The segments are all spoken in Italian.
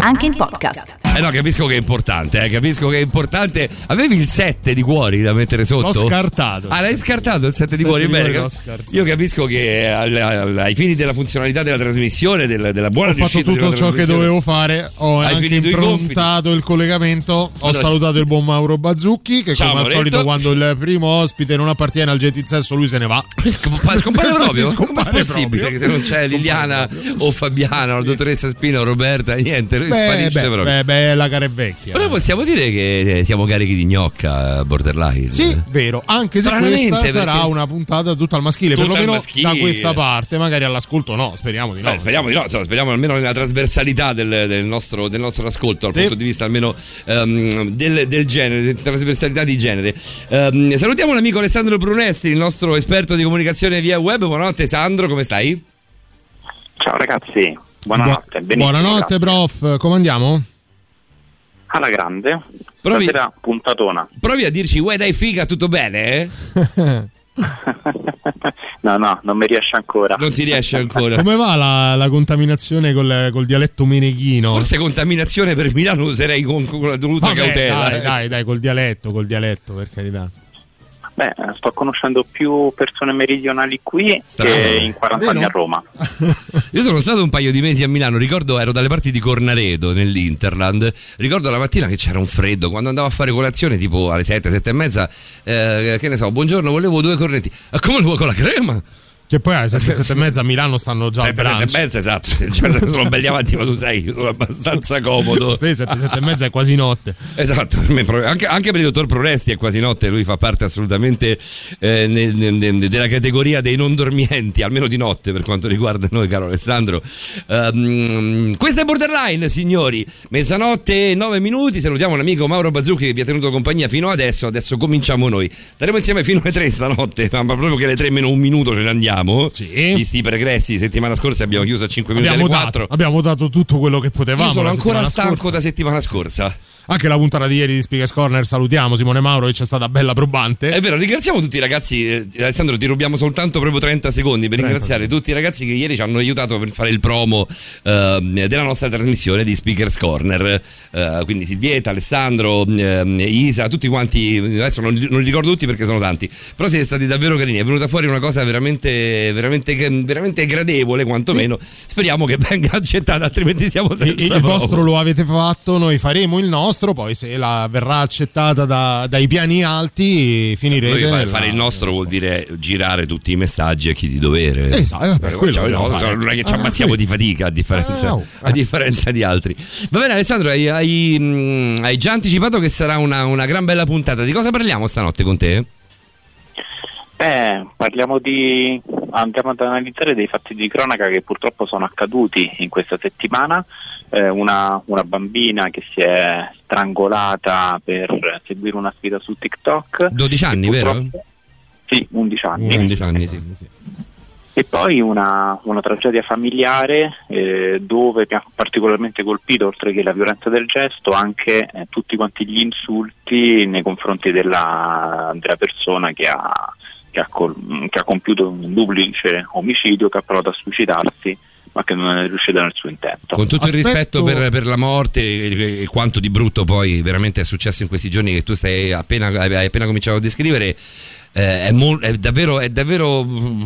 Anche in podcast. Eh no, capisco che è importante, eh, capisco che è importante. Avevi il 7 di cuori da mettere sotto? L'ho scartato. Ah, l'hai scartato il 7 di Sette cuori? di Bene. Io capisco che al- al- ai fini della funzionalità della trasmissione, del- della buona Ho fatto riuscita tutto della ciò che dovevo fare. Ho Hai anche improntato il collegamento. Ho Allora- salutato il buon Mauro Bazzucchi. Che, Ciao, come al Mauretto. solito, quando il primo ospite non appartiene al GT lui se ne va. Scompare, scompare proprio? Scompare è possibile proprio. che se non c'è Liliana o Fabiana o la dottoressa Spina o Roberta, niente, lui Beh, sparisce beh, proprio. beh, beh, la cara è vecchia. Però possiamo dire che siamo carichi di gnocca, borderline. Sì, vero, anche se questa sarà una puntata tutta al maschile, Tutta al perlomeno maschile. da questa parte, magari all'ascolto no, speriamo di no. Beh, speriamo di no, insomma, speriamo almeno nella trasversalità del, del nostro, del nostro ascolto, dal Sì. punto di vista almeno ehm, del, del genere, trasversalità di genere. Ehm, salutiamo l'amico Alessandro Brunesti, il nostro esperto di comunicazione via web. Buonanotte Sandro, come stai? Ciao ragazzi, buonanotte. Bu- benissimo, buonanotte, grazie. prof. Come andiamo? Alla grande. Provi- Stasera puntatona. Provi a dirci, uè dai figa, tutto bene? eh?" no, no, non mi riesce ancora. Non ti riesce ancora. Come va la, la contaminazione col, col dialetto meneghino? Forse contaminazione per Milano userei con, con la dovuta Vabbè, cautela. Dai, eh. dai, dai, col dialetto, col dialetto, per carità. Beh, sto conoscendo più persone meridionali qui Strano. che in 40 anni Vero? a Roma. Io sono stato un paio di mesi a Milano, ricordo ero dalle parti di Cornaredo nell'Interland, ricordo la mattina che c'era un freddo, quando andavo a fare colazione tipo alle 7, 7 e mezza, eh, che ne so, buongiorno, volevo due cornetti, ma come lo vuoi con la crema? Che poi alle 7, 7 e mezza a Milano stanno già al 7, 7 e mezza, esatto, cioè, sono belli avanti ma tu sai, io sono abbastanza comodo. Sì, 7, 7 e mezza è quasi notte. Esatto, anche, anche per il dottor Proresti è quasi notte, lui fa parte assolutamente eh, nel- nel- della categoria dei non dormienti, almeno di notte per quanto riguarda noi, caro Alessandro. Ehm, questa è Borderline, signori, mezzanotte e 9 minuti, salutiamo l'amico Mauro Bazzucchi che vi ha tenuto compagnia fino adesso, adesso cominciamo noi. Staremo insieme fino alle 3 stanotte, ma proprio che alle 3 meno un minuto ce ne andiamo. Sì. Visti i pregressi, settimana scorsa abbiamo chiuso a 5 minuti Abbiamo alle dato, 4. abbiamo dato tutto quello che potevamo. Io sono ancora stanco scorsa. da settimana scorsa. Anche la puntata di ieri di Speakers Corner salutiamo Simone Mauro che ci è stata bella probante. È vero, ringraziamo tutti i ragazzi. eh, Alessandro, ti rubiamo soltanto proprio 30 secondi per 30 ringraziare tutti i ragazzi che ieri ci hanno aiutato per fare il promo ehm, della nostra trasmissione di Speakers Corner. Eh, quindi Silvietta, Alessandro, ehm, Isa, tutti quanti. Adesso non, li- non li ricordo tutti perché sono tanti. Però siete stati davvero carini. È venuta fuori una cosa veramente, veramente, veramente gradevole, quantomeno. Speriamo che venga accettata, altrimenti siamo Il, senza il promo. vostro lo avete fatto, noi faremo il nostro, poi se la verrà accettata da- dai piani alti finirete. Noi nella- fare il nostro vuol dire girare tutti i messaggi a chi di dovere. Esatto, eh, vabbè, Eh, quello cioè, no, fare. non è che ci Ah, ammazziamo sì. di fatica a differenza, Eh, oh, a differenza di altri. Va bene, Alessandro, hai, hai, mh, hai già anticipato che sarà una, una gran bella puntata. Di cosa parliamo stanotte con te? Eh, parliamo di. andiamo ad analizzare dei fatti di cronaca che purtroppo sono accaduti in questa settimana. Eh, una, una bambina che si è strangolata per seguire una sfida su TikTok. 12 anni, vero? Sì, 11 anni. 11 anni, sì. E poi una, una tragedia familiare eh, dove mi ha particolarmente colpito, oltre che la violenza del gesto, anche eh, tutti quanti gli insulti nei confronti della, della persona che ha, che, ha col- che ha compiuto un duplice omicidio, che ha provato a suicidarsi, ma che non è riuscita nel suo intento. Con tutto il Aspetto- rispetto per, per la morte e, e quanto di brutto poi veramente è successo in questi giorni che tu stai appena, hai appena cominciato a descrivere, eh, è, mol- è davvero, è davvero, mm,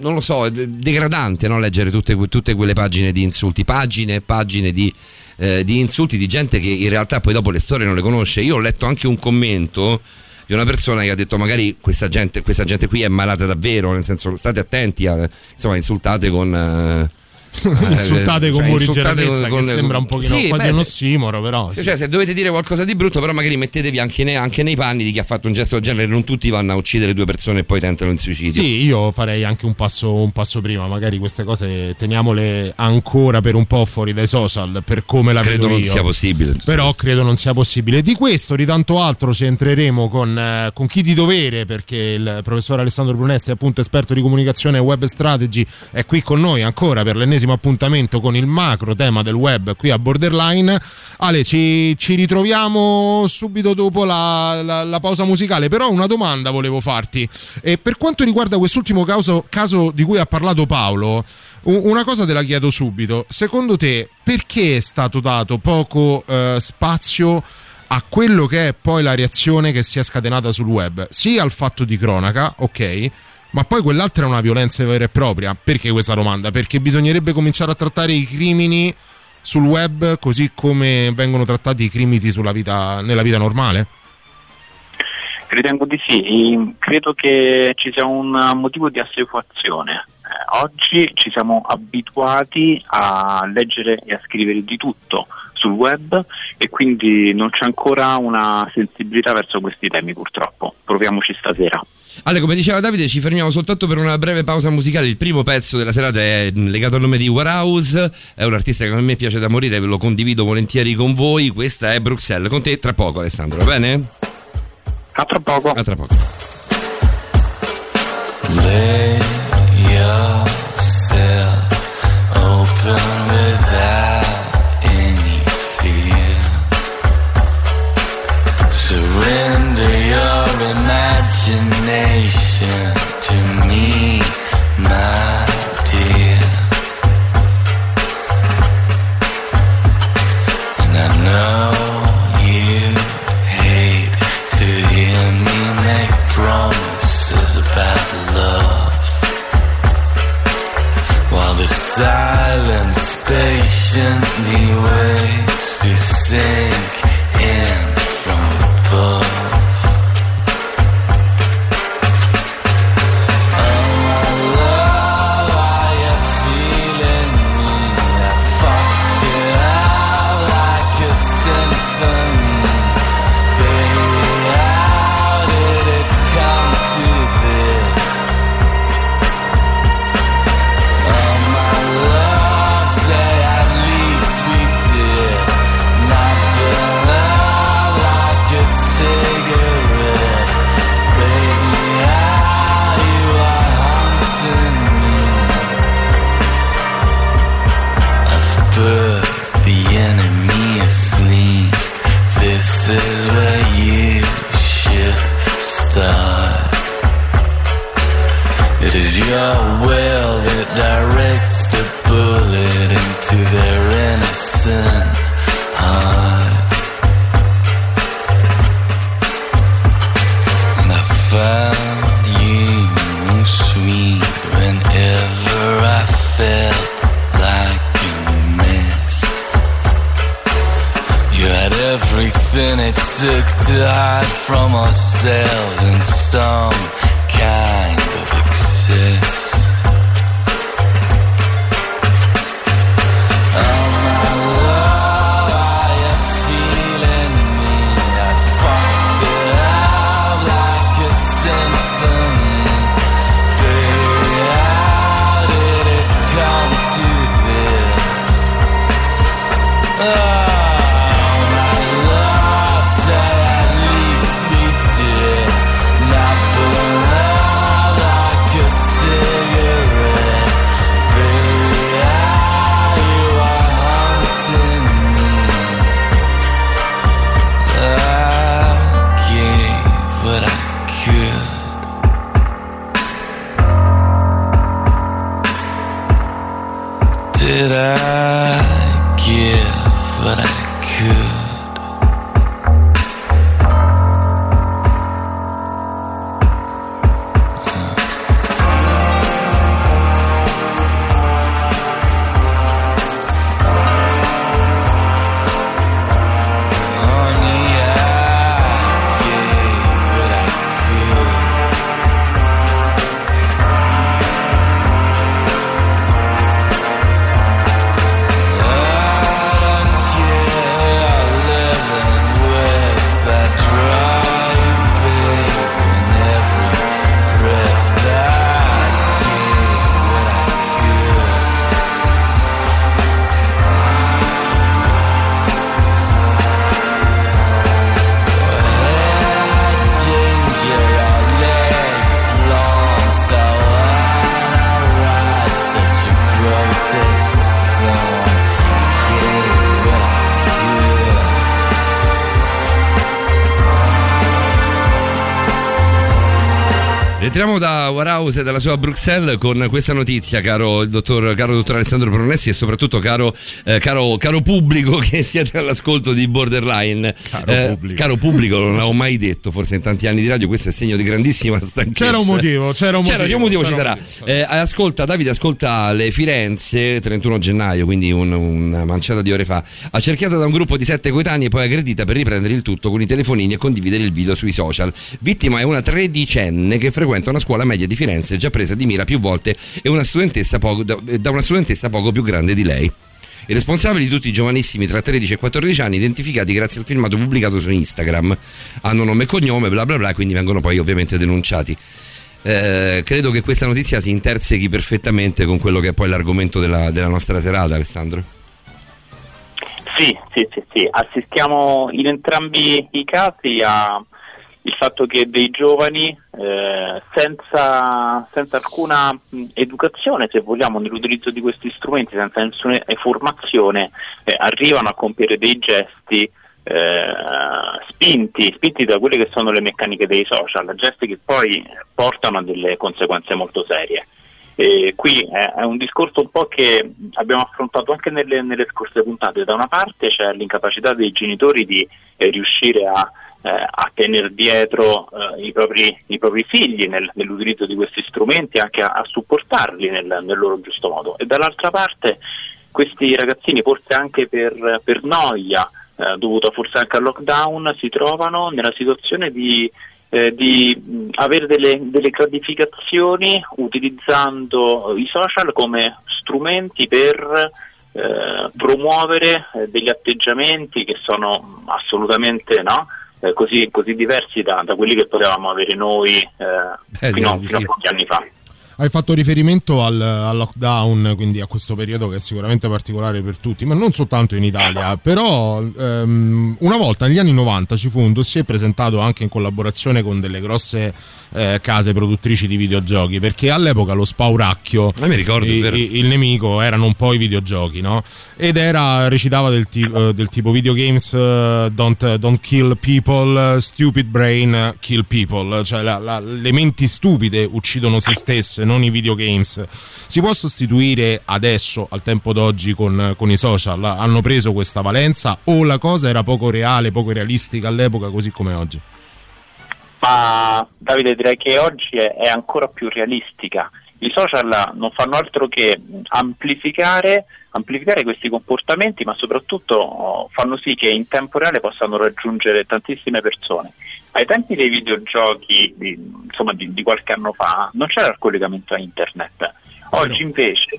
non lo so, è degradante no? leggere tutte, tutte quelle pagine di insulti, pagine e pagine di, eh, di insulti di gente che in realtà poi dopo le storie non le conosce. Io ho letto anche un commento di una persona che ha detto magari questa gente, questa gente qui è malata davvero, nel senso state attenti, a, insomma insultate con... eh, insultate con cioè, morigerezza che con- sembra un pochino Sì, quasi beh, un se- ossimoro però sì. cioè, se dovete dire qualcosa di brutto, però magari mettetevi anche, ne- anche nei panni di chi ha fatto un gesto del genere. Non tutti vanno a uccidere due persone e poi tentano il suicidio. Sì, io farei anche un passo, un passo prima, magari queste cose teniamole ancora per un po' fuori dai social, per come la Credo non io. sia possibile. Però credo non sia possibile. Di questo, di tanto altro, ci entreremo con, eh, con chi di dovere, perché il professor Alessandro Brunesti, appunto esperto di comunicazione e web strategy, è qui con noi ancora per l'ennesima l'ennesimo appuntamento con il macro tema del web qui a Borderline. Ale, ci, ci ritroviamo subito dopo la, la, la, pausa musicale, però una domanda volevo farti. E per quanto riguarda quest'ultimo caso, caso di cui ha parlato Paolo, una cosa te la chiedo subito. Secondo te perché è stato dato poco eh, spazio a quello che è poi la reazione che si è scatenata sul web? Sia al fatto di cronaca, ok, ma poi quell'altra è una violenza vera e propria. Perché questa domanda? Perché bisognerebbe cominciare a trattare i crimini sul web così come vengono trattati i crimini vita, nella vita normale? Ritengo di sì, credo che ci sia un motivo di assequazione. Eh, oggi ci siamo abituati a leggere e a scrivere di tutto sul web e quindi non c'è ancora una sensibilità verso questi temi purtroppo. Proviamoci stasera. Allora, come diceva Davide, ci fermiamo soltanto per una breve pausa musicale. Il primo pezzo della serata è legato al nome di Warhouse, è un artista che a me piace da morire, ve lo condivido volentieri con voi. Questa è Bruxelles, con te tra poco Alessandro, va bene? A tra poco. A tra poco. Lay yourself silence patiently waits to sink Yeah. Da Warhouse e dalla sua Bruxelles con questa notizia, caro il dottor, caro dottor Alessandro Pronessi e soprattutto caro, eh, caro, caro, pubblico che siete all'ascolto di Borderline. Caro, eh, pubblico. caro pubblico, non l'avevo mai detto, forse in tanti anni di radio, questo è segno di grandissima stanchezza. C'era un motivo, c'era un motivo. C'era un motivo, c'era ci sarà. motivo. Eh, ascolta, Davide, ascolta le Firenze, 31 gennaio, quindi un, una manciata di ore fa, accerchiata da un gruppo di sette coetanei e poi aggredita per riprendere il tutto con i telefonini e condividere il video sui social. Vittima è una tredicenne che frequenta una scuola media di Firenze, già presa di mira più volte una poco, da una studentessa poco più grande di lei. I responsabili, tutti giovanissimi tra 13 e 14 anni, identificati grazie al filmato pubblicato su Instagram, hanno nome e cognome, bla bla bla, quindi vengono poi ovviamente denunciati. Eh, credo che questa notizia si intersechi perfettamente con quello che è poi l'argomento della, della nostra serata, Alessandro. Sì, sì, sì, sì, assistiamo in entrambi i casi a il fatto che dei giovani eh, senza, senza, alcuna mh, educazione, se vogliamo, nell'utilizzo di questi strumenti, senza nessuna formazione, eh, arrivano a compiere dei gesti eh, spinti, spinti da quelle che sono le meccaniche dei social, gesti che poi portano a delle conseguenze molto serie. E qui è, un discorso un po' che abbiamo affrontato anche nelle, nelle scorse puntate. Da una parte c'è l'incapacità dei genitori di eh, riuscire a a tenere dietro eh, i, propri, i, propri, figli nel, nell'utilizzo di questi strumenti, anche a, a supportarli nel, nel, loro giusto modo. E dall'altra parte questi ragazzini, forse anche per, per noia, eh, dovuta forse anche al lockdown, si trovano nella situazione di, eh, di avere delle, delle gratificazioni utilizzando i social come strumenti per eh, promuovere eh, degli atteggiamenti che sono assolutamente no, eh, così, così, diversi da, da, quelli che potevamo avere noi eh, fino, fino a pochi anni fa. Hai fatto riferimento al, al, lockdown, quindi a questo periodo che è sicuramente particolare per tutti, ma non soltanto in Italia. Però um, una volta negli anni 90 ci fu un dossier presentato anche in collaborazione con delle grosse eh, case produttrici di videogiochi, perché all'epoca lo spauracchio, ricordo, i, i, il nemico erano un po' i videogiochi, no? Ed era, recitava del, ti, uh, del tipo videogames uh, don't, don't, kill people, stupid brain kill people, cioè la, la, le menti stupide uccidono se stesse non i videogames. Si può sostituire adesso, al tempo d'oggi, con, con, i social? Hanno preso questa valenza o la cosa era poco reale, poco realistica all'epoca, così come oggi? Ma Davide, direi che oggi è, è ancora più realistica. I social non fanno altro che amplificare, amplificare questi comportamenti, ma soprattutto oh, fanno sì che in tempo reale possano raggiungere tantissime persone. Ai tempi dei videogiochi di, insomma, di, di qualche anno fa non c'era il collegamento a internet. Oggi invece,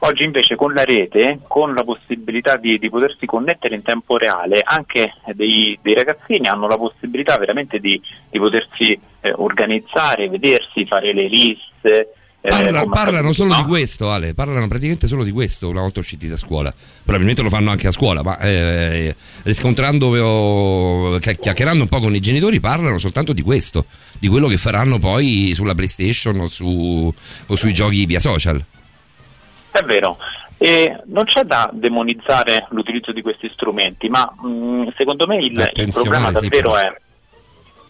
oggi invece con la rete, con la possibilità di, di potersi connettere in tempo reale, anche dei, dei, ragazzini hanno la possibilità veramente di, di potersi eh, organizzare, vedersi, fare le liste. Eh, Parla, parlano solo no? di questo, Ale, parlano praticamente solo di questo una volta usciti da scuola. Probabilmente lo fanno anche a scuola, ma eh, riscontrando, chiacchierando un po' con i genitori, parlano soltanto di questo, di quello che faranno poi sulla PlayStation o, su, o sui giochi via social. È vero. E non c'è da demonizzare l'utilizzo di questi strumenti, ma mh, secondo me il, il problema davvero sì, è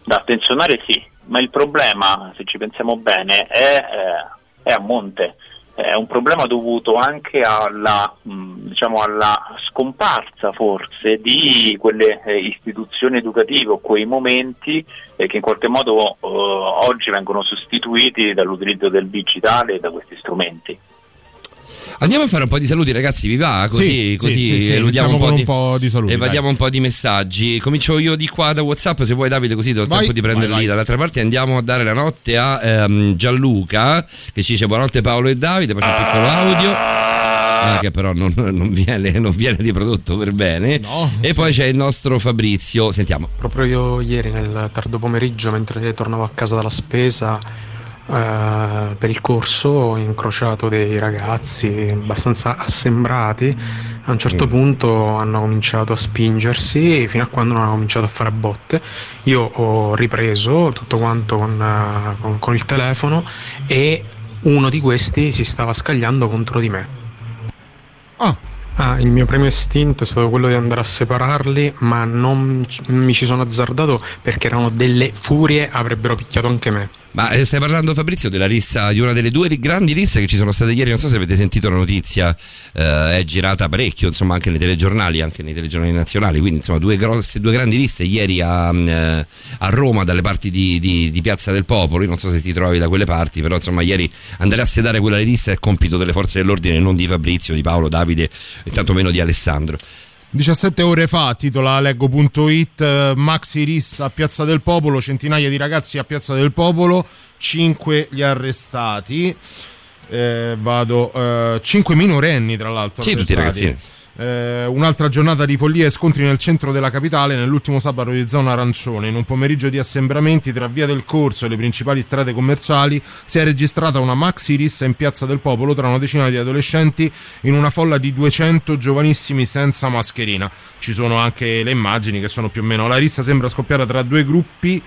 da attenzionare sì, ma il problema, se ci pensiamo bene, è, eh, è a monte. È un problema dovuto anche alla, mh, diciamo alla scomparsa forse di quelle eh, istituzioni educative o quei momenti eh, che in qualche modo eh, oggi vengono sostituiti dall'utilizzo del digitale e da questi strumenti. Andiamo a fare un po' di saluti, ragazzi. Vi va? Così, sì, così sì, sì, eludiamo un po' un di, po' di saluti. E vadiamo un po' di messaggi. Comincio io di qua da WhatsApp. Se vuoi, Davide, così do il Vai, tempo di prenderli vai, vai. dall'altra parte. Andiamo a dare la notte a ehm, Gianluca che ci dice buonanotte Paolo e Davide. Faccio un piccolo audio. Ah, che però non, non, viene, non viene riprodotto per bene. No, e sì. poi c'è il nostro Fabrizio. Sentiamo. Proprio io ieri nel tardo pomeriggio, mentre tornavo a casa dalla spesa eh, per il corso, ho incrociato dei ragazzi abbastanza assembrati. A un certo punto hanno cominciato a spingersi fino a quando non hanno cominciato a fare botte. Io ho ripreso tutto quanto con, eh, con- con il telefono e uno di questi si stava scagliando contro di me. Ah, Ah, il mio primo istinto è stato quello di andare a separarli, ma non mi ci sono azzardato perché erano delle furie, avrebbero picchiato anche me. Ma eh, stai parlando Fabrizio della rissa, di una delle due grandi risse che ci sono state ieri, non so se avete sentito la notizia, eh, è girata parecchio, insomma anche nei telegiornali, anche nei telegiornali nazionali, quindi insomma due, grosse, due grandi risse ieri a, mm, eh, a, Roma dalle parti di, di, di, Piazza del Popolo, io non so se ti trovi da quelle parti, però insomma ieri andare a sedare quella rissa è compito delle forze dell'ordine, non di Fabrizio, di Paolo, Davide e tantomeno di Alessandro. 17 ore fa, titola leggo.it, eh, Maxi Rissa a Piazza del Popolo, centinaia di ragazzi a Piazza del Popolo, 5 gli arrestati. Eh, vado, eh, 5 minorenni tra l'altro. Sì, tutti ragazzini. Eh, un'altra giornata di follia e scontri nel centro della capitale nell'ultimo sabato di zona arancione. In un pomeriggio di assembramenti tra via del corso e le principali strade commerciali si è registrata una maxi rissa in piazza del popolo tra una decina di adolescenti in una folla di 200 giovanissimi senza mascherina. Ci sono anche le immagini che sono più o meno. La rissa sembra scoppiata tra due gruppi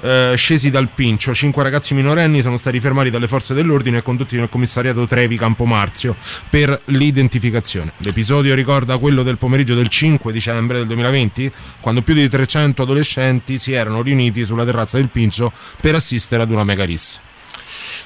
eh, scesi dal Pincio. Cinque ragazzi minorenni sono stati fermati dalle forze dell'ordine e condotti nel commissariato Trevi Campomarzio per l'identificazione. L'episodio ricorda quello del pomeriggio del 5 dicembre del 2020, quando più di 300 adolescenti si erano riuniti sulla terrazza del Pincio per assistere ad una mega rissa.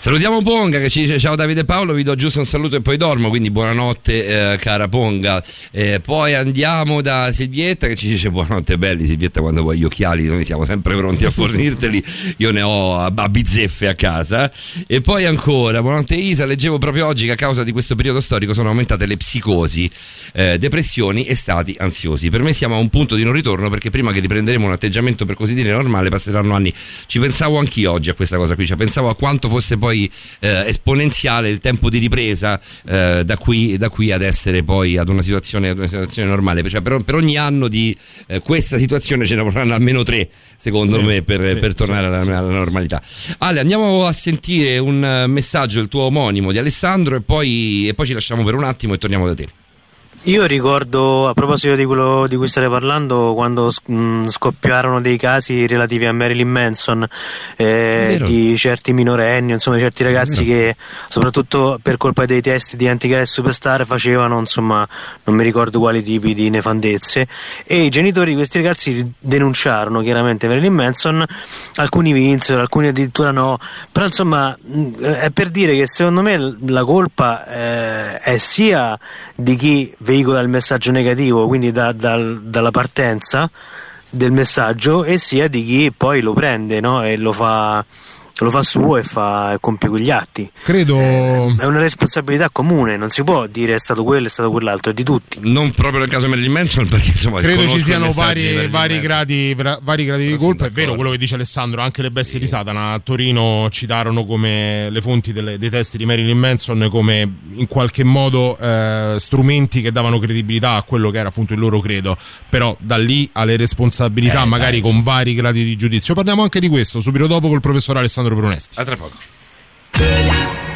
Salutiamo Ponga che ci dice ciao Davide Paolo, vi do giusto un saluto e poi dormo, quindi buonanotte eh, cara Ponga. Eh, poi andiamo da Silvietta che ci dice buonanotte belli Silvietta quando vuoi gli occhiali, noi siamo sempre pronti a fornirteli, io ne ho a, a bizzeffe a casa. E poi ancora, buonanotte Isa, leggevo proprio oggi che a causa di questo periodo storico sono aumentate le psicosi, eh, depressioni e stati ansiosi. Per me siamo a un punto di non ritorno perché prima che riprenderemo un atteggiamento per così dire normale passeranno anni. Ci pensavo anch'io oggi a questa cosa qui, cioè pensavo a quanto fosse poi poi eh, esponenziale il tempo di ripresa eh, da, qui, da, qui, ad essere poi ad una situazione, ad una situazione normale. Cioè per, per, ogni anno di eh, questa situazione ce ne vorranno almeno tre, secondo sì, me, per, sì, per tornare sì, alla, alla, normalità. Ale, andiamo a sentire un messaggio del tuo omonimo di Alessandro e poi, e poi ci lasciamo per un attimo e torniamo da te. Io ricordo, a proposito di quello di cui state parlando, quando mh, scoppiarono dei casi relativi a Marilyn Manson, eh, di certi minorenni, insomma, certi ragazzi che, soprattutto per colpa dei testi di Antica e Superstar, facevano, insomma, non mi ricordo quali tipi di nefandezze, e i genitori di questi ragazzi denunciarono chiaramente Marilyn Manson, alcuni vinsero, alcuni addirittura no, però insomma, mh, è per dire che secondo me la colpa eh, è sia di chi veicola il messaggio negativo, quindi da, da, dalla partenza del messaggio, e sia di chi poi lo prende no? e lo fa lo fa suo e, fa, e compie quegli atti. Credo. Eh, è una responsabilità comune, non si può dire è stato quello, è stato quell'altro, è di tutti. Non proprio nel caso di Marilyn Manson, perché insomma. Credo ci siano vari, vari, gradi, vari, gradi, di colpa. È vero quello che dice Alessandro, anche le bestie sì. di Satana a Torino citarono come le fonti delle, dei testi di Marilyn Manson come in qualche modo eh, strumenti che davano credibilità a quello che era appunto il loro credo. Però da lì alle responsabilità, eh, magari dai, con vari gradi di giudizio. Parliamo anche di questo subito dopo col professor Alessandro. Brunesti. A tra poco.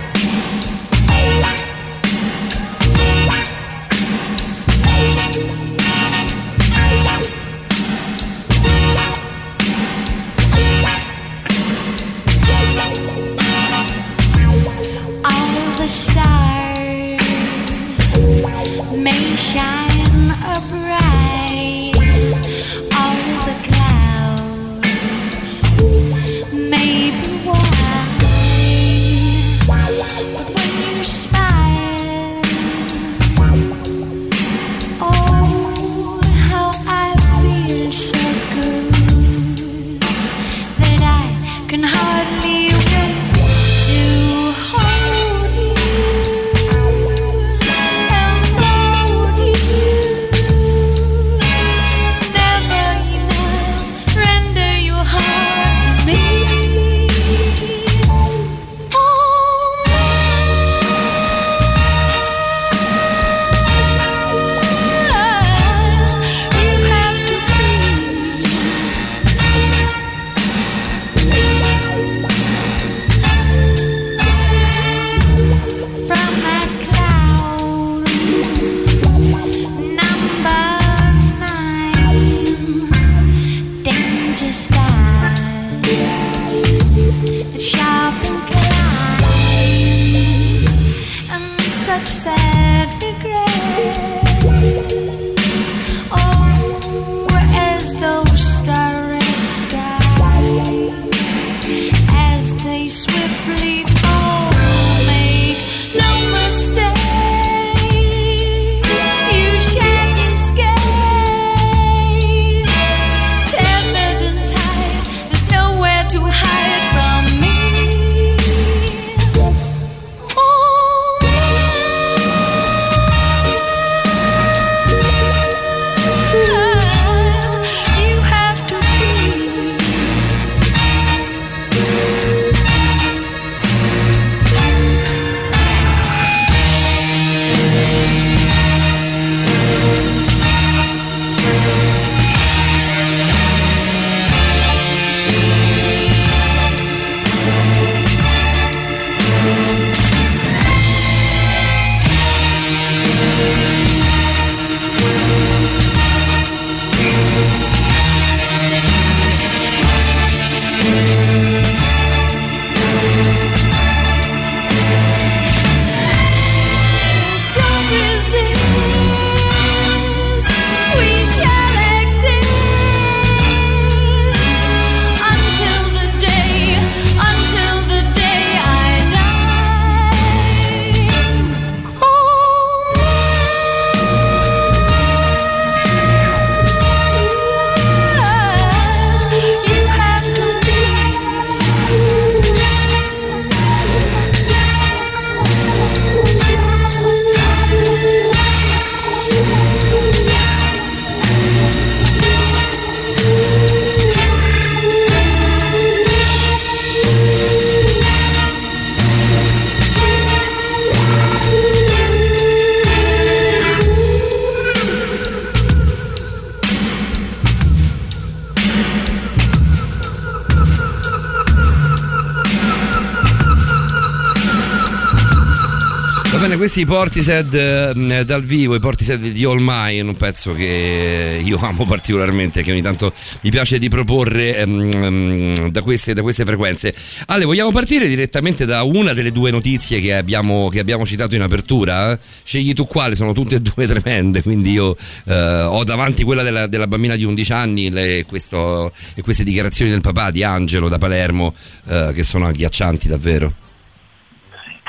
Questi Portishead eh, dal vivo, i Portishead di All Mine, un pezzo che io amo particolarmente, che ogni tanto mi piace riproporre ehm, da, queste, da queste frequenze. Ale, vogliamo partire direttamente da una delle due notizie che abbiamo, che abbiamo citato in apertura? Scegli tu quale, sono tutte e due tremende, quindi io eh, ho davanti quella della, della bambina di 11 anni le- questo- e queste dichiarazioni del papà di Angelo da Palermo eh, che sono agghiaccianti davvero.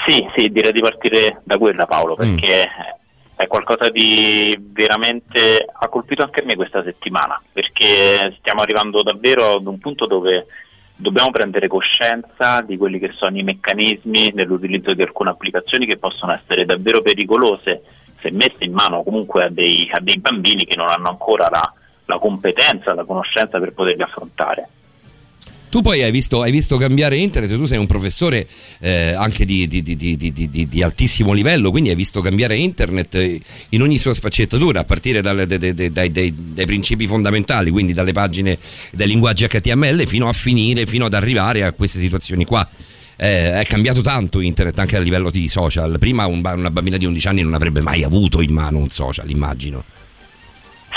Sì, sì, direi di partire da quella Paolo, perché è qualcosa di veramente ha colpito anche me questa settimana, perché stiamo arrivando davvero ad un punto dove dobbiamo prendere coscienza di quelli che sono i meccanismi nell'utilizzo di alcune applicazioni che possono essere davvero pericolose se messe in mano comunque a dei, a dei bambini che non hanno ancora la, la competenza, la conoscenza per poterli affrontare. Tu poi hai visto, hai visto cambiare internet, tu sei un professore eh, anche di, di- di- di- altissimo livello, quindi hai visto cambiare internet eh, in ogni sua sfaccettatura, a partire dalle- dai, dai- dai- dai- principi fondamentali, quindi dalle pagine dai linguaggi HTML, fino a finire, fino ad arrivare a queste situazioni qua. Eh, è cambiato tanto internet anche a livello di social. Prima un una bambina di 11 anni non avrebbe mai avuto in mano un social, immagino.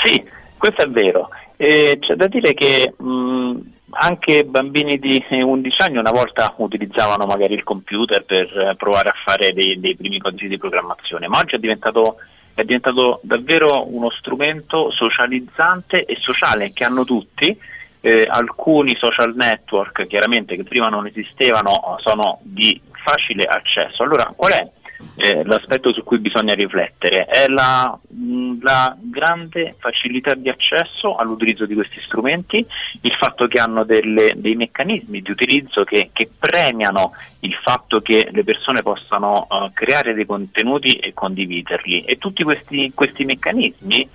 Sì, questo è vero. E c'è da dire che mh, anche bambini di eh, 11 anni una volta utilizzavano magari il computer per eh, provare a fare dei, dei primi codici di programmazione, ma oggi è diventato, è diventato davvero uno strumento socializzante e sociale che hanno tutti. Eh, alcuni social network chiaramente che prima non esistevano sono di facile accesso. Allora, qual è eh, l'aspetto su cui bisogna riflettere? È la, mh, la grande facilità di accesso all'utilizzo di questi strumenti, il fatto che hanno delle- dei meccanismi di utilizzo che, che premiano il fatto che le persone possano eh, creare dei contenuti e condividerli e tutti questi, questi meccanismi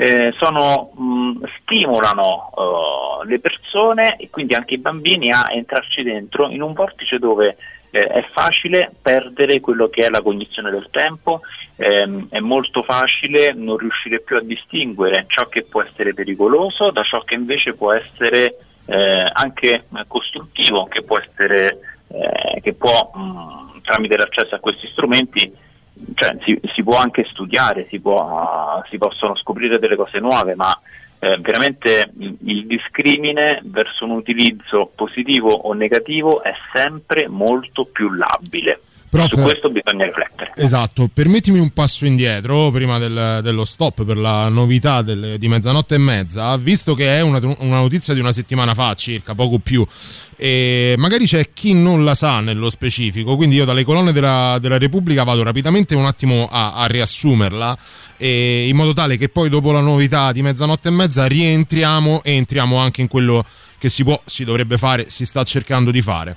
eh, sono, mh, stimolano eh, le persone e quindi anche i bambini a entrarci dentro in un vortice dove eh, è facile perdere quello che è la cognizione del tempo, ehm, è molto facile non riuscire più a distinguere ciò che può essere pericoloso da ciò che invece può essere eh, anche costruttivo, che può essere eh, che può mh, tramite l'accesso a questi strumenti cioè, si, si può anche studiare, si, può, si possono scoprire delle cose nuove, ma eh, veramente il, discrimine verso un utilizzo positivo o negativo è sempre molto più labile. Prof- Su questo bisogna riflettere. Esatto, permettimi un passo indietro prima del- dello stop per la novità del- di mezzanotte e mezza, visto che è una, una notizia di una settimana fa circa, poco più, e magari c'è chi non la sa nello specifico, quindi io dalle colonne della, della Repubblica vado rapidamente un attimo a, a riassumerla, in modo tale che poi dopo la novità di mezzanotte e mezza rientriamo e entriamo anche in quello che si può, si dovrebbe fare, si sta cercando di fare.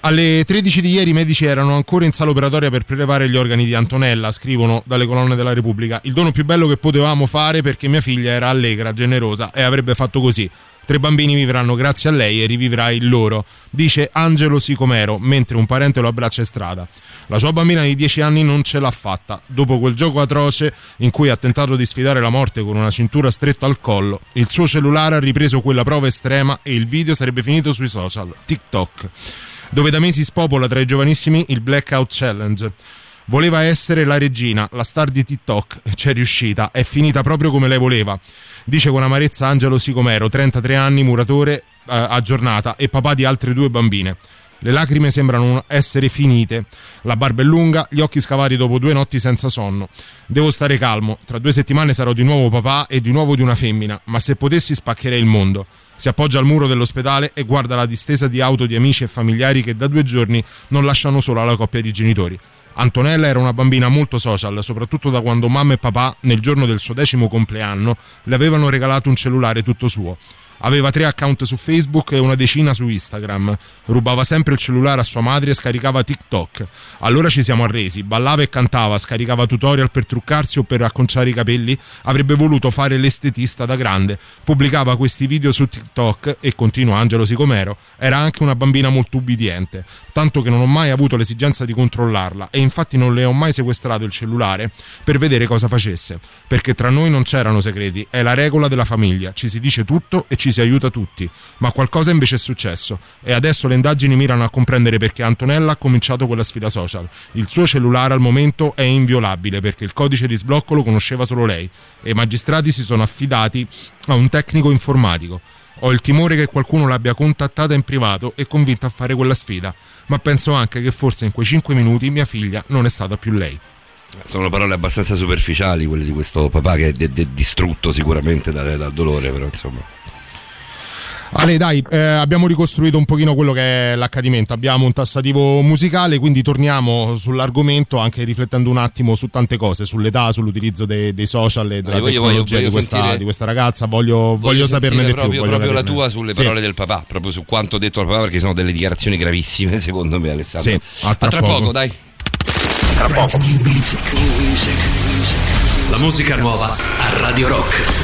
Alle 13 di ieri i medici erano ancora in sala operatoria per prelevare gli organi di Antonella, scrivono dalle colonne della Repubblica. Il dono più bello che potevamo fare perché mia figlia era allegra, generosa e avrebbe fatto così. Tre bambini vivranno grazie a lei e rivivrà il loro, dice Angelo Sicomero, mentre un parente lo abbraccia in strada. La sua bambina di 10 anni non ce l'ha fatta. Dopo quel gioco atroce in cui ha tentato di sfidare la morte con una cintura stretta al collo, il suo cellulare ha ripreso quella prova estrema e il video sarebbe finito sui social, TikTok, dove da mesi spopola tra i giovanissimi il Blackout Challenge. Voleva essere la regina, la star di TikTok, c'è riuscita, è finita proprio come lei voleva. Dice con amarezza Angelo Sicomero, 33 anni, muratore eh, a giornata e papà di altre due bambine. Le lacrime sembrano essere finite, la barba è lunga, gli occhi scavati dopo due notti senza sonno. Devo stare calmo, tra due settimane sarò di nuovo papà e di nuovo di una femmina, ma se potessi spaccherei il mondo. Si appoggia al muro dell'ospedale e guarda la distesa di auto di amici e familiari che da due giorni non lasciano sola la coppia di genitori. Antonella era una bambina molto social, soprattutto da quando mamma e papà, nel giorno del suo decimo compleanno, le avevano regalato un cellulare tutto suo. Aveva tre account su Facebook e una decina su Instagram. Rubava sempre il cellulare a sua madre e scaricava TikTok. Allora ci siamo arresi. Ballava e cantava, scaricava tutorial per truccarsi o per acconciare i capelli. Avrebbe voluto fare l'estetista da grande. Pubblicava questi video su TikTok e continua Angelo Sicomero. Era anche una bambina molto ubbidiente, tanto che non ho mai avuto l'esigenza di controllarla e infatti non le ho mai sequestrato il cellulare per vedere cosa facesse. Perché tra noi non c'erano segreti, è la regola della famiglia. Ci si dice tutto e ci si aiuta tutti, ma qualcosa invece è successo e adesso le indagini mirano a comprendere perché Antonella ha cominciato quella sfida social. Il suo cellulare al momento è inviolabile perché il codice di sblocco lo conosceva solo lei e i magistrati si sono affidati a un tecnico informatico. Ho il timore che qualcuno l'abbia contattata in privato e convinta a fare quella sfida, ma penso anche che forse in quei 5 minuti mia figlia non è stata più lei. Sono parole abbastanza superficiali quelle di questo papà che è de- de- distrutto sicuramente dal, dal dolore, però insomma. Ale, dai, eh, abbiamo ricostruito un pochino quello che è l'accadimento. Abbiamo un tassativo musicale, quindi torniamo sull'argomento anche riflettendo un attimo su tante cose, sull'età, sull'utilizzo dei, dei social e della Voglio- voglio- tecnologia voglio di, questa, sentire- di questa ragazza. Voglio, voglio, saperne di più. proprio, voglio proprio la saperne- tua sulle Sì. parole del papà, proprio su quanto detto al papà, perché sono delle dichiarazioni gravissime, secondo me, Alessandro. Sì, a tra tra poco. poco, dai. Tra poco. La musica nuova a Radio Rock.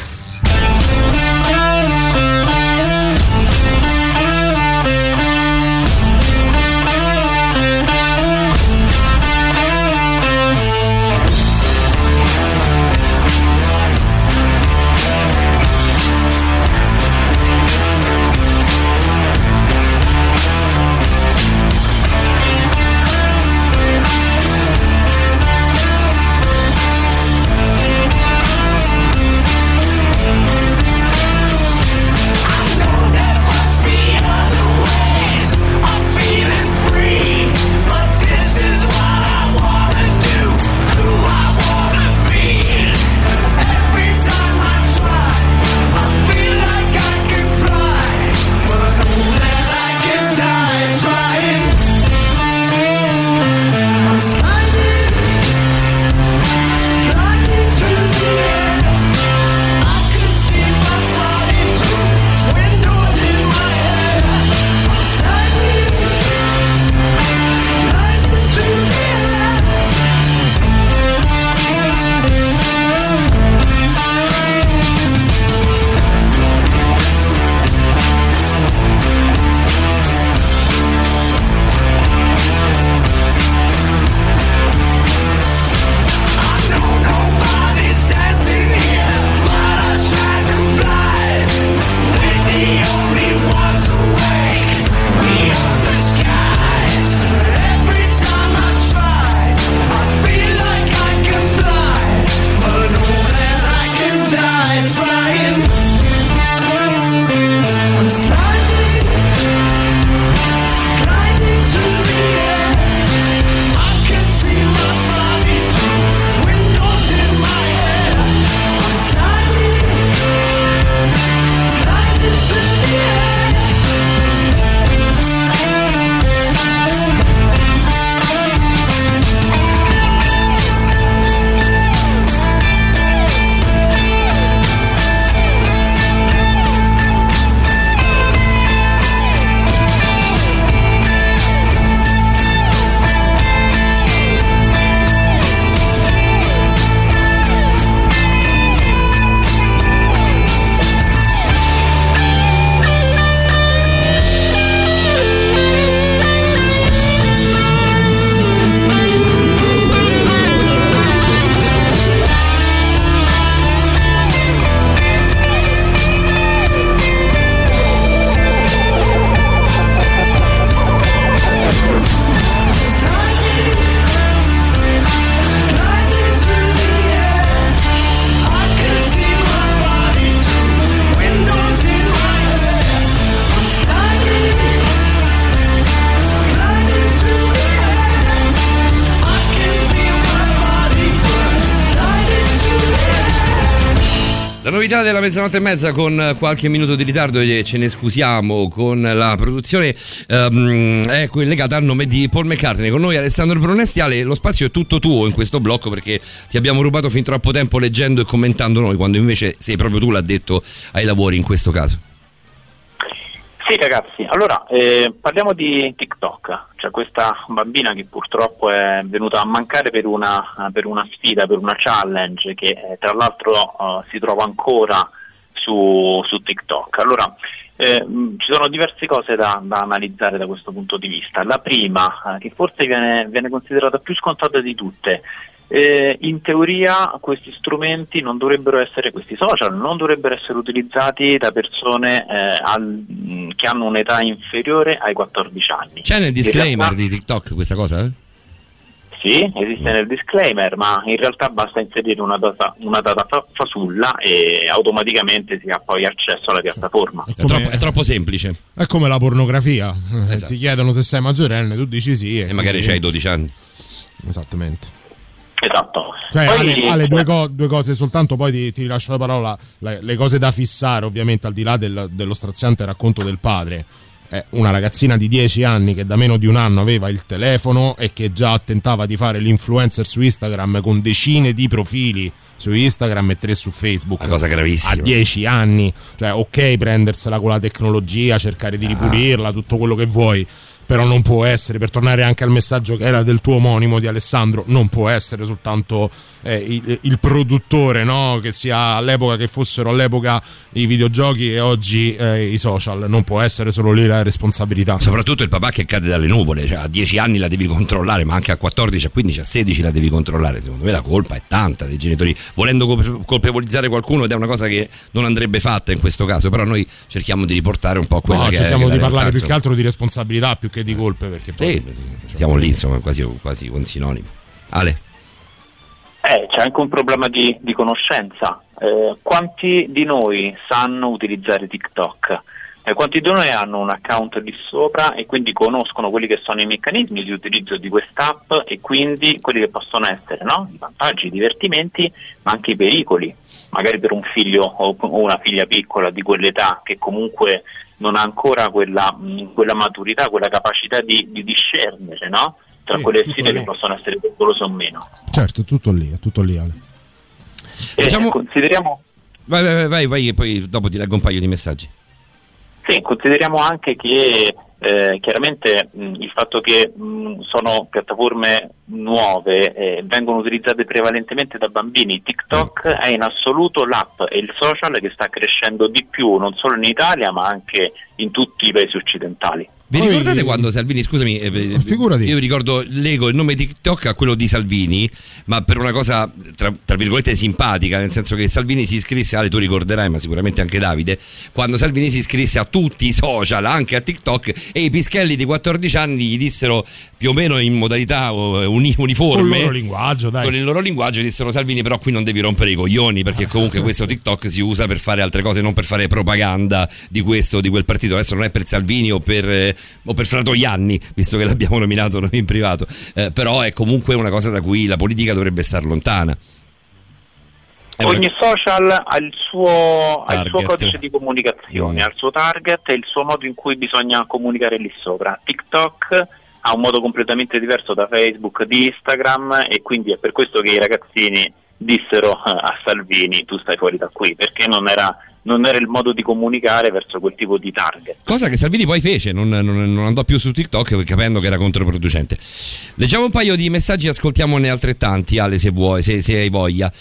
Mezzanotte e mezza con qualche minuto di ritardo e ce ne scusiamo con la produzione ehm, è legata al nome di Paul McCartney. Con noi Alessandro Brunesti, Ale, lo spazio è tutto tuo in questo blocco perché ti abbiamo rubato fin troppo tempo leggendo e commentando noi, quando invece sei proprio tu l'addetto ai lavori in questo caso. Sì ragazzi, allora eh, parliamo di TikTok, cioè questa bambina che purtroppo è venuta a mancare per una, per una sfida, per una challenge che eh, tra l'altro eh, si trova ancora su, su TikTok. Allora, eh, mh, ci sono diverse cose da, da analizzare da questo punto di vista. La prima, eh, che forse viene, viene considerata più scontata di tutte, Eh, in teoria questi strumenti non dovrebbero essere, questi social non dovrebbero essere utilizzati da persone eh, al- mh, che hanno un'età inferiore ai 14 anni. C'è nel disclaimer realtà- di TikTok questa cosa? Eh? Sì, esiste nel disclaimer, ma in realtà basta inserire una data, una data fa- fasulla e automaticamente si ha poi accesso alla piattaforma. È, troppo, è troppo semplice. È come la pornografia. Eh, Esatto. Ti chiedono se sei maggiorenne, tu dici sì. E magari c'hai 12 anni. Esattamente. Esatto. Cioè, Poi- Ale, Ale, due, co- due cose soltanto, poi ti, ti rilascio la parola. Le, le cose da fissare, ovviamente, al di là del- dello straziante racconto del padre. È una ragazzina di 10 anni che da meno di un anno aveva il telefono e che già tentava di fare l'influencer su Instagram con decine di profili su Instagram e tre su Facebook. Una cosa gravissima. A 10 anni. Cioè, ok, prendersela con la tecnologia, cercare Ah. di ripulirla, tutto quello che vuoi. Però non può essere, per tornare anche al messaggio che era del tuo omonimo di Alessandro, non può essere soltanto eh, il, il produttore, no? che sia all'epoca che fossero all'epoca i videogiochi e oggi eh, i social, non può essere solo lì la responsabilità. Soprattutto il papà che cade dalle nuvole, cioè a 10 anni la devi controllare, ma anche a 14, a 15, a 16 la devi controllare. Secondo me la colpa è tanta dei genitori, volendo colpe- colpevolizzare qualcuno ed è una cosa che non andrebbe fatta in questo caso, però noi cerchiamo di riportare un po' quella No, che cerchiamo è di parlare realtà, più che altro di responsabilità più che di colpe, perché poi Sì, siamo lì, insomma, quasi, quasi con sinonimi. Ale, Eh, c'è anche un problema di, di conoscenza. Eh, quanti di noi sanno utilizzare TikTok? Eh, quanti di noi hanno un account lì sopra e quindi conoscono quelli che sono i meccanismi di utilizzo di quest'app e quindi quelli che possono essere no? i vantaggi, i divertimenti, ma anche i pericoli. Magari per un figlio o una figlia piccola di quell'età che comunque non ha ancora quella, mh, quella maturità, quella capacità di, di discernere no? tra Sì, quelle sfide che possono essere pericolose o meno. certo, tutto lì, è tutto lì Ale. Eh, Diciamo- consideriamo, vai, vai, vai, vai, vai, e poi dopo ti leggo un paio di messaggi. sì, consideriamo anche che eh, chiaramente mh, il fatto che mh, sono piattaforme nuove eh, vengono utilizzate prevalentemente da bambini. TikTok è in assoluto l'app e il social che sta crescendo di più non solo in Italia ma anche in tutti i paesi occidentali. Vi Poi- ricordate quando Salvini, scusami, eh, Figurati. io ricordo, lego il nome TikTok a quello di Salvini, ma per una cosa tra, tra virgolette simpatica, nel senso che Salvini si iscrisse, Ale tu ricorderai, ma sicuramente anche Davide, quando Salvini si iscrisse a tutti i social, anche a TikTok, e i pischelli di 14 anni gli dissero più o meno in modalità eh, uni- uniforme. Con il loro linguaggio, dai. Con il loro linguaggio dissero Salvini, però qui non devi rompere i coglioni, perché comunque questo TikTok si usa per fare altre cose, non per fare propaganda di questo o di quel partito. Adesso non è per Salvini o per, eh, o per Fratoianni, visto che l'abbiamo nominato noi in privato, Eh, però è comunque una cosa da cui la politica dovrebbe star lontana. È una- Ogni social ha il suo, ha il suo codice di comunicazione, Mm. ha il suo target e il suo modo in cui bisogna comunicare lì sopra. TikTok ha un modo completamente diverso da Facebook, di Instagram e quindi è per questo che i ragazzini dissero eh, a Salvini tu stai fuori da qui perché non era, non era il modo di comunicare verso quel tipo di target. Cosa che Salvini poi fece, non, non- non andò più su TikTok capendo che era controproducente. Leggiamo un paio di messaggi, ascoltiamone altrettanti, Ale, se vuoi, se, se hai voglia.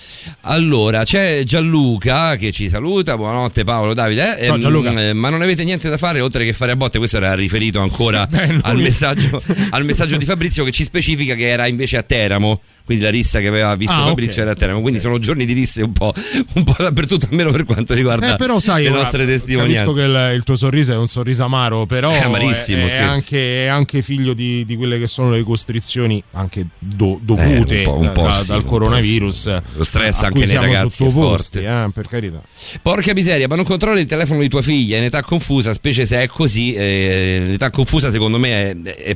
Allora, c'è Gianluca che ci saluta, buonanotte Paolo, Davide. eh, Ciao, ehm, Gianluca. eh, ma non avete niente da fare oltre che fare a botte, questo era riferito ancora Beh, al, messaggio, al messaggio di Fabrizio che ci specifica che era invece a Teramo. Quindi la rissa che aveva visto Ah, Fabrizio ok. era a Teramo. Quindi sono giorni di risse un po', un po' dappertutto, almeno per quanto riguarda Eh, però sai, le ora, nostre testimonianze. Capisco che il, il tuo sorriso è un sorriso amaro, però È amarissimo, è, è anche, è anche figlio di, di quelle che sono le costrizioni anche do- dovute Eh, un po'- un po' da- sì, dal coronavirus. Lo stress anche nei ragazzi è forte. eh, per carità. Porca miseria, ma non controlli il telefono di tua figlia in età confusa, specie se è così. eh, l'età confusa, secondo me, è-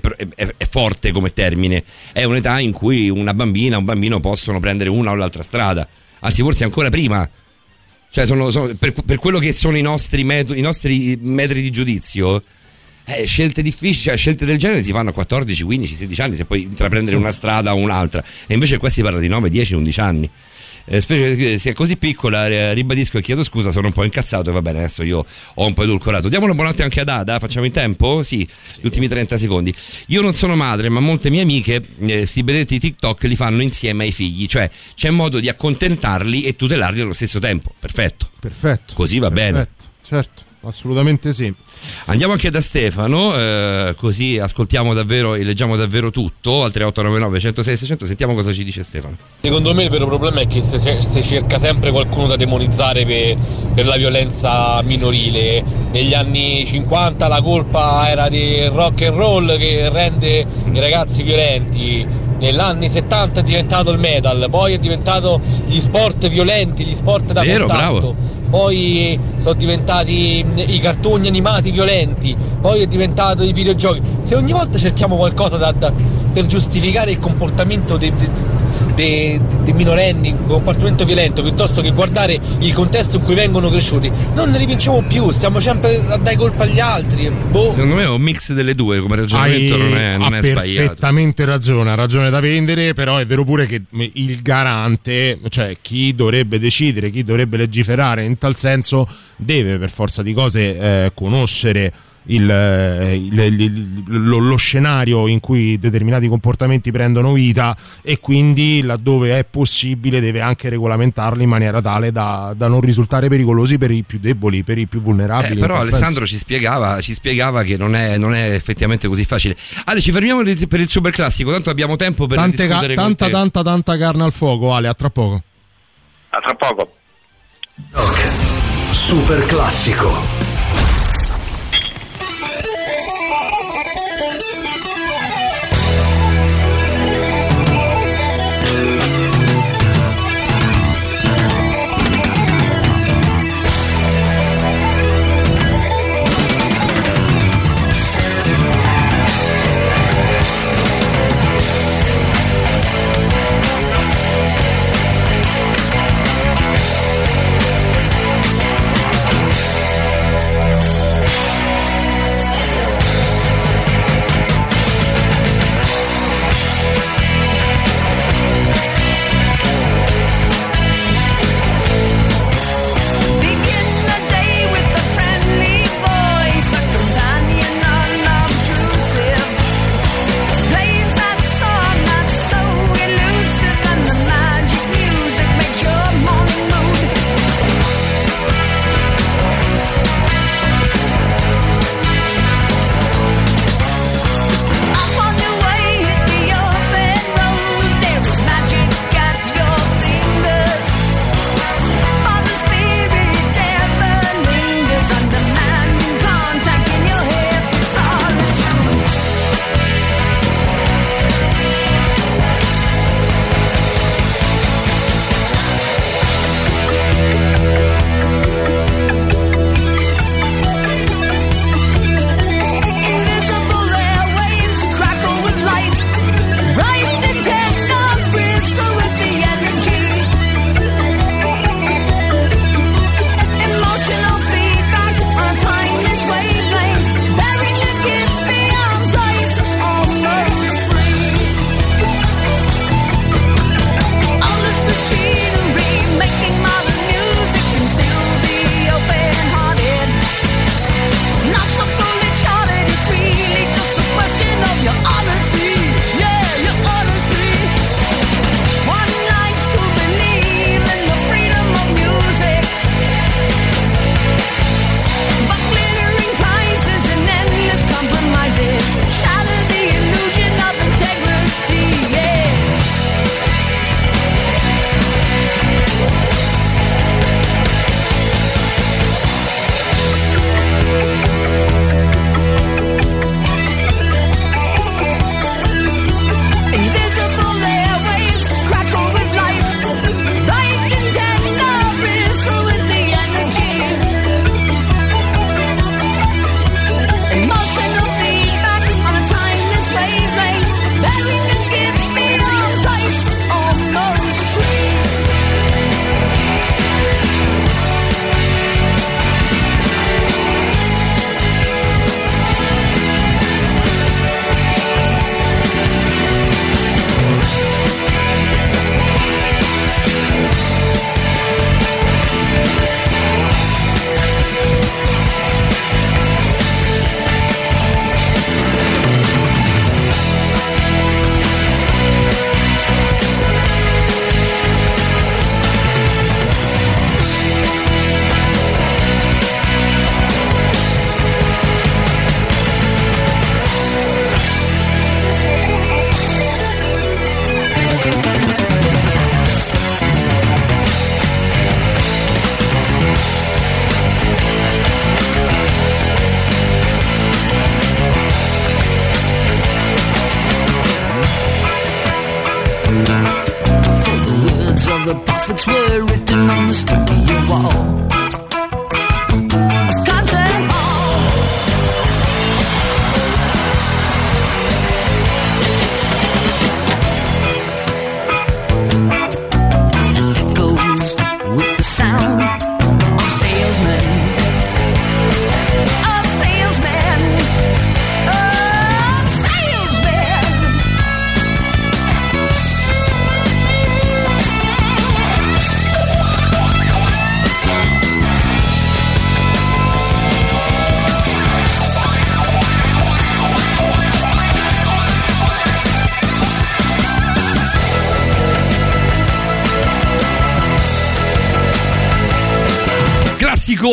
è forte come termine. È un'età in cui una bambina, un bambino possono prendere una o l'altra strada, anzi, forse ancora prima. Cioè, sono, sono- per, per quello che sono i nostri, metodi, i nostri metri di giudizio. eh, scelte difficili, cioè scelte del genere si fanno a 14, 15, 16 anni se puoi intraprendere una strada o un'altra. E invece qua si parla di 9, 10, 11 anni. Eh, specie che sia così piccola, eh, ribadisco e chiedo scusa, sono un po' incazzato e va bene, adesso io ho un po' edulcorato. Diamo una buonanotte anche ad Ada, facciamo in tempo? Sì, gli ultimi 30 secondi. Io non sono madre, ma molte mie amiche, eh, sti benedetti TikTok li fanno insieme ai figli, cioè c'è modo di accontentarli e tutelarli allo stesso tempo. Perfetto. Perfetto. Così va bene. Perfetto, certo. Assolutamente sì. Andiamo anche da Stefano, eh, così ascoltiamo davvero e leggiamo davvero tutto. Al 3899 106 600, sentiamo cosa ci dice Stefano. Secondo me il vero problema è che si, si cerca sempre qualcuno da demonizzare per, per la violenza minorile. Negli anni 50 la colpa era del rock and roll che rende i ragazzi violenti. Negli anni 70 è diventato il metal, poi è diventato gli sport violenti, gli sport da Vero, contatto. bravo. Poi sono diventati i cartoni animati violenti, poi è diventato i videogiochi. Se ogni volta cerchiamo qualcosa da- da- per giustificare il comportamento dei, dei- dei- minorenni, il comportamento violento, piuttosto che guardare il contesto in cui vengono cresciuti, non ne rivinciamo più, stiamo sempre a dare colpa agli altri. Boh. Secondo me è un mix delle due, come ragionamento non è, non ha è sbagliato. perfettamente ragione, ha ragione da vendere, però è vero pure che il garante, cioè chi dovrebbe decidere, chi dovrebbe legiferare in tal senso, deve per forza di cose eh, conoscere il, eh, il- il- lo, lo scenario in cui determinati comportamenti prendono vita e quindi laddove è possibile deve anche regolamentarli in maniera tale da, da non risultare pericolosi per i più deboli, per i più vulnerabili. Eh, però Alessandro ci spiegava, ci spiegava che non è, non è effettivamente così facile. Ale, ci fermiamo per il- per il super classico, tanto abbiamo tempo per Tante ca- discutere con tanta, te. tanta, tanta carne al fuoco, Ale, a tra poco. A tra poco. Super classico.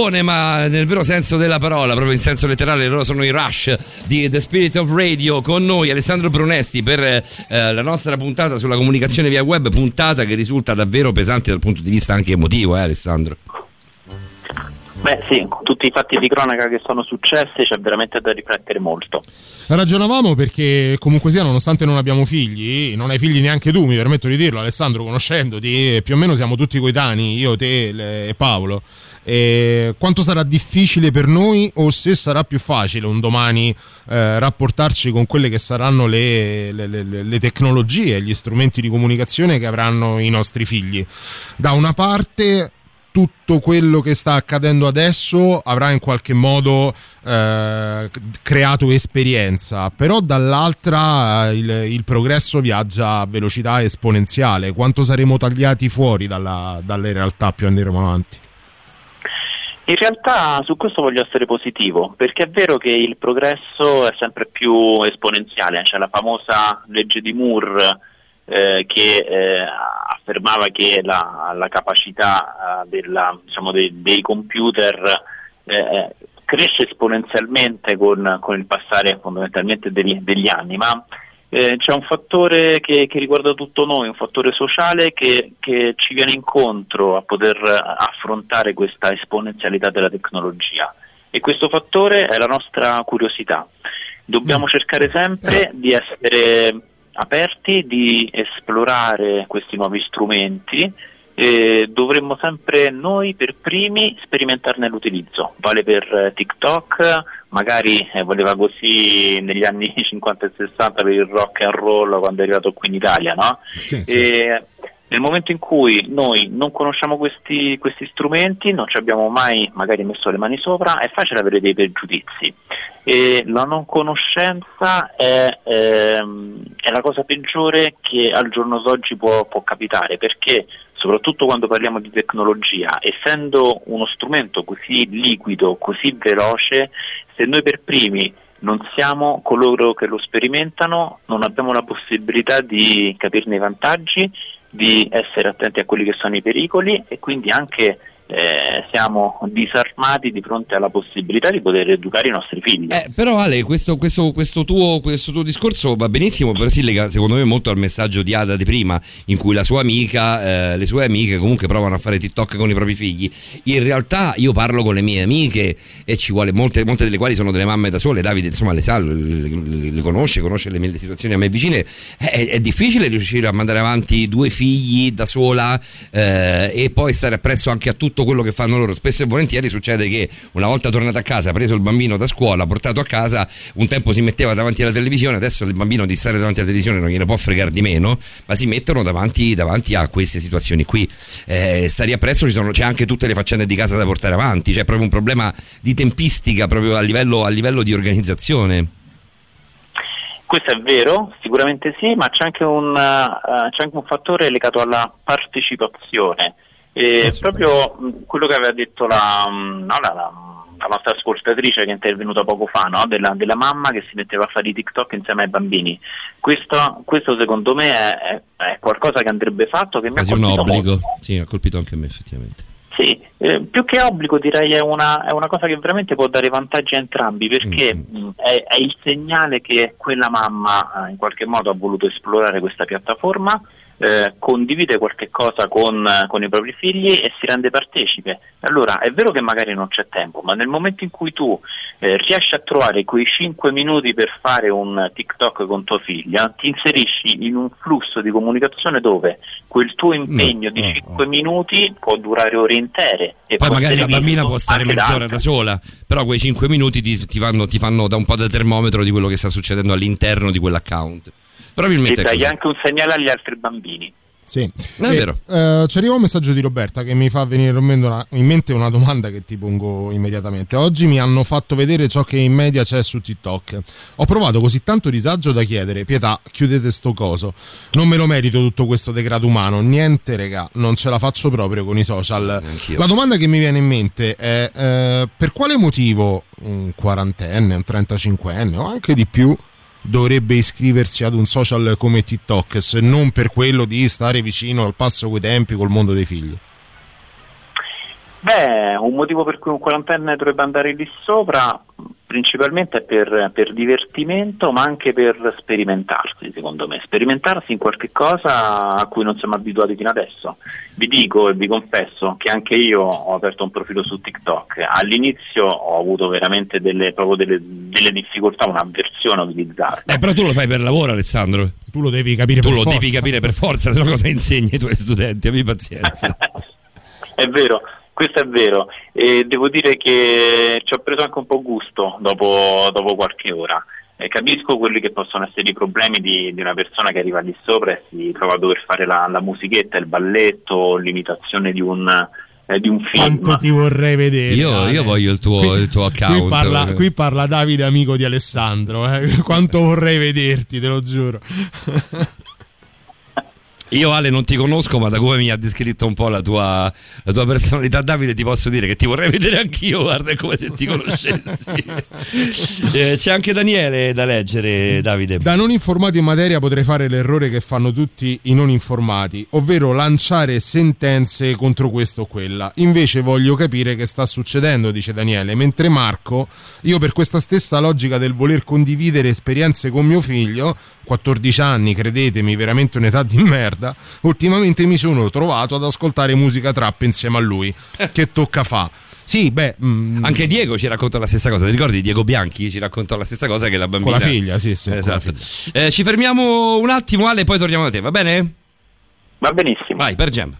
Classicone, ma nel vero senso della parola, proprio in senso letterale, loro sono i Rush di The Spirit of Radio con noi Alessandro Brunesti per eh, la nostra puntata sulla comunicazione via web, puntata che risulta davvero pesante dal punto di vista anche emotivo, eh Alessandro? Beh sì, tutti i fatti di cronaca che sono successi c'è veramente da riflettere molto. Ragionavamo perché comunque sia, nonostante non abbiamo figli, non hai figli neanche tu, mi permetto di dirlo, Alessandro, conoscendoti, più o meno siamo tutti coetanei, io, te le- e Paolo. E quanto sarà difficile per noi o se sarà più facile un domani eh, rapportarci con quelle che saranno le, le- le- le tecnologie, gli strumenti di comunicazione che avranno i nostri figli. Da una parte tutto quello che sta accadendo adesso avrà in qualche modo eh, creato esperienza, però dall'altra eh, il, il progresso viaggia a velocità esponenziale. Quanto saremo tagliati fuori dalla- dalle realtà più andremo avanti? In realtà su questo voglio essere positivo, perché è vero che il progresso è sempre più esponenziale, c'è la famosa legge di Moore eh, che eh, affermava che la, la capacità eh, della- diciamo, dei, dei computer eh, cresce esponenzialmente con, con il passare fondamentalmente degli, degli anni, ma eh, c'è un fattore che, che riguarda tutto noi, un fattore sociale che, che ci viene incontro a poter affrontare questa esponenzialità della tecnologia e questo fattore è la nostra curiosità. Dobbiamo cercare sempre di essere aperti, di esplorare questi nuovi strumenti e dovremmo sempre noi per primi sperimentarne l'utilizzo. Vale per eh, TikTok, magari eh, voleva così negli anni 50 e 60 per il rock and roll quando è arrivato qui in Italia, no? E nel momento in cui noi non conosciamo questi, questi strumenti, non ci abbiamo mai magari messo le mani sopra, è facile avere dei pregiudizi. E la non conoscenza è, ehm, è la cosa peggiore che al giorno d'oggi può, può capitare, perché soprattutto quando parliamo di tecnologia, essendo uno strumento così liquido, così veloce, se noi per primi non siamo coloro che lo sperimentano, non abbiamo la possibilità di capirne i vantaggi, di essere attenti a quelli che sono i pericoli e quindi anche eh, siamo disarmati di fronte alla possibilità di poter educare i nostri figli. Eh, però Ale, questo, questo- questo tuo, questo tuo discorso va benissimo, però si lega secondo me molto al messaggio di Ada di prima, in cui la sua amica, eh, le sue amiche comunque provano a fare TikTok con i propri figli. In realtà io parlo con le mie amiche e ci vuole molte, molte delle quali sono delle mamme da sole, Davide insomma le sa, le, le- le conosce, conosce le, le situazioni a me vicine, è, è difficile riuscire a mandare avanti due figli da sola eh, e poi stare appresso anche a tutto quello che fanno loro. Spesso e volentieri succede che una volta tornato a casa, preso il bambino da scuola, portato a casa, un tempo si metteva davanti alla televisione, adesso il bambino di stare davanti alla televisione non gliene può fregare di meno, ma si mettono davanti, davanti a queste situazioni qui. Eh, stare appresso sono, c'è anche tutte le faccende di casa da portare avanti, c'è proprio un problema di tempistica proprio a livello, a livello di organizzazione. Questo è vero, sicuramente sì, ma c'è anche un, eh, c'è anche un fattore legato alla partecipazione. E proprio mh, quello che aveva detto la, no, la- la- la nostra ascoltatrice che è intervenuta poco fa, no? della, della mamma che si metteva a fare i TikTok insieme ai bambini. Questo, questo secondo me è, è- qualcosa che andrebbe fatto, che mi ha Quasi un obbligo. Sì, ha colpito anche me effettivamente. Sì, eh, più che obbligo direi è una, è una cosa che veramente può dare vantaggi a entrambi perché mh, è, è il segnale che quella mamma eh, in qualche modo ha voluto esplorare questa piattaforma, eh, condivide qualche cosa con, con i propri figli e si rende partecipe. Allora è vero che magari non c'è tempo, ma nel momento in cui tu eh, riesci a trovare quei 5 minuti per fare un TikTok con tua figlia, ti inserisci in un flusso di comunicazione dove quel tuo impegno di 5 minuti può durare ore intere. E Poi magari la bambina può stare mezz'ora da sola, però quei 5 minuti ti, ti fanno, ti fanno da un po' da termometro di quello che sta succedendo all'interno di quell'account. Probabilmente E dai anche un segnale agli altri bambini. Sì, È E, vero. eh, ci arriva un messaggio di Roberta che mi fa venire in mente una- in mente una domanda che ti pongo immediatamente. Oggi mi hanno fatto vedere ciò che in media c'è su TikTok. Ho provato così tanto disagio da chiedere, pietà, chiudete sto coso. Non me lo merito tutto questo degrado umano. Niente, regà, non ce la faccio proprio con i social. Anch'io. La domanda che mi viene in mente è eh, per quale motivo un quarantenne, un 35enne o anche di più dovrebbe iscriversi ad un social come TikTok se non per quello di stare vicino al passo coi tempi col mondo dei figli? Beh, un motivo per cui un quarantenne dovrebbe andare lì sopra principalmente per, per divertimento ma anche per sperimentarsi secondo me, sperimentarsi in qualche cosa a cui non siamo abituati fino adesso. Vi dico e vi confesso che anche io ho aperto un profilo su TikTok, all'inizio ho avuto veramente delle, proprio delle, delle difficoltà, un'avversione a utilizzarlo. Eh, però tu lo fai per lavoro, Alessandro. Tu lo devi capire Tu per lo forza. devi capire per forza, se no cosa insegni ai tuoi studenti? Abbi pazienza. È vero, questo è vero. E devo dire che ci ho preso anche un po' gusto dopo, dopo qualche ora. E capisco quelli che possono essere i problemi di, di una persona che arriva lì sopra e si trova a dover fare la, la musichetta, il balletto, l'imitazione di un, eh, di un film. Quanto ti vorrei vedere. Io, io voglio il tuo, il tuo account. Qui parla, qui parla Davide, amico di Alessandro. eh. Quanto vorrei vederti, te lo giuro. Io Ale non ti conosco, ma da come mi ha descritto un po' la tua, la tua personalità, Davide, ti posso dire che ti vorrei vedere anch'io, guarda, è come se ti conoscessi. Eh, c'è anche Daniele da leggere, Davide. Da non informati in materia potrei fare l'errore che fanno tutti i non informati, ovvero lanciare sentenze contro questo o quella. Invece voglio capire che sta succedendo, dice Daniele, mentre Marco, io per questa stessa logica del voler condividere esperienze con mio figlio, 14 anni, credetemi, veramente un'età di merda, ultimamente mi sono trovato ad ascoltare musica trap insieme a lui. Che tocca fa? Sì, beh... mm, Anche Diego ci racconta la stessa cosa, ti ricordi? Diego Bianchi ci raccontò la stessa cosa che la bambina. Con la figlia, sì, sì. Esatto. Eh, ci fermiamo un attimo, Ale, e poi torniamo da te, va bene? Va benissimo. Vai, per Gem.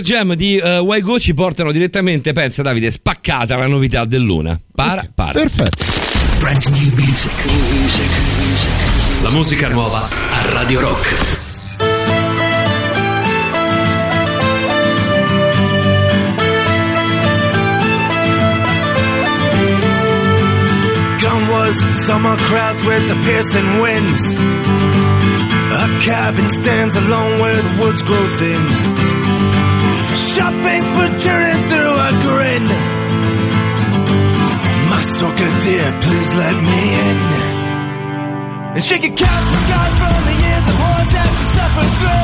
Pearl Jam di uh, Why Go ci portano direttamente, pensa Davide, spaccata la novità del Luna. Para, para. Perfetto. Brand new music. La musica nuova a Radio Rock. Summer crowds with the piercing winds. A cabin stands alone where the woods grow thin. Shopping's protruding through a grin. My soca dear, please let me in. And she could count the scars from the years of horrors that she suffered through.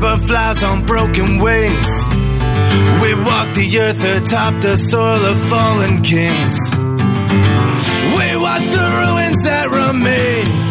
Seabird flies on broken wings. We walk the earth atop the soil of fallen kings. We watch the ruins that remain.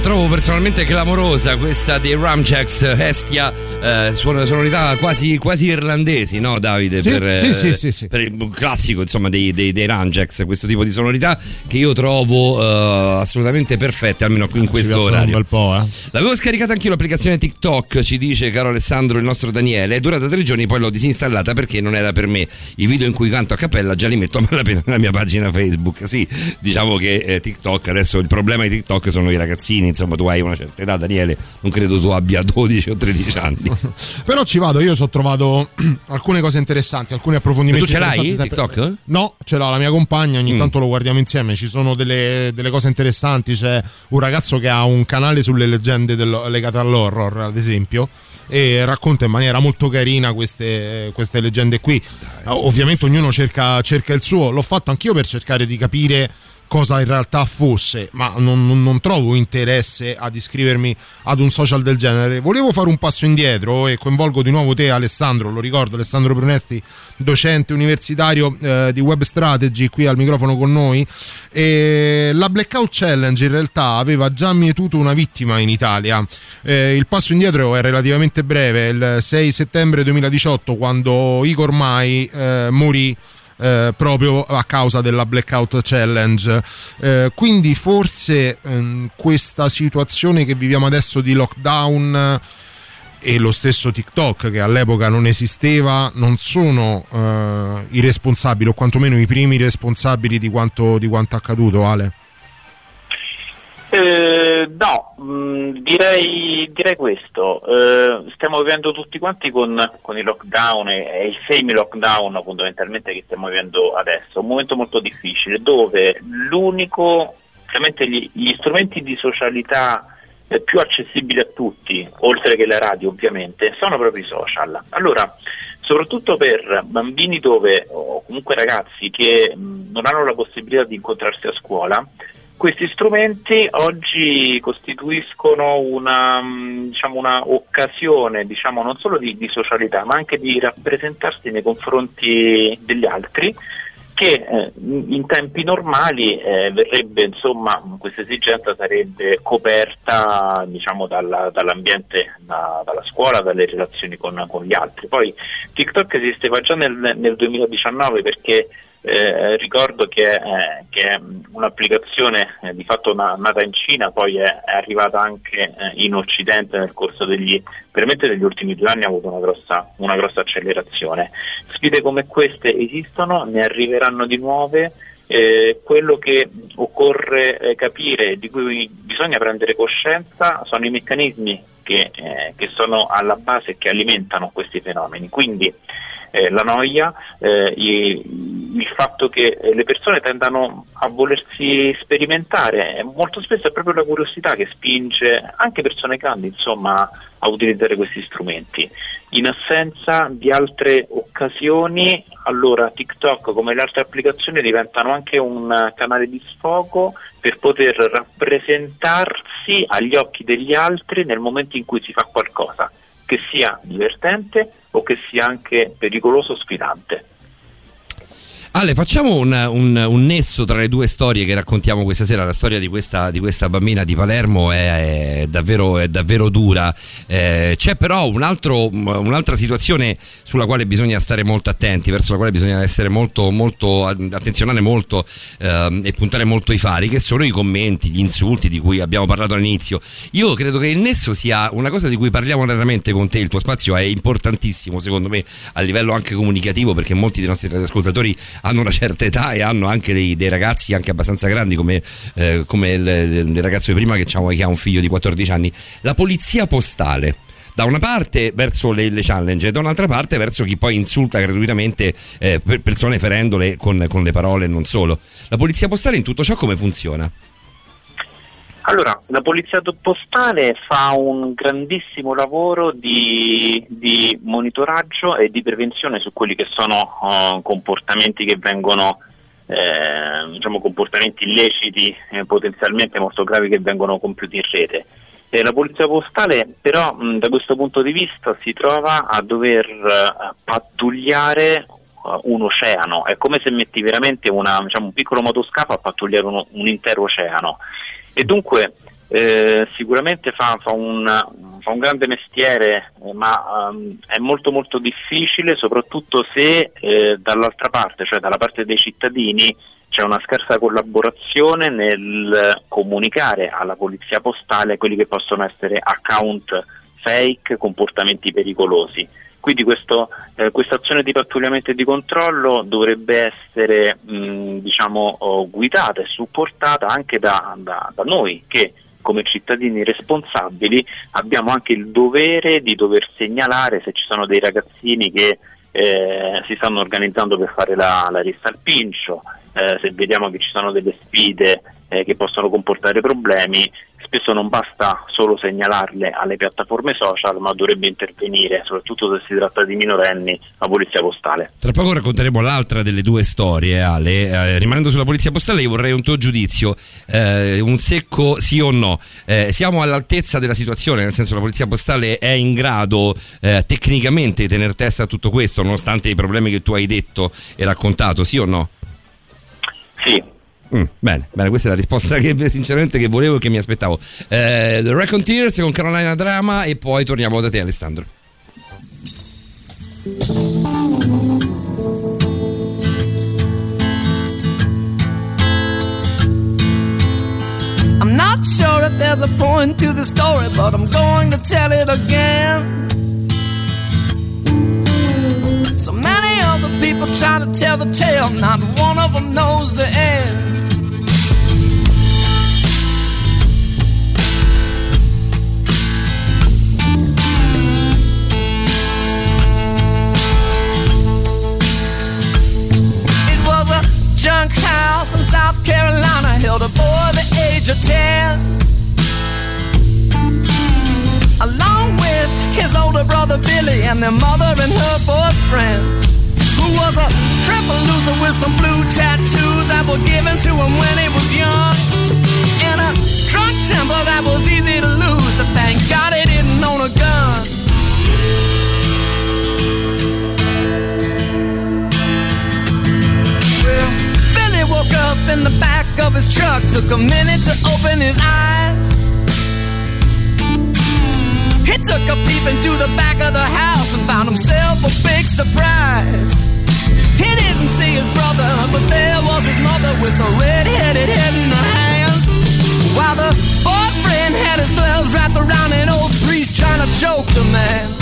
Che trovo personalmente clamorosa, questa dei Ramjacks Estia, eh, sonorità quasi, quasi irlandesi, no Davide? Sì, per, sì, eh, sì, sì, per il classico insomma dei, dei, dei Ramjacks, questo tipo di sonorità che io trovo eh, assolutamente perfette, almeno qui in Ci questo piacciono un orario. bel po', eh. L'avevo scaricata anch'io l'applicazione TikTok, ci dice caro Alessandro, il nostro Daniele. È durata tre giorni, poi l'ho disinstallata perché non era per me. I video in cui canto a cappella già li metto a malapena nella mia pagina Facebook. Sì, diciamo che eh, TikTok adesso il problema di TikTok sono i ragazzini. Insomma, tu hai una certa età, Daniele. Non credo tu abbia 12 o 13 anni. Però ci vado, io ho trovato alcune cose interessanti, alcuni approfondimenti. Ma tu ce l'hai, sempre- TikTok? No, ce l'ha la mia compagna, ogni Mm. tanto lo guardiamo insieme, ci sono delle, delle cose interessanti, c'è un ragazzo che ha un canale sulle leggende del- legate all'horror, ad esempio. E racconta in maniera molto carina queste, queste leggende qui. Eh, Ovviamente ognuno cerca, cerca il suo. L'ho fatto anch'io per cercare di capire cosa in realtà fosse, ma non, non- non trovo interesse ad iscrivermi ad un social del genere. Volevo fare un passo indietro e coinvolgo di nuovo te Alessandro, lo ricordo, Alessandro Brunesti, docente universitario eh, di Web Strategy qui al microfono con noi. E la Blackout Challenge in realtà aveva già mietuto una vittima in Italia. Eh, il passo indietro è relativamente breve, il 6 settembre 2018 quando Igor Mai eh, morì eh, proprio a causa della Blackout Challenge. Eh, quindi forse ehm, questa situazione che viviamo adesso di lockdown e lo stesso TikTok che all'epoca non esisteva non sono eh, i responsabili o quantomeno i primi responsabili di quanto, di quanto accaduto Ale. Eh, no, mh, direi, direi questo. Eh, stiamo vivendo tutti quanti con, con il lockdown e, e il semi-lockdown fondamentalmente che stiamo vivendo adesso. Un momento molto difficile dove l'unico, veramente gli, gli strumenti di socialità eh, più accessibili a tutti, oltre che la radio ovviamente, sono proprio i social. Allora, soprattutto per bambini dove, o comunque ragazzi che mh, non hanno la possibilità di incontrarsi a scuola, questi strumenti oggi costituiscono una, mh, diciamo, una occasione diciamo, non solo di, di socialità ma anche di rappresentarsi nei confronti degli altri che eh, in tempi normali eh, verrebbe insomma questa esigenza sarebbe coperta diciamo dalla- dall'ambiente da- dalla scuola dalle relazioni con, con gli altri. Poi TikTok esisteva già nel, nel 2019 perché eh, ricordo che, eh, che è un'applicazione eh, di fatto na- nata in Cina, poi è, è arrivata anche eh, in Occidente nel corso degli, veramente degli ultimi due anni ha avuto una grossa, una grossa accelerazione. Sfide come queste esistono, ne arriveranno di nuove. eh, quello che occorre capire, di cui bisogna prendere coscienza, sono i meccanismi che, che sono alla base e che alimentano questi fenomeni. Quindi eh, la noia, eh, il fatto che eh, le persone tendano a volersi sperimentare, e molto spesso è proprio la curiosità che spinge anche persone grandi insomma, a utilizzare questi strumenti. In assenza di altre occasioni, allora TikTok come le altre applicazioni diventano anche un eh, canale di sfogo per poter rappresentarsi agli occhi degli altri nel momento in cui si fa qualcosa, che sia divertente o che sia anche pericoloso o sfidante. Ale, facciamo un, un- un nesso tra le due storie che raccontiamo questa sera. La storia di questa, di questa bambina di Palermo è, è davvero, è davvero dura. Eh, c'è però un altro- un'altra situazione sulla quale bisogna stare molto attenti, verso la quale bisogna essere molto, molto attenzionare molto ehm, e puntare molto i fari, che sono i commenti, gli insulti di cui abbiamo parlato all'inizio. Io credo che il nesso sia una cosa di cui parliamo raramente con te. Il tuo spazio è importantissimo, secondo me, a livello anche comunicativo, perché molti dei nostri ascoltatori hanno una certa età e hanno anche dei, dei ragazzi anche abbastanza grandi come, eh, come il, il ragazzo di prima che, c'ha- che ha un figlio di 14 anni. La polizia postale. Da una parte verso le, le challenge e da un'altra parte verso chi poi insulta gratuitamente eh, per- persone ferendole con, con le parole e non solo. La polizia postale in tutto ciò come funziona? Allora, la polizia postale fa un grandissimo lavoro di, di monitoraggio e di prevenzione su quelli che sono eh, comportamenti che vengono, eh, diciamo comportamenti illeciti eh, potenzialmente molto gravi che vengono compiuti in rete. E la polizia postale però mh, da questo punto di vista si trova a dover eh, pattugliare eh, un oceano, è come se metti veramente una, diciamo, un piccolo motoscafo a pattugliare uno- un intero oceano e dunque eh, sicuramente fa, fa un, fa un grande mestiere, eh, ma ehm, è molto molto difficile, soprattutto se eh, dall'altra parte, cioè dalla parte dei cittadini, c'è una scarsa collaborazione nel comunicare alla polizia postale quelli che possono essere account fake, comportamenti pericolosi. Quindi eh, questa azione di pattugliamento e di controllo dovrebbe essere mh, diciamo, oh, guidata e supportata anche da, da- da noi che come cittadini responsabili abbiamo anche il dovere di dover segnalare se ci sono dei ragazzini che eh, si stanno organizzando per fare la, la rissa al pincio, eh, se vediamo che ci sono delle sfide eh, che possono comportare problemi, spesso non basta solo segnalarle alle piattaforme social, ma dovrebbe intervenire, soprattutto se si tratta di minorenni, la polizia postale. Tra poco racconteremo l'altra delle due storie, Ale. Eh, rimanendo sulla polizia postale, io vorrei un tuo giudizio. Eh, un secco sì o no? Eh, siamo all'altezza della situazione, nel senso la polizia postale è in grado eh, tecnicamente di tenere testa a tutto questo, nonostante i problemi che tu hai detto e raccontato, sì o no? Sì. Mm, bene, bene, questa è la risposta che sinceramente che volevo e che mi aspettavo. Eh, The Raconteers con Carolina Drama e poi torniamo da te Alessandro. I'm not sure if there's a point to the story, but I'm going to tell it again. So many other people try to tell the tale, not one of them knows the end. It was a junk house in South Carolina, held a boy the age of 10. Brother Billy and their mother and her boyfriend, who was a triple loser with some blue tattoos that were given to him when he was young. And a drunk temper that was easy to lose, but thank God he didn't own a gun. Well, Billy woke up in the back of his truck, took a minute to open his eyes. He took a peep into the back of the house and found himself a big surprise. He didn't see his brother, but there was his mother with a red-headed head in her hands. While the boyfriend had his gloves wrapped around an old priest trying to choke the man.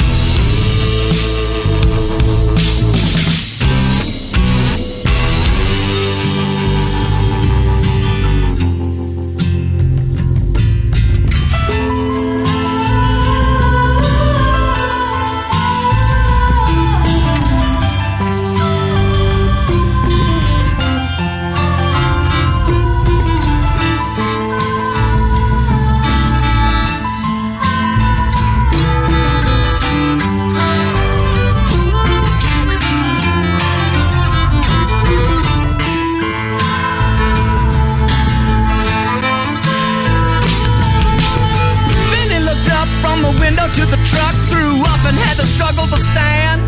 Struggle to stand.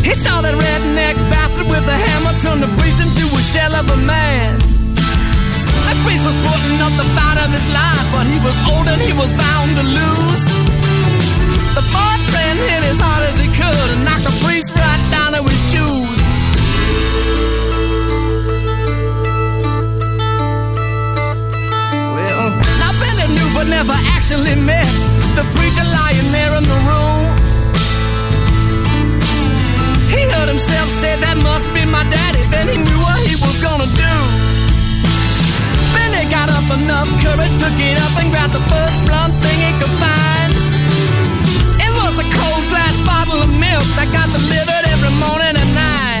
He saw that redneck bastard with a hammer turn the priest into a shell of a man. The priest was putting up the fight of his life, but he was old and he was bound to lose. The boyfriend hit as hard as he could and knocked the priest right down to his shoes. Well, now Billy knew but never actually met the preacher lying there in the room. He heard himself say, That must be my daddy. Then he knew what he was gonna do. Billy got up enough courage, took it up and grabbed the first blunt thing he could find. It was a cold glass bottle of milk that got delivered every morning and night.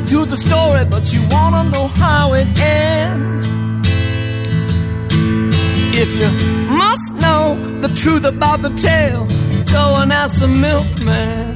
Side to the story, but you wanna know how it ends. If you must know the truth about the tale, go and ask the milkman.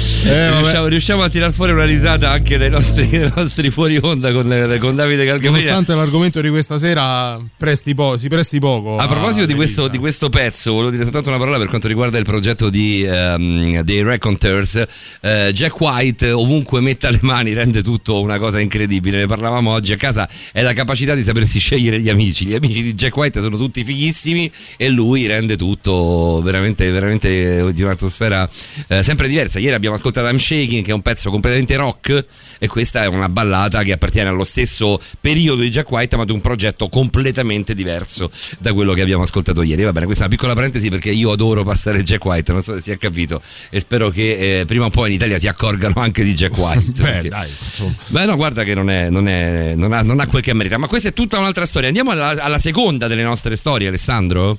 Eh, riusciamo, riusciamo a tirar fuori una risata anche dai nostri, dai nostri fuori onda con, con Davide Calcabrina. Nonostante l'argomento di questa sera presti po- si presti poco. A proposito di questo, di questo pezzo, volevo dire soltanto una parola per quanto riguarda il progetto di, ehm, dei Raconteurs. Eh, Jack White, ovunque metta le mani, rende tutto una cosa incredibile. Ne parlavamo oggi a casa. È la capacità di sapersi scegliere gli amici. Gli amici di Jack White sono tutti fighissimi e lui rende tutto veramente, veramente di un'atmosfera eh, sempre diversa. Ieri abbiamo ascoltato I'm Shaking, che è un pezzo completamente rock, e questa è una ballata che appartiene allo stesso periodo di Jack White, ma di un progetto completamente diverso da quello che abbiamo ascoltato ieri. Va bene, questa è una piccola parentesi perché io adoro passare Jack White, non so se si è capito, e spero che eh, prima o poi in Italia si accorgano anche di Jack White. Beh, perché- dai, insomma. Beh, no, guarda che non, è, non, è, non, ha, non ha quel che merita. Ma questa è tutta un'altra storia. Andiamo alla, alla seconda delle nostre storie, Alessandro.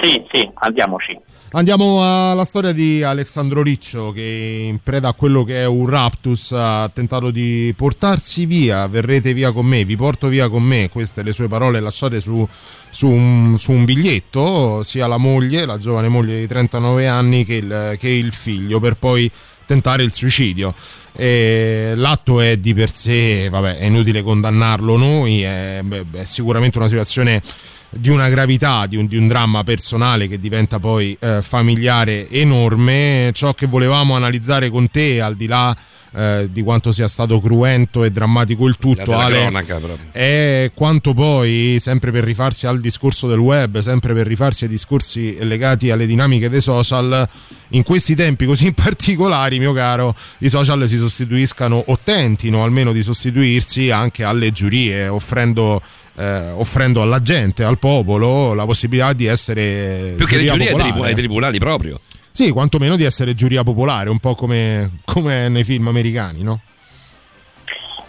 Sì, sì, andiamoci. Andiamo alla storia di Alessandro Riccio che in preda a quello che è un raptus ha tentato di portarsi via, verrete via con me, vi porto via con me, queste le sue parole lasciate su, su un, su un biglietto, sia la moglie, la giovane moglie di 39 anni che il, che il figlio per poi tentare il suicidio. E l'atto è di per sé, vabbè, è inutile condannarlo noi, è, beh, è sicuramente una situazione di una gravità, di un, di un dramma personale che diventa poi eh, familiare enorme. Ciò che volevamo analizzare con te, al di là eh, di quanto sia stato cruento e drammatico il tutto, Ale, cronaca è quanto poi, sempre per rifarsi al discorso del web, sempre per rifarsi ai discorsi legati alle dinamiche dei social, in questi tempi così particolari, mio caro, i social si sostituiscano o tentino almeno di sostituirsi anche alle giurie, offrendo, eh, offrendo alla gente, al popolo, la possibilità di essere Più che le giurie ai, tribunali proprio. Sì, quantomeno di essere giuria popolare, un po' come, come nei film americani, no?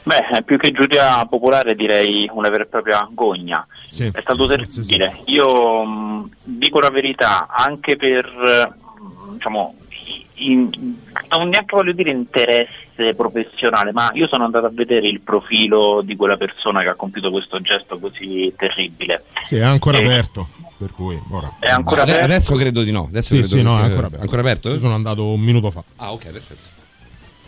Beh, più che giuria popolare direi una vera e propria gogna. Sì. È stato terribile. Io mh, dico la verità, anche per, diciamo, in- non neanche voglio dire interesse professionale, ma io sono andato a vedere il profilo di quella persona che ha compiuto questo gesto così terribile. Sì, è ancora Eh, aperto, per cui ora. È ancora aperto? Adesso credo di no. Adesso Sì, credo sì, no, è sia- ancora aperto. ancora aperto? Io sono andato un minuto fa. Ah, ok, perfetto.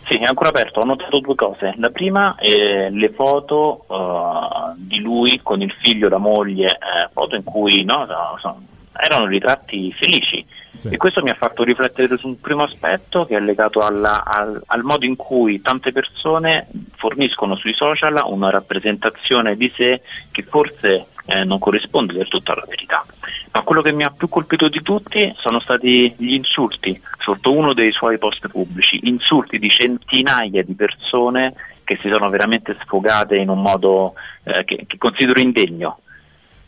Sì, è ancora aperto. Ho notato due cose. La prima è le foto eh, di lui con il figlio, la moglie, eh, foto in cui no, no, so- erano ritratti felici. E questo mi ha fatto riflettere su un primo aspetto che è legato alla- al, al modo in cui tante persone forniscono sui social una rappresentazione di sé che forse eh, non corrisponde del tutto alla verità. Ma quello che mi ha più colpito di tutti sono stati gli insulti sotto uno dei suoi post pubblici, insulti di centinaia di persone che si sono veramente sfogate in un modo eh, che, che considero indegno.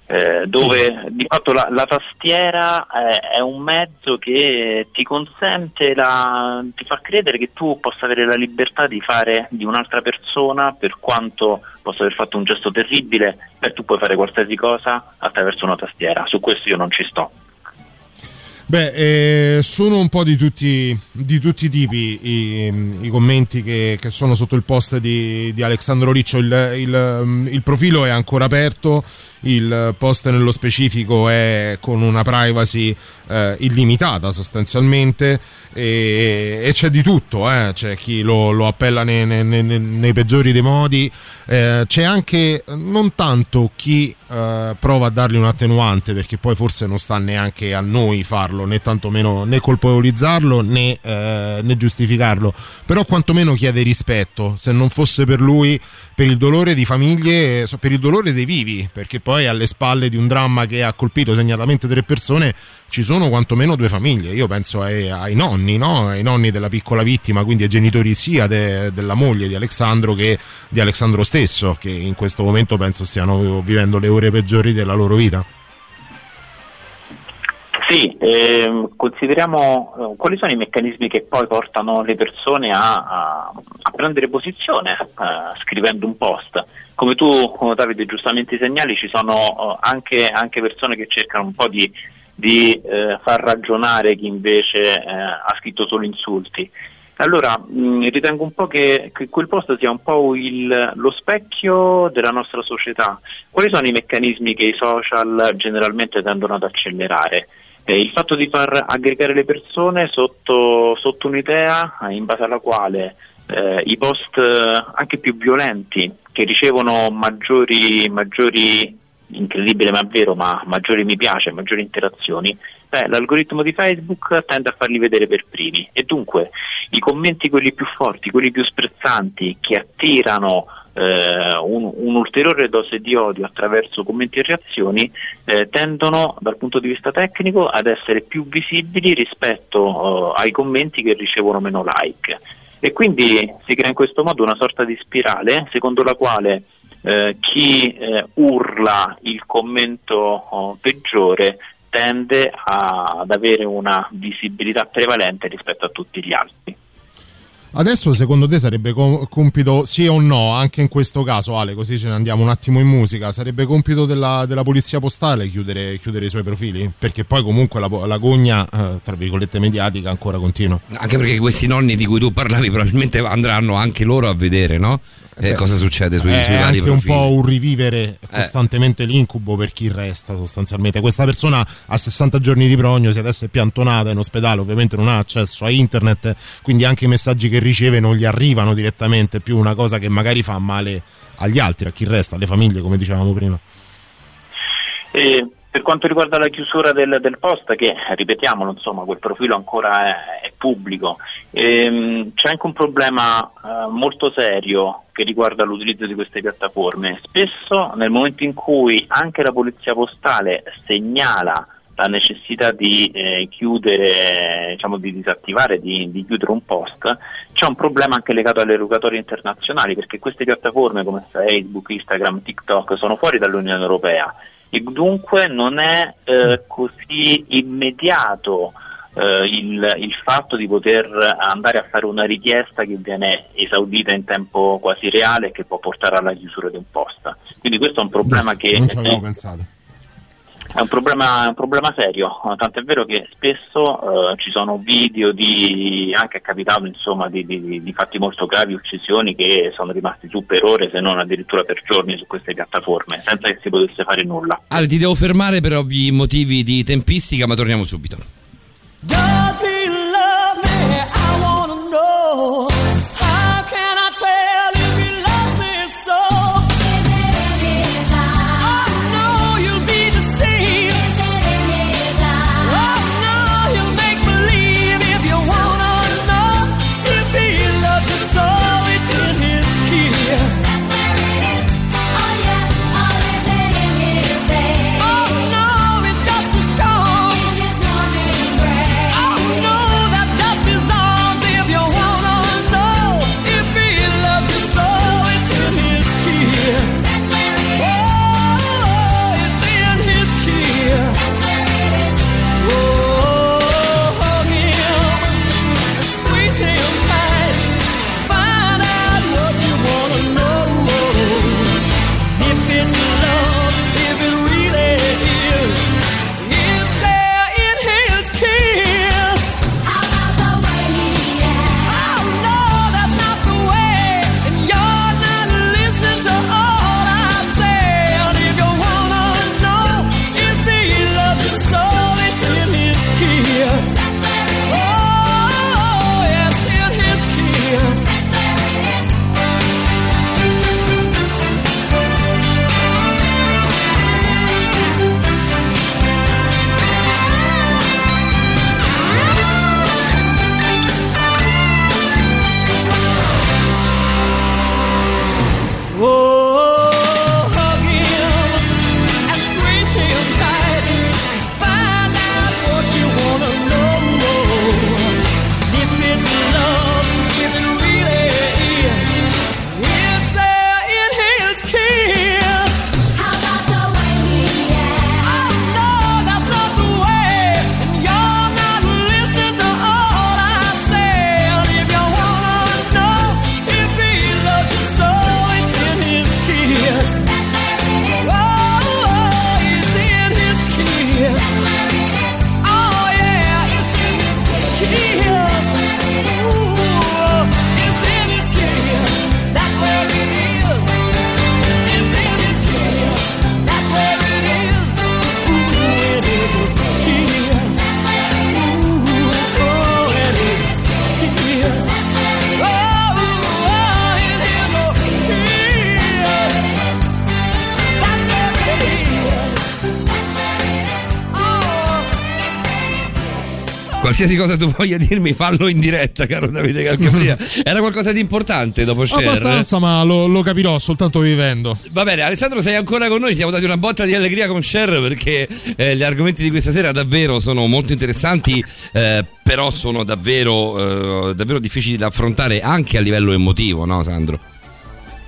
Eh, dove di fatto la, la tastiera eh, è un mezzo che ti consente, la, ti fa credere che tu possa avere la libertà di fare di un'altra persona, per quanto possa aver fatto un gesto terribile, beh, tu puoi fare qualsiasi cosa attraverso una tastiera. Su questo io non ci sto. Beh, eh, sono un po' di tutti, di tutti i tipi i, i commenti che, che sono sotto il post di, di Alessandro Riccio. Il, il- il profilo è ancora aperto, il post nello specifico è con una privacy eh, illimitata sostanzialmente e, e c'è di tutto, eh. c'è chi lo, lo appella nei, nei- nei- nei peggiori dei modi, eh, c'è anche non tanto chi eh, prova a dargli un attenuante perché poi forse non sta neanche a noi farlo né tantomeno né colpevolizzarlo né, eh, né giustificarlo. Però quantomeno chiede rispetto. Se non fosse per lui per il dolore di famiglie per il dolore dei vivi perché poi alle spalle di un dramma che ha colpito segnatamente tre persone ci sono quantomeno due famiglie io penso ai, ai nonni no? ai nonni della piccola vittima quindi ai genitori sia de- della moglie di Alessandro che di Alessandro stesso che in questo momento penso stiano vivendo le ore peggiori della loro vita Sì, ehm, consideriamo eh, quali sono i meccanismi che poi portano le persone a, a- a prendere posizione eh, scrivendo un post. Come tu, Davide, giustamente segnali, ci sono eh, anche, anche persone che cercano un po' di di eh, far ragionare chi invece eh, ha scritto solo insulti. Allora, mh, ritengo un po' che, che quel post sia un po' il- lo specchio della nostra società. Quali sono i meccanismi che i social generalmente tendono ad accelerare? Eh, il fatto di far aggregare le persone sotto, sotto un'idea eh, in base alla quale eh, i post eh, anche più violenti che ricevono maggiori, maggiori incredibile ma vero, ma maggiori mi piace, maggiori interazioni, beh, l'algoritmo di Facebook tende a farli vedere per primi. E dunque i commenti quelli più forti, quelli più sprezzanti che attirano eh, un- un'ulteriore dose di odio attraverso commenti e reazioni eh, tendono dal punto di vista tecnico ad essere più visibili rispetto eh, ai commenti che ricevono meno like e quindi si crea in questo modo una sorta di spirale secondo la quale eh, chi eh, urla il commento oh, peggiore tende a- ad avere una visibilità prevalente rispetto a tutti gli altri. Adesso secondo te sarebbe com- compito, sì o no, anche in questo caso Ale, così ce ne andiamo un attimo in musica, sarebbe compito della, della polizia postale chiudere, chiudere i suoi profili? Perché poi comunque la, la gogna, eh, tra virgolette, mediatica ancora continua. Anche perché questi nonni di cui tu parlavi probabilmente andranno anche loro a vedere, no? Eh, cosa succede sui, è sui vari anche un profili. po' un rivivere costantemente l'incubo per chi resta sostanzialmente. Questa persona ha 60 giorni di prognosi, adesso è piantonata in ospedale, ovviamente non ha accesso a internet, quindi anche i messaggi che riceve non gli arrivano direttamente, più una cosa che magari fa male agli altri, a chi resta, alle famiglie, come dicevamo prima. E per quanto riguarda la chiusura del, del post, che ripetiamolo, insomma, quel profilo ancora è pubblico, ehm, c'è anche un problema eh, molto serio che riguarda l'utilizzo di queste piattaforme. Spesso nel momento in cui anche la polizia postale segnala la necessità di eh, chiudere, diciamo di disattivare, di, di chiudere un post, c'è un problema anche legato alle erogatori internazionali perché queste piattaforme come Facebook, Instagram, TikTok sono fuori dall'Unione Europea. E dunque non è eh, così immediato eh, il, il fatto di poter andare a fare una richiesta che viene esaudita in tempo quasi reale e che può portare alla chiusura di un post. Quindi questo è un problema che Non ci avevo eh, pensato. è un problema, è un problema serio, tant'è vero che spesso eh, ci sono video di, anche è capitato insomma, di, di- di fatti molto gravi, uccisioni che sono rimasti su per ore se non addirittura per giorni su queste piattaforme, senza che si potesse fare nulla. Ale, ti devo fermare per ovvi motivi di tempistica, ma torniamo subito. Don't Qualsiasi cosa tu voglia dirmi, fallo in diretta, caro Davide Calcapria. Era qualcosa di importante dopo Cher? Abbastanza, ma lo, lo capirò soltanto vivendo. Va bene, Alessandro, sei ancora con noi. Ci siamo dati una botta di allegria con Cher perché eh, gli argomenti di questa sera davvero sono molto interessanti, eh, però sono davvero, eh, davvero difficili da affrontare anche a livello emotivo, no, Sandro?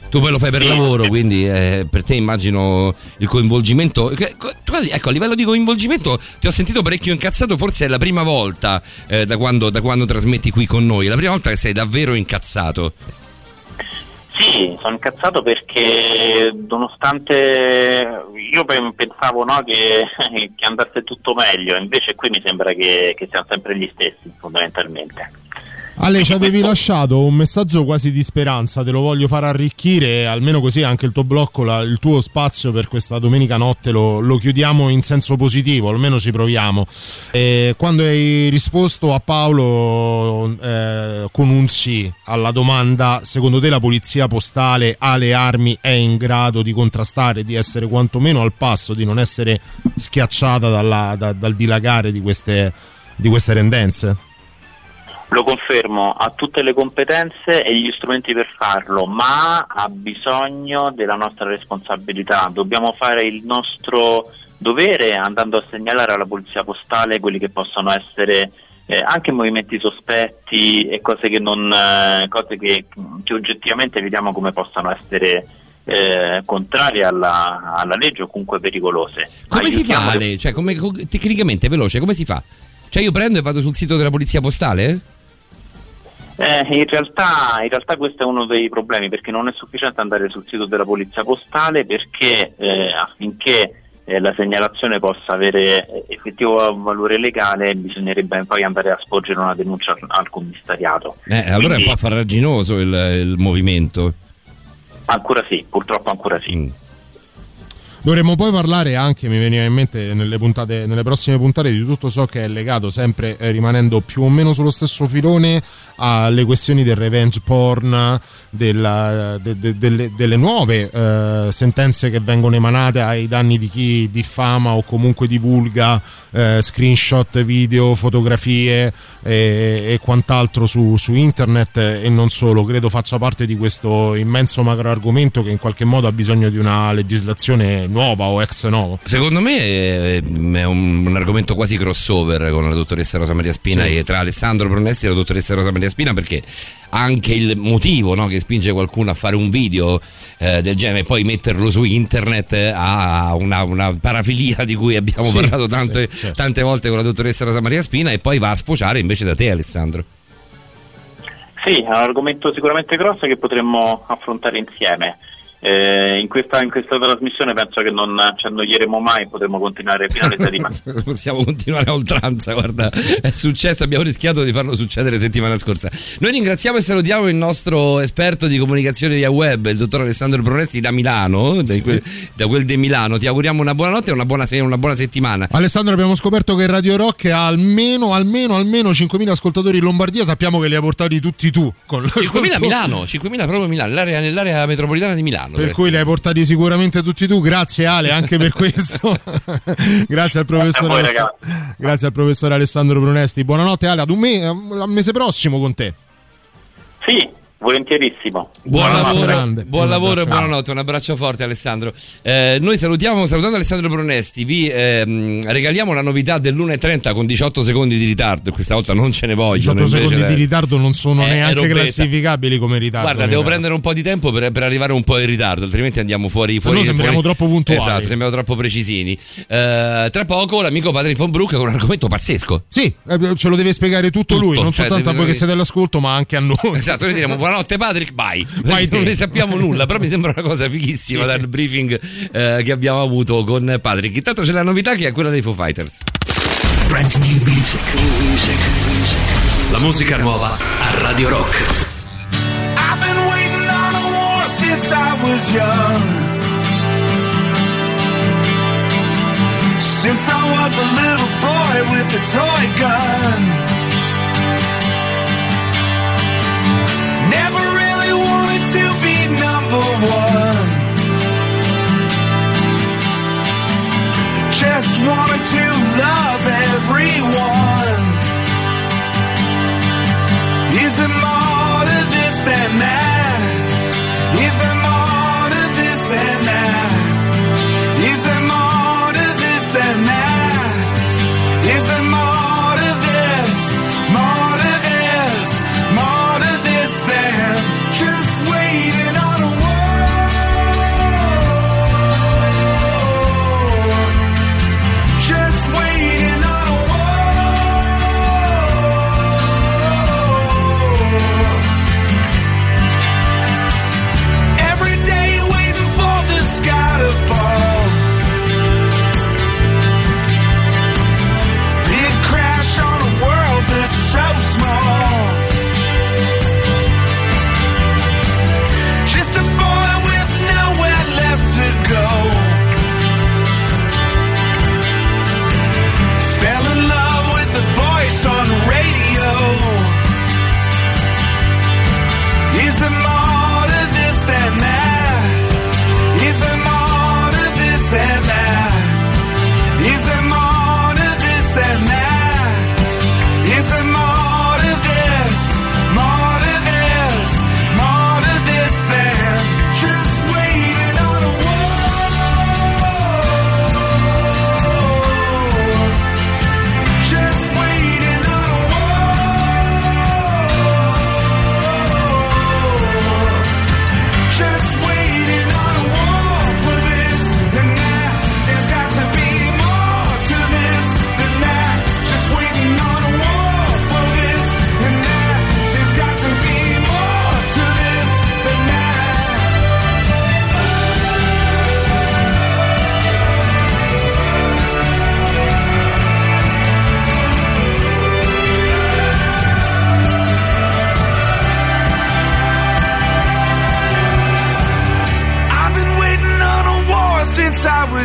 Tu poi lo fai per lavoro, quindi eh, per te immagino il coinvolgimento. ecco, a livello di coinvolgimento ti ho sentito parecchio incazzato, forse è la prima volta eh, da, quando, da quando trasmetti qui con noi, la prima volta che sei davvero incazzato. Sì, sono incazzato perché nonostante io pe- pensavo no, che, che andasse tutto meglio, invece qui mi sembra che, che siamo sempre gli stessi fondamentalmente. Ale, ci avevi lasciato un messaggio quasi di speranza, te lo voglio far arricchire, almeno così anche il tuo blocco, la- il tuo spazio per questa domenica notte lo, lo chiudiamo in senso positivo, almeno ci proviamo. E quando hai risposto a Paolo eh, con un sì alla domanda, secondo te la polizia postale ha le armi, è in grado di contrastare, di essere quantomeno al passo, di non essere schiacciata dalla- da- dal dilagare di queste, di queste tendenze? Lo confermo, ha tutte le competenze e gli strumenti per farlo, ma ha bisogno della nostra responsabilità. Dobbiamo fare il nostro dovere andando a segnalare alla polizia postale quelli che possono essere eh, anche movimenti sospetti e cose che, non, eh, cose che, che oggettivamente vediamo come possano essere eh, contrarie alla, alla legge o comunque pericolose. Come si fa, Aiutiamo le- Ale? Cioè, come, co- tecnicamente, veloce, come si fa? Cioè, io prendo e vado sul sito della polizia postale? Eh, in, realtà, in realtà questo è uno dei problemi perché non è sufficiente andare sul sito della polizia postale perché eh, affinché eh, la segnalazione possa avere eh, effettivo valore legale bisognerebbe poi andare a sporgere una denuncia al, al commissariato. Eh, allora è un Quindi- po' farraginoso il, il movimento. Ancora sì, purtroppo ancora sì. Mm. Dovremmo poi parlare anche, mi veniva in mente nelle, puntate, nelle prossime puntate, di tutto ciò che è legato, sempre eh, rimanendo più o meno sullo stesso filone, alle questioni del revenge porn, della- de- de- delle, delle nuove eh, sentenze che vengono emanate ai danni di chi diffama o comunque divulga eh, screenshot, video, fotografie e, e quant'altro su, su internet e non solo. Credo faccia parte di questo immenso macro argomento che in qualche modo ha bisogno di una legislazione nuova o ex novo. Secondo me è, è un, un argomento quasi crossover con la dottoressa Rosa Maria Spina Sì. e tra Alessandro Pronesti e la dottoressa Rosa Maria Spina perché anche il motivo no, che spinge qualcuno a fare un video eh, del genere e poi metterlo su internet eh, ha una, una parafilia di cui abbiamo Sì, parlato tante, sì, certo. tante volte con la dottoressa Rosa Maria Spina e poi va a sfociare invece da te Alessandro. Sì, è un argomento sicuramente grosso che potremmo affrontare insieme. Eh, in, questa, in questa trasmissione penso che non ci annoieremo mai, potremo continuare fino all'età di mattina. Possiamo continuare a oltranza, guarda, è successo, abbiamo rischiato di farlo succedere settimana scorsa. Noi ringraziamo e salutiamo il nostro esperto di comunicazione via web, il dottor Alessandro Pronesti da Milano, da quel, da quel di Milano. Ti auguriamo una buona notte e una buona, una buona settimana. Alessandro, abbiamo scoperto che Radio Rock ha almeno, almeno, almeno 5.000 ascoltatori in Lombardia. Sappiamo che li hai portati tutti tu. Con, 5.000 a Milano, 5.000 proprio a Milano, nell'area, nell'area metropolitana di Milano. Per cui li hai portati sicuramente tutti tu. Grazie Ale anche per questo. Grazie al professore. voi, Grazie al professore Alessandro Brunesti. Buonanotte Ale, ad un me- mese prossimo con te. Sì, volentierissimo. Buon lavoro, grande. buon lavoro e buonanotte, un abbraccio forte Alessandro. Eh, noi salutiamo, salutando Alessandro Pronesti, vi ehm, regaliamo la novità dell'1.30 con 18 secondi di ritardo, questa volta non ce ne vogliono. 18 invece secondi la- di ritardo non sono Eh, neanche classificabili come ritardo. Guarda, devo prendere un po' di tempo per, per arrivare un po' in ritardo, altrimenti andiamo fuori. fuori no sembriamo fuori- troppo puntuali. Esatto, sembriamo troppo precisini. Eh, tra poco l'amico Patrick von Brook con un argomento pazzesco. Sì, eh, ce lo deve spiegare tutto, Tutto, lui, non cioè, soltanto a voi che siete all'ascolto, ma anche a noi. Esatto, noi diremo buonanotte Patrick, bye. Vai non ne sappiamo nulla, però mi sembra una cosa fighissima dal briefing eh, che abbiamo avuto con Patrick. Intanto c'è la novità che è quella dei Foo Fighters. Brand new music. La musica nuova a Radio Rock. I've been waiting on a war since I was young. Since I was a little boy with a toy gun. to be number one. Just wanted to love everyone. Isn't more to this than that?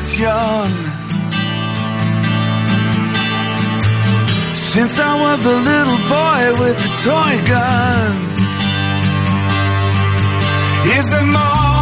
Was young. Since I was a little boy with a toy gun. Is there more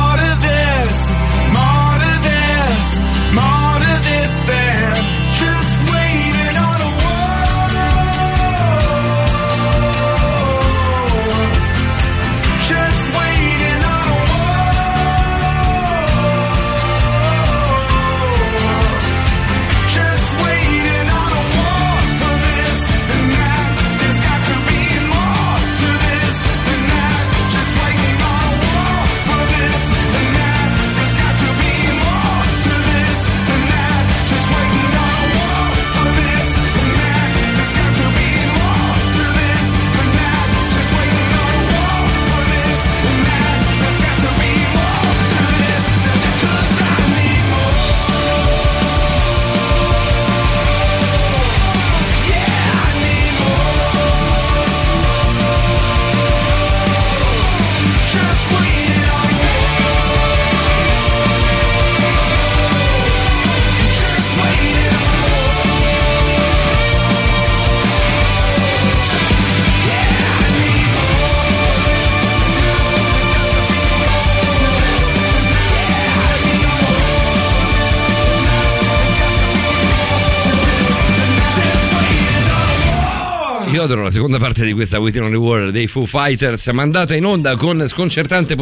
Io adoro la seconda parte di questa Waiting on the World dei Foo Fighters, mandata in onda con sconcertante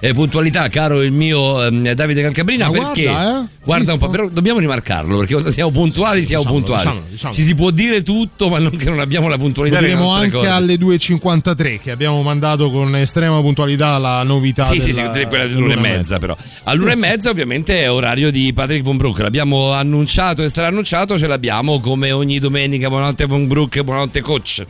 eh, puntualità, caro il mio ehm, Davide Calcabrina, Ma perché guarda, eh, guarda un po', però dobbiamo rimarcarlo, perché quando siamo puntuali siamo Diciamolo, puntuali. diciamolo, diciamolo. Ci si può dire tutto, ma non che non abbiamo la puntualità diremo anche cose. alle 2.53 che abbiamo mandato con estrema puntualità la novità Sì, sì, della- sì, di quella dell'una e mezza, però. All'una e mezza, ovviamente, è orario di Patrick Von Brook. L'abbiamo annunciato e straannunciato, ce l'abbiamo come ogni domenica. Buonanotte, Von Brook, buonanotte, coach.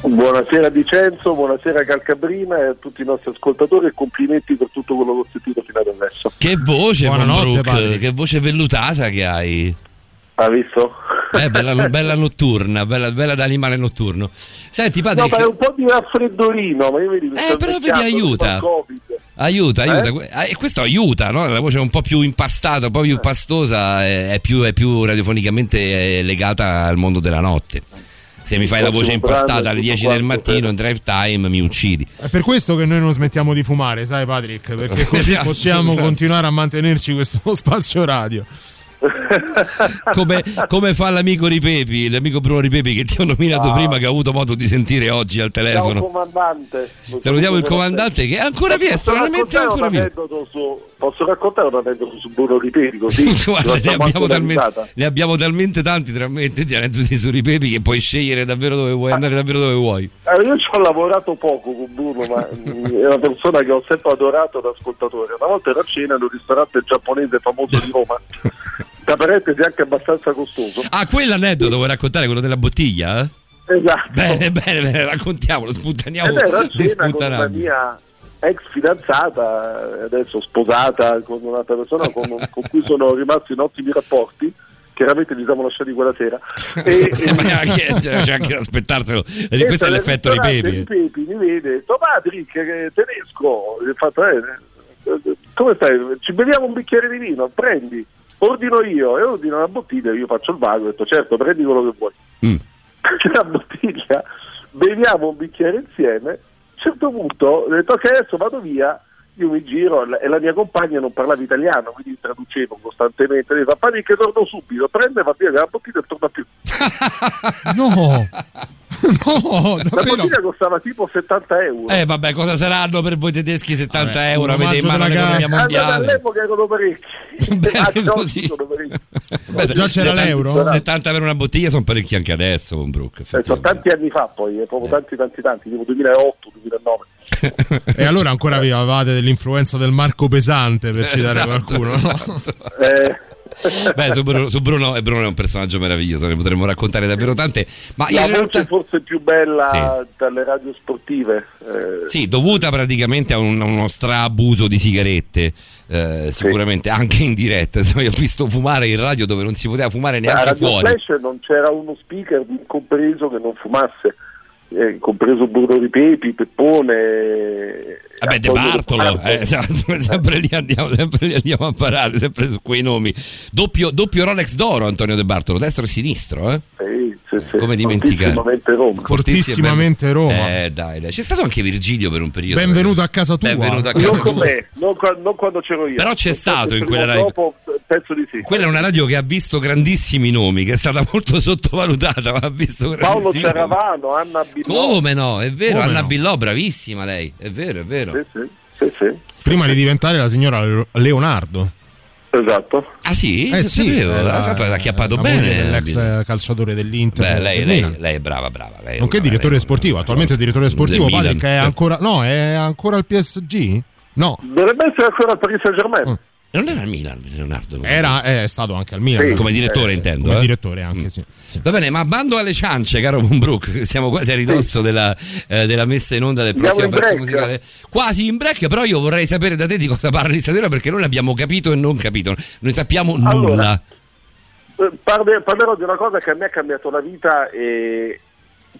Buonasera Vincenzo, buonasera Calcabrina e a tutti i nostri ascoltatori e complimenti per tutto quello che ho sentito fino ad adesso. Che voce, Von Buonanotte, Brook, Patrick. che voce vellutata che hai. Ha visto? Eh, bella, bella notturna, bella, bella da animale notturno. Senti, No, Patrick, ma è un po' di raffreddorino, ma io vedi mi sto Eh, però vedi, aiuta. aiuta, Eh? aiuta. Eh, E questo aiuta, no? La voce è un po' più impastata, un po' più pastosa, è, è più, è più radiofonicamente eh, legata al mondo della notte. Se mi fai la voce impastata alle tutto 10 del mattino in drive time, mi uccidi. È per questo che noi non smettiamo di fumare, sai Patrick? Perché così Esatto, possiamo esatto. continuare a mantenerci questo spazio radio. come, come fa l'amico Ripepi, l'amico Bruno Ripepi che ti ho nominato Ah. prima, che ho avuto modo di sentire oggi al telefono. comandante. Salutiamo il comandante che è ancora posso stranamente ancora su- Posso raccontare un aneddoto su Bruno Ripeti così? Guarda, ne abbiamo, talmente, ne abbiamo talmente tanti talmente di aneddoti su Ripepi che puoi scegliere davvero dove vuoi andare, davvero dove vuoi. Eh, io ci ho lavorato poco con Bruno, ma è una persona che ho sempre adorato da ascoltatore. Una volta ero a cena in un ristorante giapponese famoso di Roma, da parentesi anche abbastanza costoso. Ah, quell'aneddoto vuoi raccontare, quello della bottiglia? eh? Esatto. Bene, bene, bene, raccontiamolo, sputtaniamo Ed ero a di cena con sputtanardi. mia ex fidanzata, adesso sposata con un'altra persona con, con cui sono rimasto in ottimi rapporti. Chiaramente li siamo lasciati quella sera. E, Ma neanche- cioè, c'è anche da aspettarselo. Eh, Questo è l'effetto Ripepi. Ripepi mi vede, Patrick, tedesco. Eh, eh, come stai? Ci beviamo un bicchiere di vino, prendi. Ordino io e ordino una bottiglia, io faccio il vago, ho detto certo, prendi quello che vuoi. Mm. C'è la bottiglia, beviamo un bicchiere insieme. A un certo punto ho detto ok, adesso vado via. Io mi giro e la mia compagna non parlava italiano, quindi traducevo costantemente. Le fa Patrick, torno subito, prende, va via la bottiglia e torna più. No, no, La davvero. bottiglia costava tipo 70 euro. Eh vabbè, cosa saranno per voi tedeschi 70 Vabbè, euro? Avete in mano l'economia mondiale. all'epoca erano parecchi. Beh, Ah, così. sono parecchi. Beh, Già c'era 70 l'euro? 70 per una bottiglia sono parecchi anche adesso, con Brook. Eh, sono tanti anni fa poi, eh, proprio tanti tanti tanti, tipo 2008, 2009. E allora ancora avevate dell'influenza del Marco Pesante per citare Esatto, qualcuno, no? esatto. Eh, Beh, su Bruno, su Bruno, e Bruno è un personaggio meraviglioso, ne potremmo raccontare davvero tante. Ma la realtà, voce forse più bella Sì. dalle radio sportive. eh, sì, dovuta praticamente a, un- a uno straabuso di sigarette, eh, sicuramente anche in diretta. Insomma, io ho visto fumare in radio dove non si poteva fumare a neanche fuori. Flash non c'era uno speaker compreso che non fumasse. eh, compreso burro di pepi, peppone. Vabbè, De Bartolo, eh, esatto, sempre, lì andiamo, sempre lì andiamo a parare, sempre su quei nomi. Doppio, doppio Rolex d'oro Antonio De Bartolo, destro e sinistro, eh? Sì, sì, sì. Come dimenticare? Fortissimamente Roma. Fortissimamente Roma. Eh, dai, dai. C'è stato anche Virgilio per un periodo. Benvenuto a casa tua. Benvenuto a Non casa con tua. me, non, non quando c'ero io. Però c'è Non stato in quella radio. Dopo, penso di sì. Quella è una radio che ha visto grandissimi nomi, che è stata molto sottovalutata, ma ha visto Paolo. Ceravano, Anna Billò. Come no? È vero, Come Anna no? Billò, bravissima lei. È vero, è vero. Sì, sì, sì, sì. Prima di diventare la signora Le- Leonardo. Esatto. Ah sì? Eh sì, sapevo. eh, l'ha, l'ha acchiappato bene. dell'ex eh, calciatore dell'Inter. Beh, lei, lei, lei è brava, brava. Lei è Nonché una- direttore lei- sportivo, attualmente direttore sportivo, pare che è ancora no, è ancora al PSG? No, Dovrebbe essere ancora al Paris Saint Germain. Non era il Milan, Leonardo. era è stato anche al Milan. Sì. Come direttore, Eh, intendo. Come eh? direttore anche, sì. Sì. Va bene, ma bando alle ciance, caro Moonbrook. Siamo quasi a ridosso della, eh, della messa in onda del Andiamo prossimo in pezzo musicale. Quasi in break, però io vorrei sapere da te di cosa parli stasera perché noi l'abbiamo capito e non capito. Non sappiamo nulla. Allora, Eh, parle- parlerò di una cosa che a me ha cambiato la vita e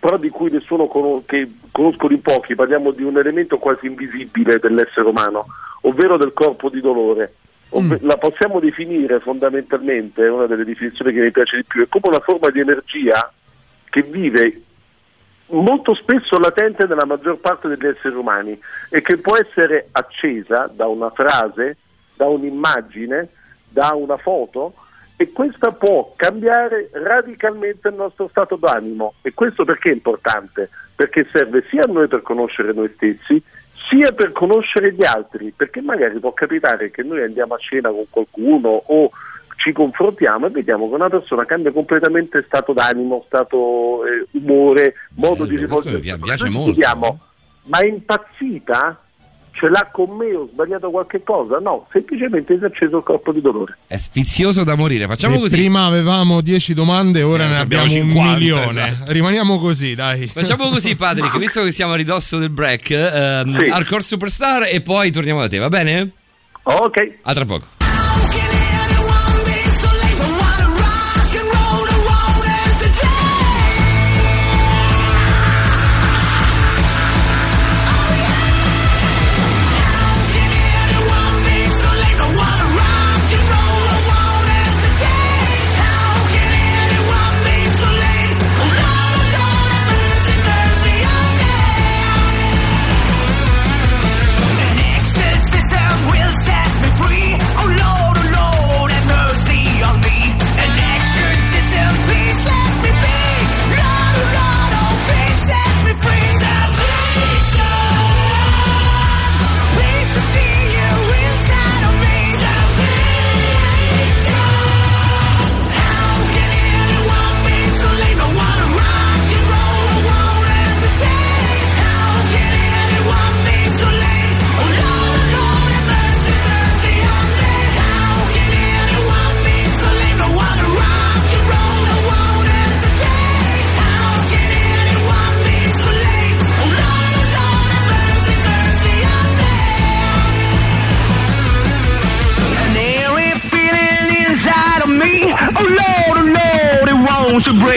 però di cui nessuno conosce, che conoscono in pochi, parliamo di un elemento quasi invisibile dell'essere umano, ovvero del corpo di dolore. Ov- La possiamo definire fondamentalmente, è una delle definizioni che mi piace di più, è come una forma di energia che vive molto spesso latente nella maggior parte degli esseri umani e che può essere accesa da una frase, da un'immagine, da una foto e questa può cambiare radicalmente il nostro stato d'animo. E questo perché è importante? Perché serve sia a noi per conoscere noi stessi sia per conoscere gli altri, perché magari può capitare che noi andiamo a cena con qualcuno o ci confrontiamo e vediamo che una persona cambia completamente stato d'animo, stato eh, umore, modo di Bello, questo rivolgere. mi pi- piace molto, chiediamo, ma è impazzita? Ce l'ha con me? Ho sbagliato qualche cosa? No, semplicemente si è acceso il corpo di dolore. È sfizioso da morire. Facciamo Se così. prima avevamo 10 domande, ora Sì, ne abbiamo, abbiamo un 50, milione. esatto. Rimaniamo così, dai. Facciamo così, Patrick, visto che siamo a ridosso del break, ehm, Sì. Hardcore Superstar e poi torniamo da te, va bene? Ok. A tra poco.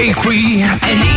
Wants to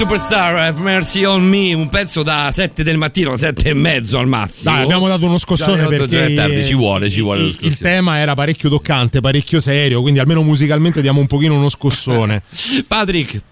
Superstar Have Mercy on Me, un pezzo da 7 del mattino, 7 e mezzo al massimo. Dai, abbiamo dato uno scossone Già perché è tardi, ci vuole, ci vuole lo il, il scossone. tema era parecchio toccante, parecchio serio, quindi almeno musicalmente diamo un pochino uno scossone. Patrick,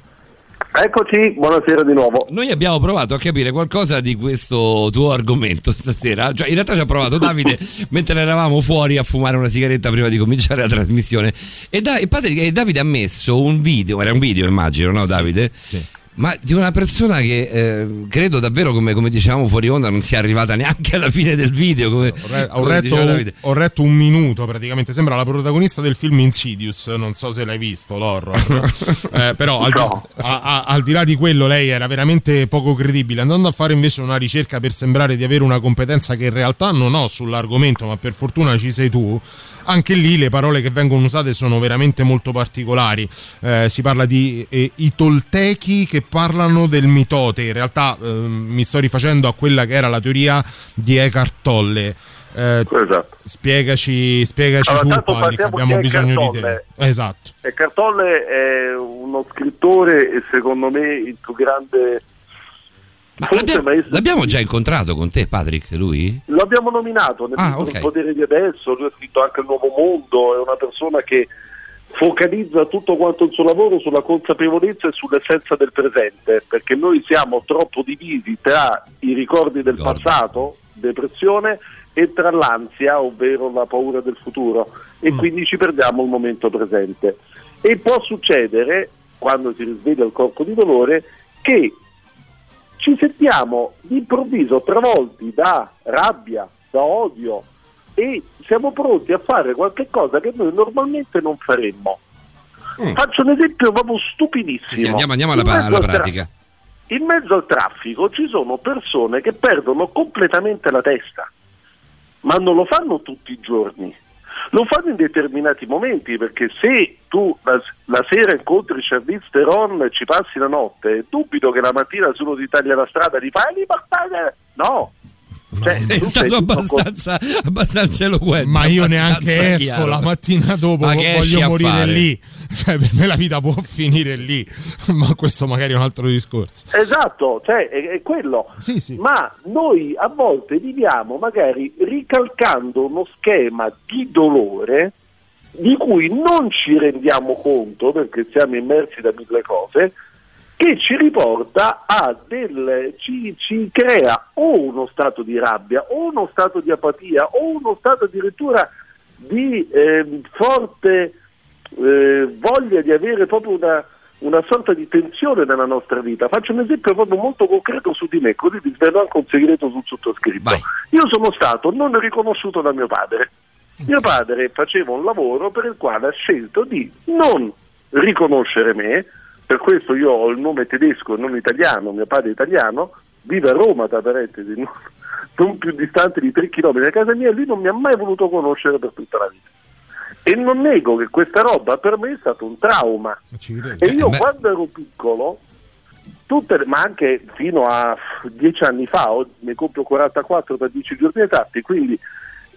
Eccoci, buonasera di nuovo. noi abbiamo provato a capire qualcosa di questo tuo argomento stasera. Cioè, in realtà ci ha provato Davide mentre eravamo fuori a fumare una sigaretta prima di cominciare la trasmissione. E, Da- e Patrick- e Davide ha messo un video, era un video immagino, no Davide? Sì. Ma di una persona che eh, credo davvero, come, come dicevamo fuori onda, non sia arrivata neanche alla fine del video. Come, Ho, re- ho come retto, Davide. ho retto un minuto praticamente, sembra la protagonista del film Insidious, non so se l'hai visto l'horror, Eh, però al, No. a- a- al di là di quello lei era veramente poco credibile, andando a fare invece una ricerca per sembrare di avere una competenza che in realtà non ho sull'argomento, ma per fortuna ci sei tu. Anche lì le parole che vengono usate sono veramente molto particolari. Eh, si parla di eh, i toltechi che parlano del mitote. In realtà eh, mi sto rifacendo a quella che era la teoria di Eckhart Tolle. Eh, Spiegaci, spiegaci Allora, tu, tanto Patrick, partiamo abbiamo è bisogno di Eckhart te. Esatto. E Cartolle è uno scrittore e secondo me il più grande... forse L'abbiamo, l'abbiamo già incontrato con te, Patrick, lui? Lo abbiamo nominato nel Ah, libro ok. Il potere di adesso, lui ha scritto anche Il Nuovo Mondo, è una persona che focalizza tutto quanto il suo lavoro sulla consapevolezza e sull'essenza del presente, perché noi siamo troppo divisi tra i ricordi del passato, depressione, e tra l'ansia, ovvero la paura del futuro, e quindi ci perdiamo il momento presente. E può succedere, quando si risveglia il corpo di dolore, che ci sentiamo d'improvviso travolti da rabbia, da odio e siamo pronti a fare qualche cosa che noi normalmente non faremmo. Faccio un esempio proprio stupidissimo. Mm. Sì, andiamo, andiamo alla, pa- alla tra- pratica. in mezzo al traffico ci sono persone che perdono completamente la testa, ma non lo fanno tutti i giorni. Lo fanno in determinati momenti perché se tu la, la sera incontri Charlize Theron e ci passi la notte, dubito che la mattina se uno ti taglia la strada ti fai libertà. No. Cioè, Sei stato abbastanza, abbastanza eloquente. Ma io neanche esco chiaro. la mattina dopo, Ma voglio a morire fare? lì. Cioè, per me la vita può finire lì, ma questo magari è un altro discorso. Esatto, cioè è, è quello. Ma noi a volte viviamo magari ricalcando uno schema di dolore di cui non ci rendiamo conto perché siamo immersi da mille cose che ci riporta a del ci, ci crea o uno stato di rabbia o uno stato di apatia o uno stato addirittura di ehm, forte eh, voglia di avere proprio una, una sorta di tensione nella nostra vita. Faccio un esempio proprio molto concreto su di me, così vi svelo anche un segreto sul sottoscritto. Io sono stato non riconosciuto da mio padre. Mio padre faceva un lavoro per il quale ha scelto di non riconoscere me, per questo io ho il nome tedesco e non italiano, mio padre è italiano, vive a Roma, tra parentesi, non, non più distante di 3 km da casa mia, lui non mi ha mai voluto conoscere per tutta la vita. E non nego che questa roba per me è stato un trauma. E io quando ero piccolo, tutte ma anche fino a 10 anni fa, oggi ne compio 44 da 10 giorni esatti, quindi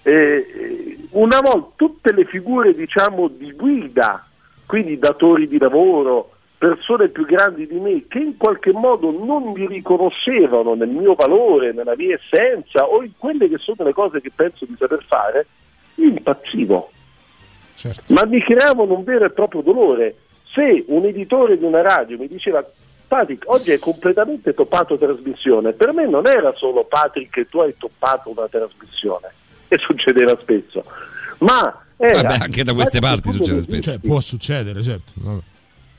eh, una volta tutte le figure diciamo di guida, quindi datori di lavoro, persone più grandi di me che in qualche modo non mi riconoscevano nel mio valore, nella mia essenza o in quelle che sono le cose che penso di saper fare, io impazzivo ma mi creavano un vero e proprio dolore. Se un editore di una radio mi diceva Patrick, oggi hai completamente toppato trasmissione, per me non era solo Patrick che tu hai toppato una trasmissione, e succedeva spesso, ma era... Vabbè, anche da queste parti succede spesso. Cioè, può succedere, certo. Vabbè.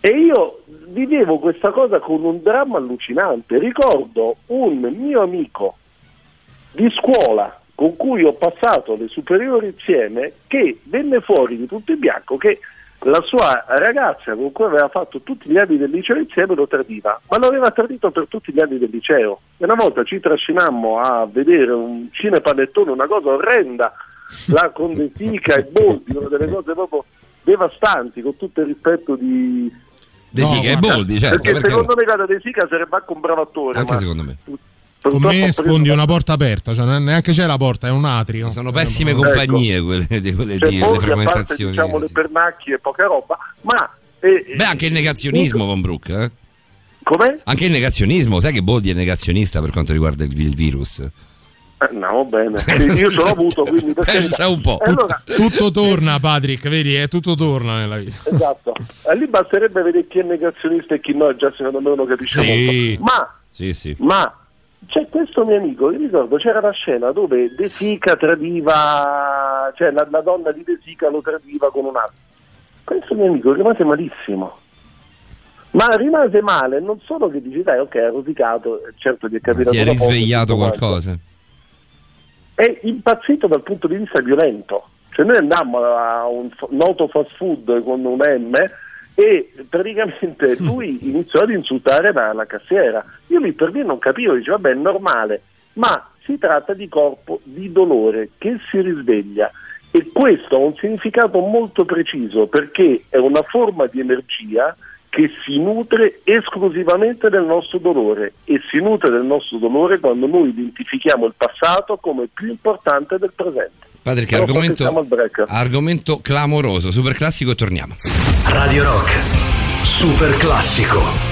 E io vivevo questa cosa con un dramma allucinante. Ricordo un mio amico di scuola con cui ho passato le superiori insieme che venne fuori di punto in bianco che la sua ragazza con cui aveva fatto tutti gli anni del liceo insieme lo tradiva, ma lo aveva tradito per tutti gli anni del liceo. E una volta ci trascinammo a vedere un cinepanettone, una cosa orrenda, là con De Sica e Boldi, una delle cose proprio devastanti, con tutto il rispetto di... De Sica e Boldi, certo, Perché perché secondo me Gata De Sica sarebbe anche un bravo attore. Anche ma secondo me. Con me sfondi una porta aperta, cioè neanche c'è la porta, è un atrio. Sono pessime Ecco. compagnie quelle, di, quelle Cioè, di- le Boldi, a parte frequentazioni. diciamo le pernacchie e poca roba, ma... eh, Beh, anche il negazionismo con Brooke, eh? Come? Anche il negazionismo, sai che Boldi è negazionista per quanto riguarda il, il virus? Eh, No, bene. Io ce l'ho avuto, quindi per Pensa un po'. Allora, Tutto torna, Patrick, vedi, eh, tutto torna nella vita. esatto. E lì basterebbe vedere chi è negazionista e chi no, già secondo me uno capisce Sì. molto. Ma, Sì, sì. ma c'è questo mio amico, io ricordo c'era la scena dove De Sica tradiva, cioè la, la donna di De Sica lo tradiva con un altro. Questo mio amico rimase malissimo. Ma rimase male, non solo che dici dai ok ha rosicato, eh, certo gli è capitato Si è risvegliato tutto quanto. È impazzito dal punto di vista violento. Cioè noi andammo a un noto fast food con un M e praticamente lui iniziò ad insultare la, la cassiera. Io lì per lì non capivo, dicevo vabbè è normale, ma si tratta di corpo di dolore che si risveglia e questo ha un significato molto preciso perché è una forma di energia che si nutre esclusivamente del nostro dolore e si nutre del nostro dolore quando noi identifichiamo il passato come più importante del presente. Padre, che Però argomento, siamo al break. argomento clamoroso, super classico e torniamo. Radio Rock, super classico.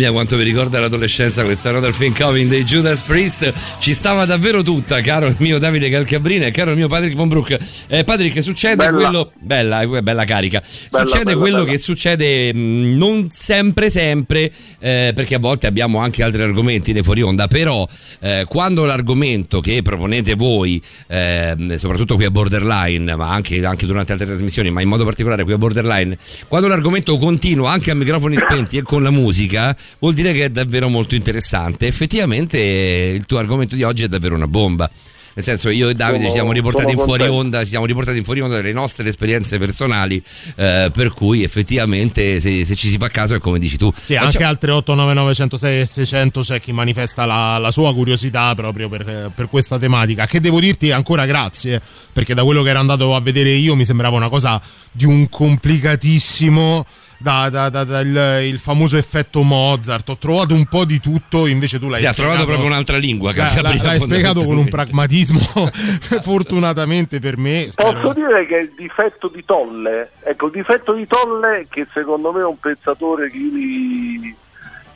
Mia, quanto mi ricorda l'adolescenza questa nota del film Coming dei Judas Priest. Ci stava davvero tutta, caro il mio Davide Calcabrina e caro il mio Patrick Von Brook. Eh, Patrick, succede Bella. quello. Bella, eh, bella carica. Bella, succede quello che succede mh, non sempre, sempre, eh, perché a volte abbiamo anche altri argomenti nei fuori onda. Però, eh, quando l'argomento che proponete voi, ehm, soprattutto qui a Borderline, ma anche, anche durante altre trasmissioni, ma in modo particolare qui a Borderline, quando l'argomento continua anche a microfoni spenti e con la musica, vuol dire che è davvero molto interessante. Effettivamente il tuo argomento di oggi è davvero una bomba. Nel senso, io e Davide ci Sono- siamo riportati in fuori onda, ci siamo riportati in fuori onda delle nostre esperienze personali, eh, per cui effettivamente se, se ci si fa caso è come dici tu. Sì, Ma anche c'è- altre 899 106 e 600 c'è chi manifesta la, la sua curiosità proprio per, per questa tematica. Che devo dirti ancora grazie, perché da quello che ero andato a vedere io mi sembrava una cosa di un complicatissimo. Da, da- da- da il, il famoso effetto Mozart, ho trovato un po' di tutto, invece tu l'hai Sì, ha spiegato- trovato proprio un'altra lingua, L'hai- Calcabrina, l'hai, spiegato con un pragmatismo, fortunatamente per me. Posso Spero... dire che è il difetto di Tolle, ecco il difetto di Tolle che secondo me è un pensatore che io,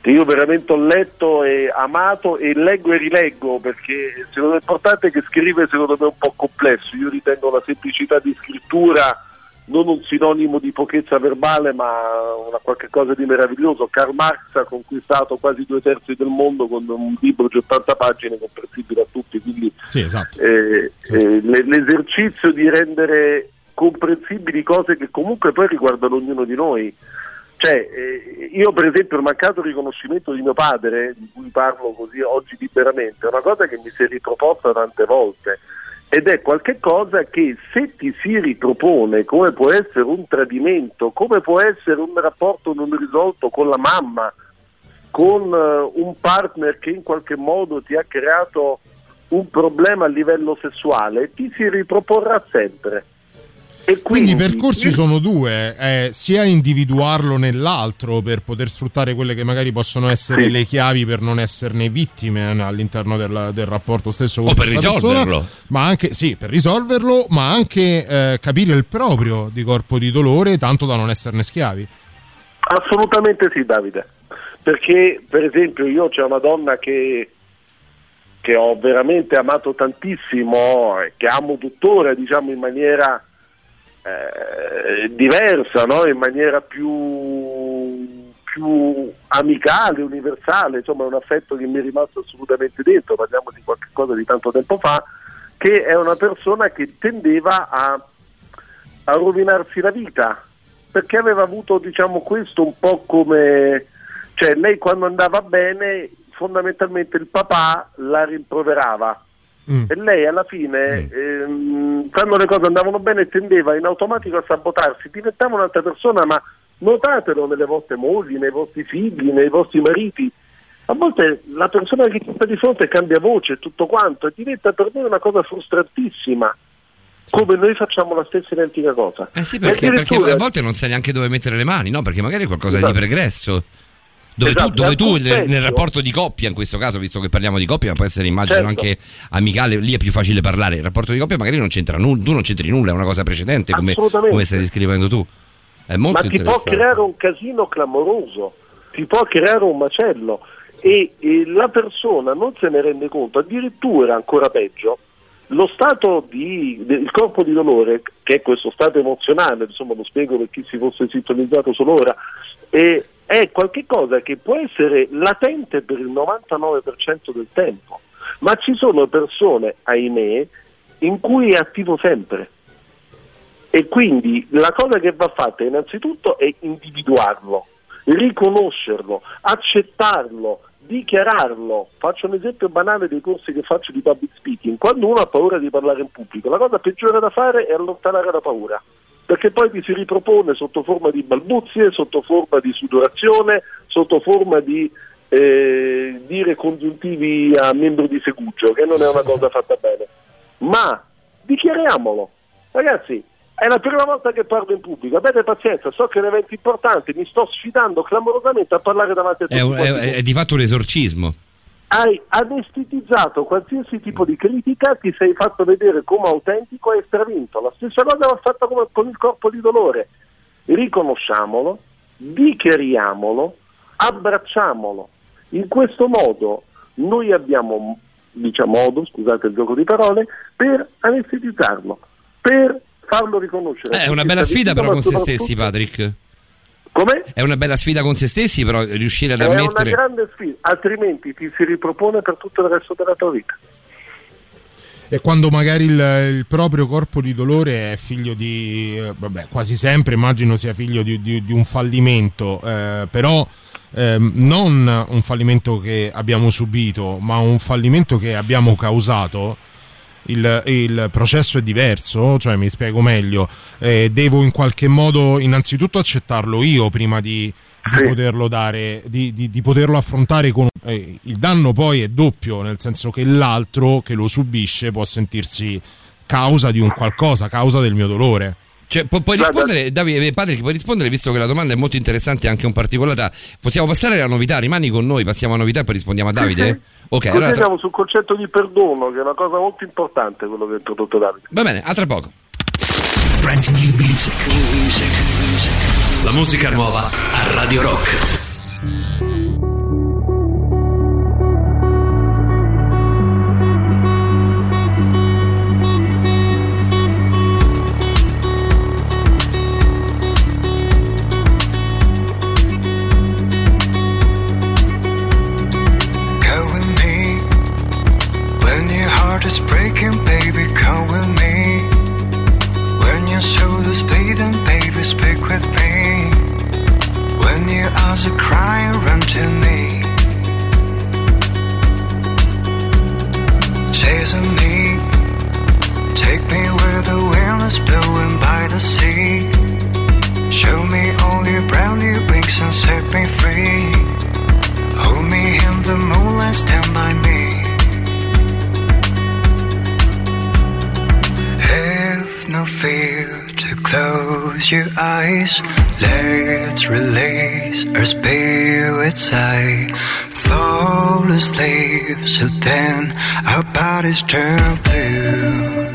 che io veramente ho letto e amato e leggo e rileggo perché secondo me è importante che scrive secondo me è un po' complesso, io ritengo la semplicità di scrittura non un sinonimo di pochezza verbale ma una qualche cosa di meraviglioso. Karl Marx ha conquistato quasi due terzi del mondo con un libro di 80 pagine comprensibile a tutti, quindi Sì, esatto. eh, eh, le- l'esercizio di rendere comprensibili cose che comunque poi riguardano ognuno di noi. Cioè, eh, io per esempio il mancato riconoscimento di mio padre, di cui parlo così oggi liberamente, è una cosa che mi si è riproposta tante volte ed è qualcosa che se ti si ripropone come può essere un tradimento, come può essere un rapporto non risolto con la mamma, con eh, un partner che in qualche modo ti ha creato un problema a livello sessuale, ti si riproporrà sempre. E Quindi i quindi percorsi io- sono due, eh, sia individuarlo nell'altro per poter sfruttare quelle che magari possono essere Sì. le chiavi per non esserne vittime eh, all'interno del, del rapporto stesso con O per questa persona, risolverlo. ma anche sì, per risolverlo, ma anche eh, capire il proprio di corpo di dolore, tanto da non esserne schiavi. Assolutamente sì, Davide. Perché, per esempio, io c'è una donna che, che ho veramente amato tantissimo, e che amo tuttora, diciamo, in maniera eh, diversa, no? in maniera più, più amicale, universale, insomma, un affetto che mi è rimasto assolutamente dentro. Parliamo di qualcosa di tanto tempo fa, che è una persona che tendeva a a rovinarsi la vita perché aveva avuto diciamo questo un po' come cioè lei quando andava bene fondamentalmente il papà la rimproverava Mm. e lei alla fine ehm, quando le cose andavano bene tendeva in automatico a sabotarsi diventava un'altra persona ma notatelo nelle vostre mogli nei vostri figli nei vostri mariti a volte la persona che ti sta di fronte cambia voce tutto quanto e diventa per noi una cosa frustrantissima come noi facciamo la stessa identica cosa. Eh sì, perché, perché a volte non sai neanche dove mettere le mani, no? Perché magari è qualcosa Esatto. di pregresso. Dove Esatto, tu, dove tu al nel, rapporto di coppia, in questo caso, visto che parliamo di coppia, ma può essere immagino Certo. anche amicale, lì è più facile parlare. Il rapporto di coppia magari non c'entra nulla, tu non c'entri nulla, è una cosa precedente, come, come stai descrivendo tu. È molto ma ti può creare un casino clamoroso, ti può creare un macello e, e la persona non se ne rende conto, addirittura ancora peggio, lo stato di, del corpo di dolore, che è questo stato emozionale, insomma lo spiego per chi si fosse sintonizzato solo ora, eh, è qualcosa che può essere latente per il 99% del tempo, ma ci sono persone, ahimè, in cui è attivo sempre. E quindi la cosa che va fatta innanzitutto è individuarlo, riconoscerlo, accettarlo, dichiararlo. Faccio un esempio banale dei corsi che faccio di public speaking. Quando uno ha paura di parlare in pubblico, la cosa peggiore da fare è allontanare la paura, perché poi ti si ripropone sotto forma di balbuzie, sotto forma di sudorazione, sotto forma di eh, dire congiuntivi a membro di segugio, che non è una cosa fatta bene. Ma dichiariamolo, ragazzi. È la prima volta che parlo in pubblico, abbiate pazienza, so che è un evento importante, mi sto sfidando clamorosamente a parlare davanti a tutti È, un- è- è di fatto un esorcismo. Hai anestetizzato qualsiasi tipo di critica, ti sei fatto vedere come autentico e stravinto. La stessa cosa va fatta come- con il corpo di dolore. Riconosciamolo, dichiariamolo, abbracciamolo. In questo modo noi abbiamo diciamo, modo, scusate il gioco di parole, per anestetizzarlo, per farlo riconoscere. Eh, È una bella sfida però con se stessi, Patrick. Come? È una bella sfida con se stessi, però riuscire ad È una ammettere. grande sfida, altrimenti ti si ripropone per tutto il resto della tua vita. E quando magari il, il proprio corpo di dolore è figlio di, eh, vabbè, quasi sempre immagino sia figlio di, di- di un fallimento, eh, però ehm, non un fallimento che abbiamo subito, ma un fallimento che abbiamo causato. Il, il processo è diverso, cioè mi spiego meglio, eh, devo in qualche modo innanzitutto accettarlo io prima di, di poterlo dare, di, di- di poterlo affrontare con eh, il danno poi è doppio, nel senso che l'altro che lo subisce può sentirsi causa di un qualcosa, causa del mio dolore. Cioè, pu- puoi rispondere, Davide, Patrick, puoi rispondere visto che la domanda è molto interessante e anche un particolare. Possiamo passare alla novità, rimani con noi, passiamo a novità e poi rispondiamo a Davide? Ok, Così allora tra- andiamo sul concetto di perdono, che è una cosa molto importante quello che ha introdotto Davide. va bene, a tra poco. Brand new music. La musica nuova a Radio Rock. Eyes. Let's release our spirits. I fall asleep, so then our bodies turn blue.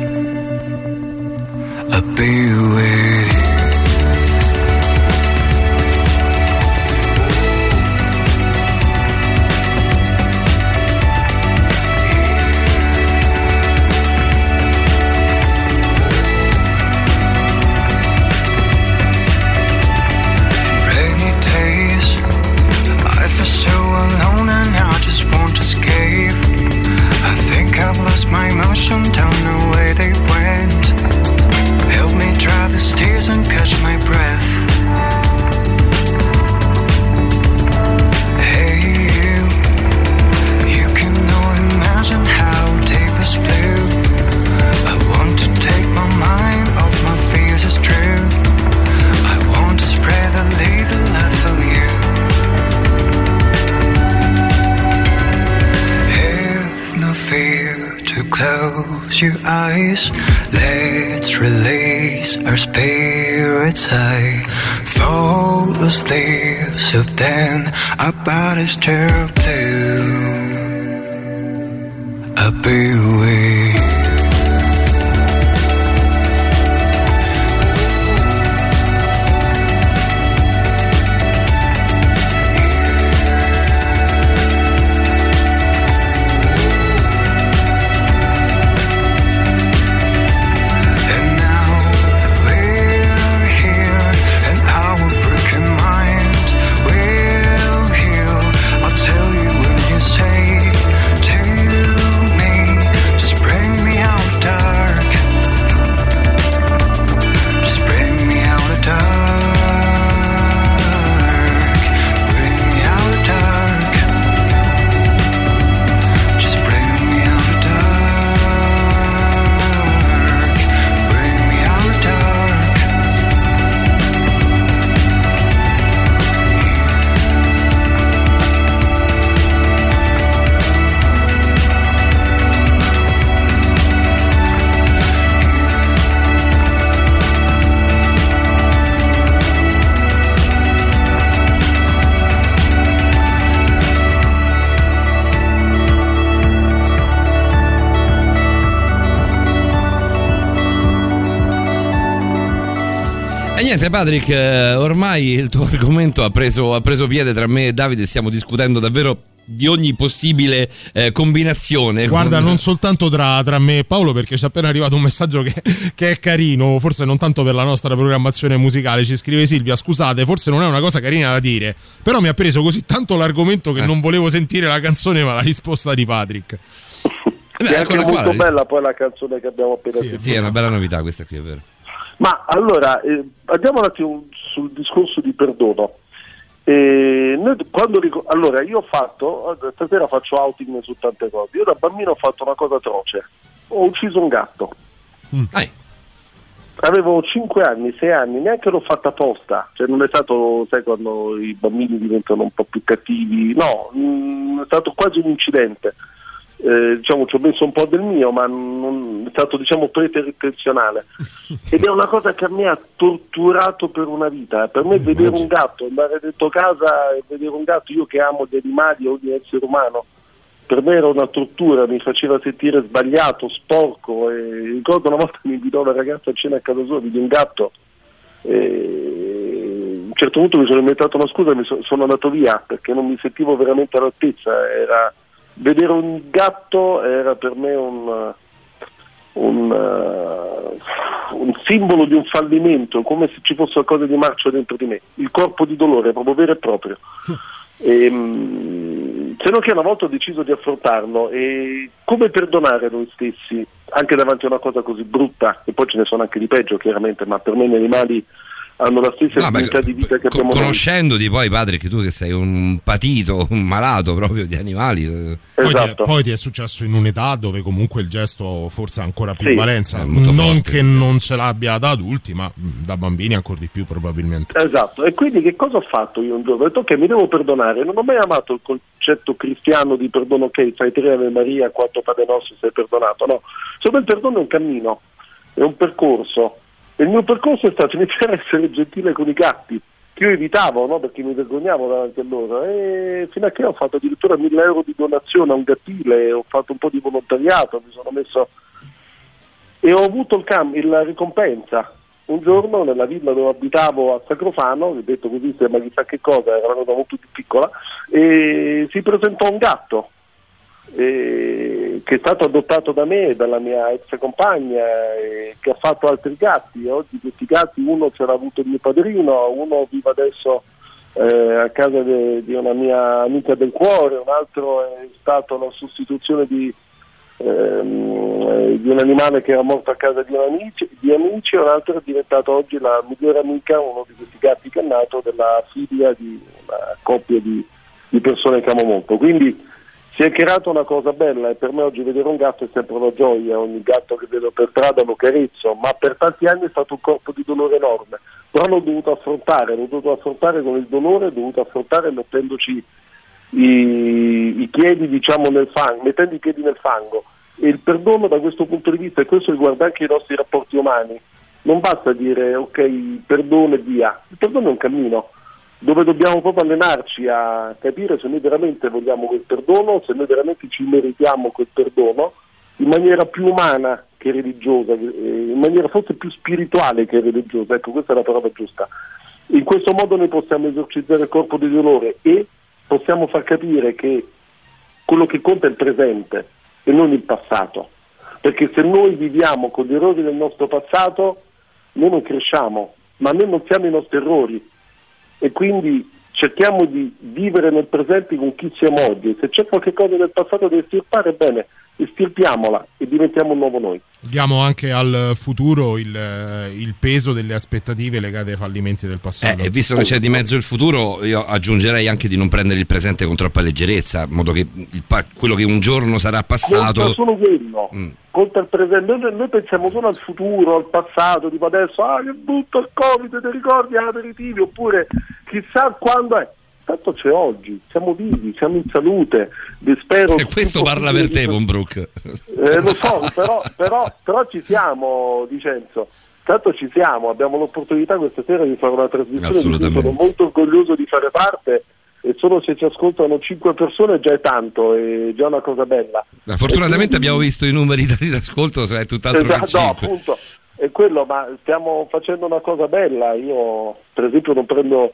I'll be with your eyes. Let's release our spirits. I fall asleep, so then our bodies turn blue. I'll be with niente, Patrick, eh, ormai il tuo argomento ha preso, ha preso piede tra me e Davide. Stiamo discutendo davvero di ogni possibile eh, combinazione. Guarda, Con- non soltanto tra, tra me e Paolo, perché ci è appena arrivato un messaggio che, che è carino, forse non tanto per la nostra programmazione musicale. Ci scrive Silvia: Scusate, forse non è una cosa carina da dire, però mi ha preso così tanto l'argomento Eh. che non volevo sentire la canzone, ma la risposta di Patrick. Eh è anche molto bella poi la canzone che abbiamo appena sentito. Sì, è una bella novità questa qui, è vero. Ma allora, eh, andiamo un attimo sul discorso di perdono. Eh, noi quando ricor- allora, io ho fatto, eh, stasera faccio outing su tante cose. Io da bambino ho fatto una cosa atroce. Ho ucciso un gatto. Avevo 5 anni, 6 anni, neanche l'ho fatta apposta. Cioè, non è stato, sai, quando i bambini diventano un po' più cattivi. No, mm, è stato quasi un incidente. Eh, diciamo, ci ho messo un po' del mio, ma non, è stato diciamo preterintenzionale. Ed è una cosa che a me ha torturato per una vita. Per me vedere un gatto, andare dentro casa e vedere un gatto, io che amo gli animali o ogni essere umano, per me era una tortura, mi faceva sentire sbagliato, sporco. E ricordo una volta mi invitò una ragazza a cena a casa sua, vidi un gatto. E a un certo punto mi sono inventato una scusa e sono andato via perché non mi sentivo veramente all'altezza. Era, vedere un gatto era per me un, un, eh, un simbolo di un fallimento, come se ci fosse qualcosa di marcio dentro di me. Il corpo di dolore, proprio vero e proprio. Ehm, se non che una volta ho deciso di affrontarlo e come perdonare noi stessi anche davanti a una cosa così brutta e poi ce ne sono anche di peggio chiaramente ma per me gli animali hanno la stessa No, dignità di vita che abbiamo noi. conoscendoti poi, Patrick, tu che sei un patito, un malato proprio di animali. eh, Poi, ti Esatto. è, poi ti è successo in un'età dove comunque il gesto forse ha ancora più Sì. valenza. Molto Non forte. che non ce l'abbia da adulti, ma mm, da bambini ancora di più probabilmente. Esatto, e quindi che cosa ho fatto io un giorno? Ho detto ok, mi devo perdonare, non ho mai amato il concetto cristiano di perdono, ok, fai tre Ave Maria, quattro Padre Nostro, sei perdonato, no. Solo il perdono è un cammino, è un percorso. Il mio percorso è stato iniziare a essere gentile con i gatti, che io evitavo, no? perché mi vergognavo davanti a loro, e fino a che ho fatto addirittura 1000 euro di donazione a un gattile, ho fatto un po' di volontariato, mi sono messo e ho avuto il cam- la ricompensa. Un giorno nella villa dove abitavo a Sacrofano, ho detto così sembra chissà che cosa, era una cosa molto più piccola, e si presentò un gatto eh, che è stato adottato da me e dalla mia ex compagna, eh, che ha fatto altri gatti. Oggi questi gatti, uno ce l'ha avuto mio padrino, uno vive adesso eh, a casa di una mia amica del cuore, un altro è stato la sostituzione di, ehm, eh, di un animale che era morto a casa di, amici, di amici un altro è diventato oggi la migliore amica, uno di questi gatti che è nato, della figlia di una coppia di, di persone che amo molto. Quindi si è creata una cosa bella e per me oggi vedere un gatto è sempre una gioia, ogni gatto che vedo per strada lo carezzo, ma per tanti anni è stato un corpo di dolore enorme, però l'ho dovuto affrontare, l'ho dovuto affrontare con il dolore, l'ho dovuto affrontare mettendoci i, i piedi diciamo nel fango, mettendo i piedi nel fango. E il perdono da questo punto di vista, e questo riguarda anche i nostri rapporti umani, non basta dire ok perdono e via, il perdono è un cammino dove dobbiamo proprio allenarci a capire se noi veramente vogliamo quel perdono, se noi veramente ci meritiamo quel perdono in maniera più umana che religiosa, eh, in maniera forse più spirituale che religiosa, ecco questa è la parola giusta. In questo modo noi possiamo esorcizzare il corpo di dolore e possiamo far capire che quello che conta è il presente e non il passato, perché se noi viviamo con gli errori del nostro passato, noi non cresciamo, ma noi non siamo i nostri errori e quindi cerchiamo di vivere nel presente con chi siamo oggi. Se c'è qualche cosa del passato da estirpare, bene, estirpiamola e diventiamo un nuovo noi. Diamo anche al futuro il, il peso delle aspettative legate ai fallimenti del passato. Eh, e visto che c'è di mezzo il futuro, io aggiungerei anche di non prendere il presente con troppa leggerezza, in modo che il quello che un giorno sarà passato. Conta solo quello, Mm. conta il presente. Noi, noi pensiamo solo al futuro, al passato, tipo adesso, ah che brutto il Covid, ti ricordi agli aperitivi, oppure chissà quando è. Tanto c'è oggi, siamo vivi, siamo in salute. vi Spero E questo parla per te, Von Brook. Eh, lo so, però, però, però ci siamo, Vincenzo. Tanto ci siamo, abbiamo l'opportunità questa sera di fare una trasmissione di cui sono molto orgoglioso di fare parte e solo se ci ascoltano 5 persone già è tanto, è già una cosa bella. Fortunatamente E quindi- abbiamo visto i numeri dati d'ascolto, cioè tutt'altro Esatto, che no, 5. appunto. E quello, ma stiamo facendo una cosa bella. Io, per esempio, non prendo.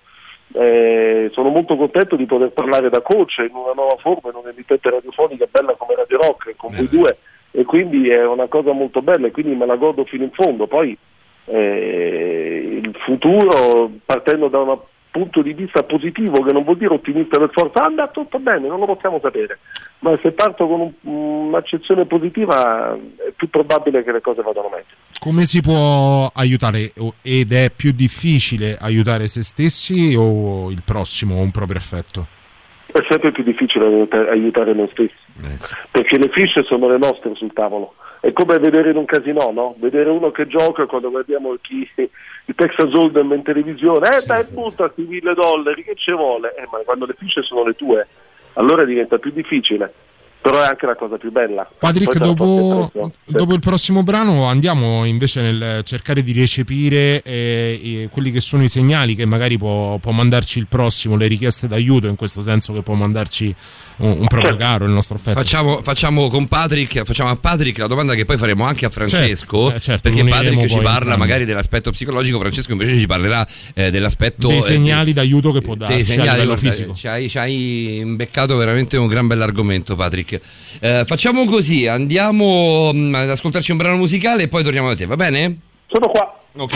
Eh, sono molto contento di poter parlare da coach in una nuova forma, in un'emittente radiofonica bella come Radio Rock con voi due e quindi è una cosa molto bella e quindi me la godo fino in fondo. Poi eh, il futuro partendo da un punto di vista positivo che non vuol dire ottimista per forza, ah, andrà tutto bene, non lo possiamo sapere, ma se parto con un- un'accezione positiva è più probabile che le cose vadano meglio. Come si può aiutare ed è più difficile aiutare se stessi o il prossimo o un proprio effetto? È sempre più difficile aiuta- aiutare noi stessi, perché le fiche sono le nostre sul tavolo. È come vedere in un casino, no? Vedere uno che gioca quando guardiamo chi, il Texas Hold'em in televisione, eh dai buttati mille dollari, che ci vuole? Eh, ma quando le fiche sono le tue, allora diventa più difficile, però è anche la cosa più bella. Patrick, dopo, dopo il prossimo brano andiamo invece nel cercare di recepire eh, quelli che sono i segnali che magari può, può mandarci il prossimo, le richieste d'aiuto, in questo senso che può mandarci un, un proprio caro, il nostro affetto. Facciamo, facciamo con Patrick, facciamo a Patrick la domanda che poi faremo anche a Francesco, Certo, eh, certo, perché Patrick ci parla entrambi. magari dell'aspetto psicologico, Francesco invece ci parlerà eh, dell'aspetto dei eh, segnali d'aiuto che può dei darci a segnali, livello guarda, fisico. Ci hai, ci hai imbeccato veramente un gran bell'argomento, Patrick. Eh, facciamo così, andiamo mm, ad ascoltarci un brano musicale e poi torniamo da te, va bene? Sono qua. Ok.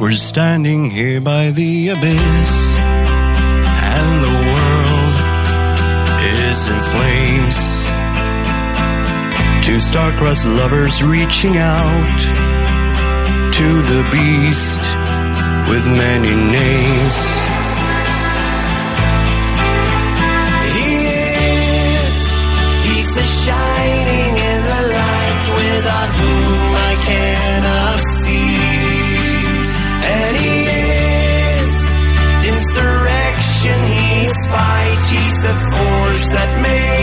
We're standing here by the abyss, and the world is in flames. Two star-crossed lovers reaching out to the beast with many names. Insurrection, he is fight, he's the force that made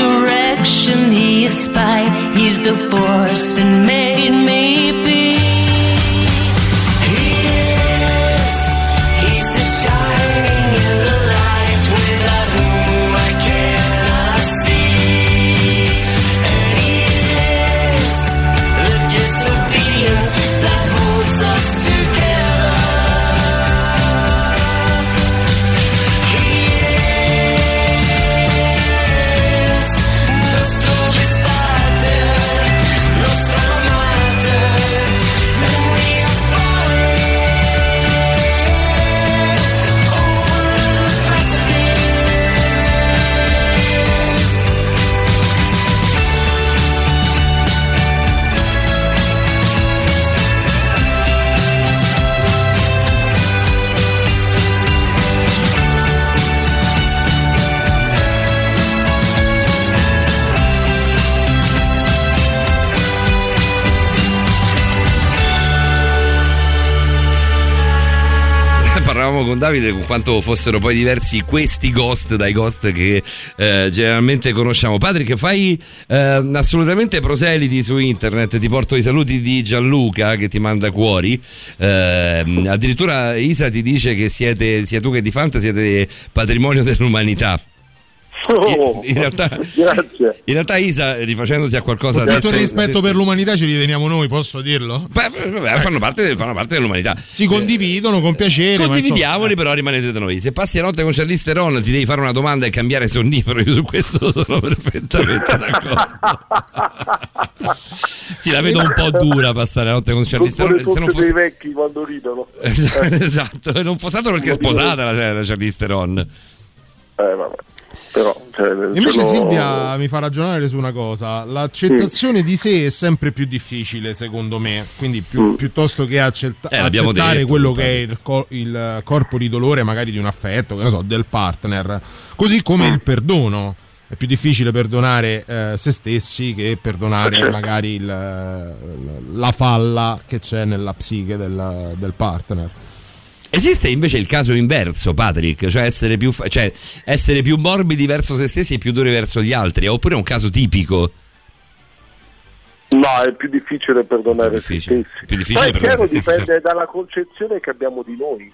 insurrection, he is spite, he's the force that made me dicevamo con Davide con quanto fossero poi diversi questi ghost dai ghost che eh, generalmente conosciamo. Patrick, fai eh, assolutamente proseliti su internet, ti porto i saluti di Gianluca che ti manda cuori. Eh, addirittura Isa ti dice che siete, sia tu che di Fanta siete patrimonio dell'umanità. Oh, in, realtà, grazie. in realtà Isa, rifacendosi a qualcosa il detto- rispetto per l'umanità ci riteniamo noi, posso dirlo? Beh, vabbè, fanno, parte, fanno parte dell'umanità. Si condividono con piacere. Condividiamoli, però rimanete da noi. Se passi la notte con Charlize Theron, ti devi fare una domanda e cambiare sonnifero. Io su questo sono perfettamente d'accordo. sì, la vedo un po' dura passare la notte con Charlize Sono Theron. Se non fosse fosse... dei vecchi quando ridono. esatto, non fosse altro perché è sposata la, la Charlize Theron. Eh, vabbè. Però, cioè, Invece Silvia mi fa ragionare su una cosa, l'accettazione di sé è sempre più difficile secondo me, quindi più- Mm. piuttosto che accetta- Eh, accettare detto, quello che è il, co- il corpo di dolore magari di un affetto, che ne so, del partner, così come Mm. il perdono. È più difficile perdonare eh, se stessi che perdonare Certo. magari il- la falla che c'è nella psiche del, del partner. Esiste invece il caso inverso, Patrick, cioè essere più, fa- cioè essere più morbidi verso se stessi e più duri verso gli altri, oppure è un caso tipico? No, è più difficile perdonare se stessi. difficile Poi è chiaro, dipende dalla concezione che abbiamo di noi.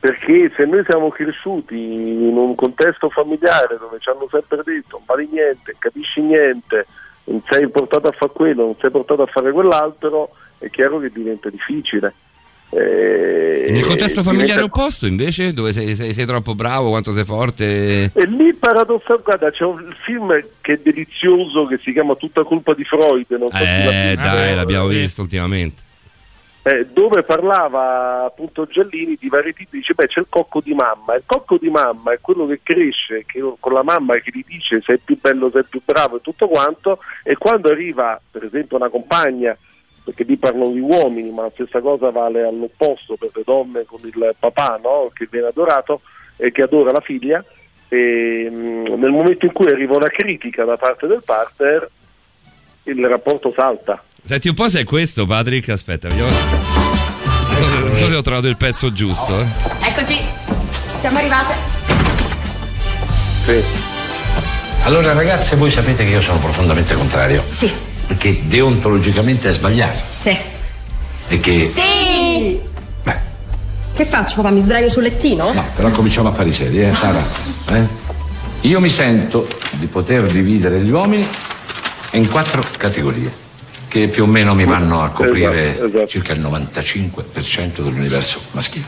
Perché se noi siamo cresciuti in un contesto familiare dove ci hanno sempre detto non vali niente, capisci niente, non sei portato a fare quello, non sei portato a fare quell'altro, è chiaro che diventa difficile. Eh, Nel contesto familiare diventa- opposto, invece, dove sei, sei- sei troppo bravo, quanto sei forte. E lì paradossalmente, guarda, c'è un film che è delizioso che si chiama Tutta colpa di Freud, non so Eh, dai, l'abbiamo Sì. visto ultimamente. Eh, dove parlava appunto Giallini di vari tipi, dice beh c'è il cocco di mamma, il cocco di mamma è quello che cresce che, con la mamma che gli dice sei più bello, sei più bravo e tutto quanto e quando arriva per esempio una compagna, perché lì parlano di uomini ma la stessa cosa vale all'opposto per le donne con il papà no? che viene adorato e che adora la figlia e mh, nel momento in cui arriva una critica da parte del partner il rapporto salta. Senti un po' se è questo, Patrick. Aspetta, vediamo. Non so se, non so se ho trovato il pezzo giusto. eh. Eccoci, siamo arrivate. Allora ragazze, voi sapete che io sono profondamente contrario. Sì. Perché deontologicamente è sbagliato. Sì. E che... Sì! Che faccio, papà? Mi sdraio sul lettino? No, però cominciamo a fare i seri, eh, Sara? Eh? Io mi sento di poter dividere gli uomini in quattro categorie, che più o meno mi vanno a coprire Esatto, circa il 95% dell'universo maschile.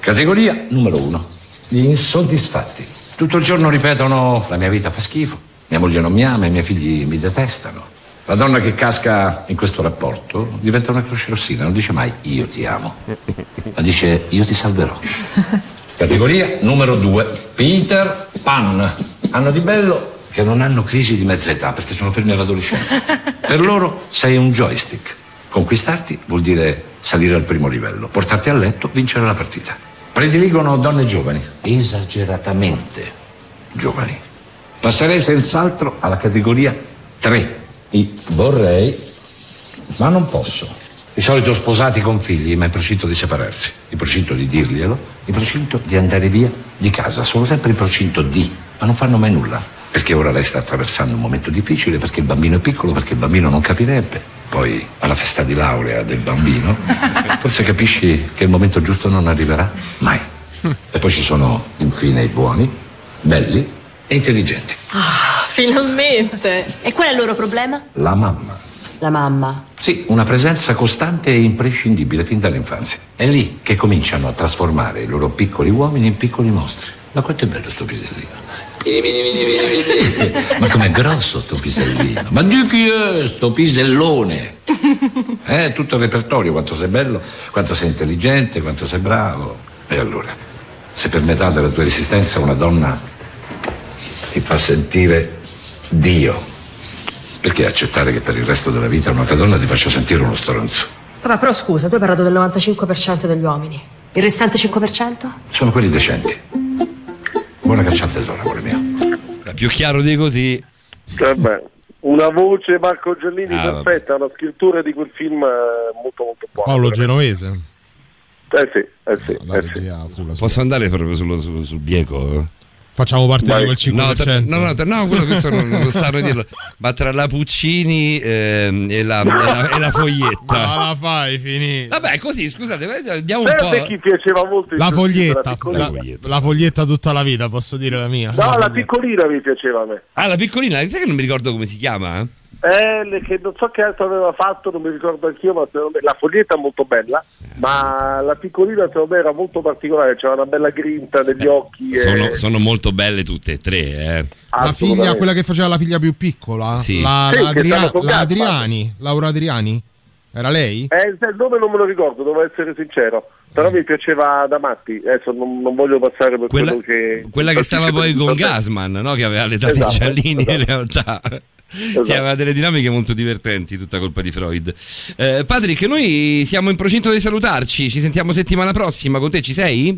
Categoria numero uno, gli insoddisfatti. Tutto il giorno ripetono la mia vita fa schifo, mia moglie non mi ama, i miei figli mi detestano. La donna che casca in questo rapporto diventa una croce rossina, non dice mai io ti amo, ma dice io ti salverò. Categoria numero due, Peter Pan. Hanno di bello che non hanno crisi di mezza età perché sono fermi all'adolescenza. Per loro sei un joystick. Conquistarti vuol dire salire al primo livello, portarti a letto, vincere la partita. Prediligono donne giovani, esageratamente giovani. Passerei senz'altro alla categoria 3. Vorrei, ma non posso. Di solito sposati con figli, ma in procinto di separarsi, in procinto di dirglielo, in procinto di andare via di casa. Sono sempre in procinto di, ma non fanno mai nulla. Perché ora lei sta attraversando un momento difficile, perché il bambino è piccolo, perché il bambino non capirebbe. Poi alla festa di laurea del bambino, forse capisci che il momento giusto non arriverà mai. E poi ci sono infine i buoni, belli e intelligenti. Finalmente. E qual è il loro problema? La mamma. La mamma. Sì, una presenza costante e imprescindibile fin dall'infanzia. È lì che cominciano a trasformare i loro piccoli uomini in piccoli mostri. Ma quanto è bello sto pisellino. Ma com'è grosso sto pisellino. Ma di chi è sto pisellone? Eh, tutto il repertorio, quanto sei bello, quanto sei intelligente, quanto sei bravo. E allora, se per metà della tua esistenza una donna ti fa sentire Dio, perché accettare che per il resto della vita un'altra donna ti faccia sentire uno stronzo? Papà, però scusa, tu hai parlato del 95% degli uomini. Il restante 5%? Sono quelli decenti. Buona caccia al tesoro, amore mio. Più chiaro di così. Vabbè, una voce Marco Giannini Ah, perfetta, la scrittura di quel film è molto molto buona. Paolo Genovese. Eh sì, eh sì, eh sì. Posso andare proprio sullo- sul, sul bieco? Facciamo parte Vai. di quel 5%. No, tra- no, no, tra- no, quello questo non, non stanno a dirlo. Ma tra la Puccini ehm, e, la, e, la, e la foglietta. Ma la fai finire. Vabbè, così, scusate, andiamo un po'. chi piaceva molto La foglietta, della piccolina? la, la foglietta tutta la vita, posso dire la mia. No, la piccolina mi piaceva a me. Ah, la piccolina, sai che non mi ricordo come si chiama? Eh, le- che non so che altro aveva fatto, non mi ricordo anch'io, ma secondo me la foglietta è molto bella, ma la piccolina secondo me era molto particolare, c'era una bella grinta negli occhi. e- Sono, sono molto belle tutte e tre, eh. La figlia, quella che faceva la figlia più piccola? Sì. La, Sì, la Adria- la. Adriani? Laura Adriani? Era lei? Eh, il nome non me lo ricordo, devo essere sincero, però mi piaceva da matti, adesso non, non voglio passare per Quella, quello che... quella che stava poi con Gasman, no? che aveva l'età Esatto, di Giallini in esatto. realtà. Esatto. Sì, aveva delle dinamiche molto divertenti, tutta colpa di Freud. Eh, Patrick, noi siamo in procinto di salutarci, ci sentiamo settimana prossima, con te ci sei?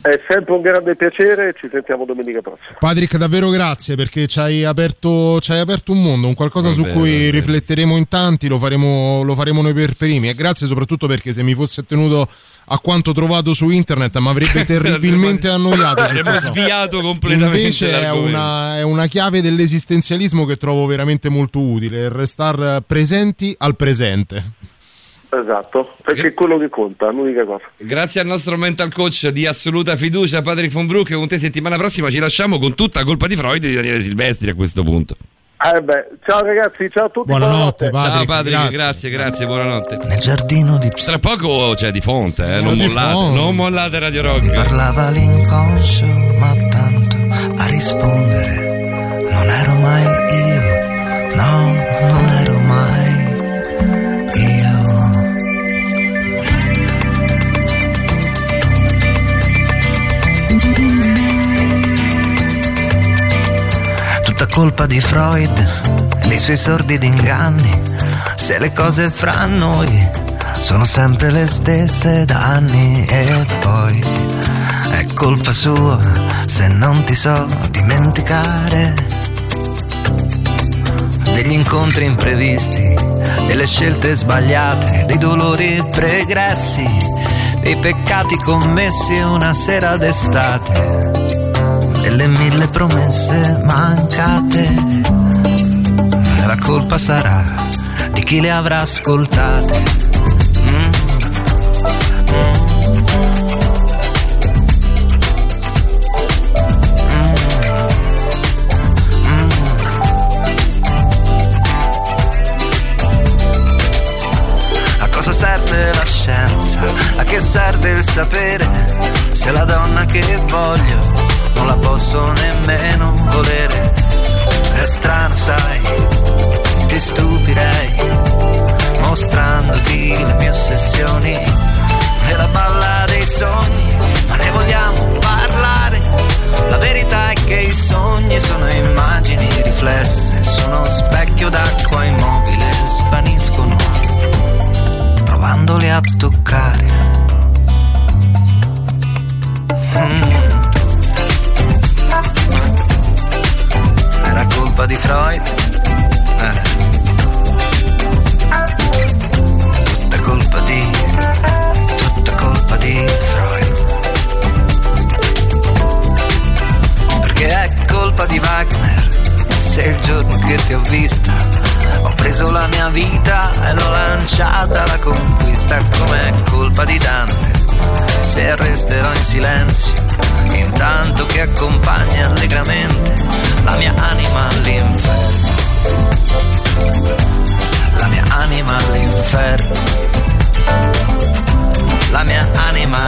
È sempre un grande piacere, ci sentiamo domenica prossima. Patrick, davvero grazie perché ci hai aperto, ci hai aperto un mondo, un qualcosa su Vabbè, cui vabbè. rifletteremo in tanti, lo faremo, lo faremo noi per primi. E grazie soprattutto perché se mi fosse tenuto a quanto trovato su internet mi avrebbe terribilmente annoiato. Avremmo sviato completamente Invece è una, è una chiave dell'esistenzialismo che trovo veramente molto utile, il restare presenti al presente. Esatto, perché è quello che conta, l'unica cosa. Grazie al nostro mental coach di assoluta fiducia, Patrick von Broek, con te settimana prossima ci lasciamo con tutta colpa di Freud e di Daniele Silvestri a questo punto. Eh beh, ciao ragazzi, ciao a tutti. Buonanotte, Ciao Patrick, grazie, grazie, buonanotte. Nel giardino di Tra poco c'è di fonte, eh, non Di mollate, Fonte. non mollate Radio Rock. Parlava l'inconscio, ma tanto a rispondere non ero mai Tutta colpa di Freud e dei suoi sordidi inganni, se le cose fra noi sono sempre le stesse da anni e poi è colpa sua se non ti so dimenticare degli incontri imprevisti, delle scelte sbagliate, dei dolori pregressi, dei peccati commessi una sera d'estate, delle mille promesse mancate. La colpa sarà di chi le avrà ascoltate. A cosa serve la scienza? A che serve il sapere? Se la donna che voglio non la posso nemmeno volere. È strano, sai, ti stupirei, mostrandoti le mie ossessioni e la balla dei sogni, ma ne vogliamo parlare. La verità è che i sogni sono immagini riflesse, sono specchio d'acqua immobile, svaniscono provandoli a toccare. Mm. Colpa di Freud? Eh. Tutta colpa di. Tutta colpa di Freud. Perché è colpa di Wagner. Se il giorno che ti ho vista ho preso la mia vita e l'ho lanciata alla conquista come colpa di Dante. Se resterò in silenzio, intanto che accompagna allegramente la mia anima all'inferno. La mia anima all'inferno. La mia anima.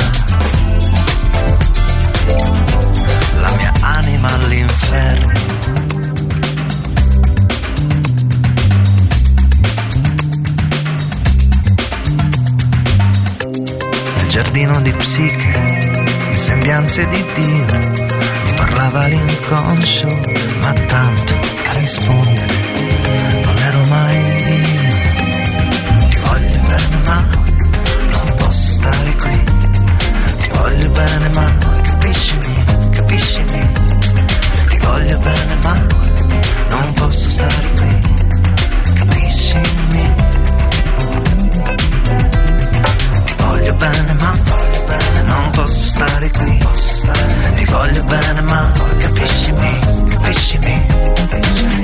La mia anima all'inferno. Giardino di psiche, in sembianze di Dio, mi parlava l'inconscio, ma tanto a rispondere non ero mai io. Ti voglio bene, ma non posso stare qui. Ti voglio bene, ma capiscimi, capiscimi. Ti voglio bene, ma non posso stare qui. stare qui, posso stare qui. Ti voglio bene ma capisci me?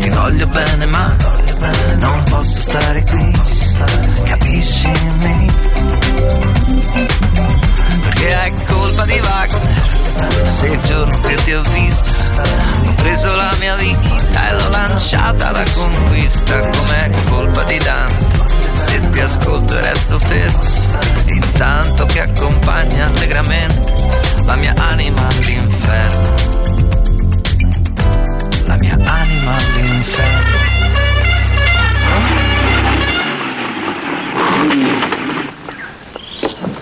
Ti voglio bene ma voglio bene. non posso stare qui, posso stare qui. capiscimi. Perché è colpa di Wagner. Se il giorno che ti ho visto, ho preso la mia vita e l'ho lanciata alla conquista. Com'è colpa di Dante? Se ti ascolto e resto fermo, intanto che accompagni allegramente la mia anima all'inferno la mia anima all'inferno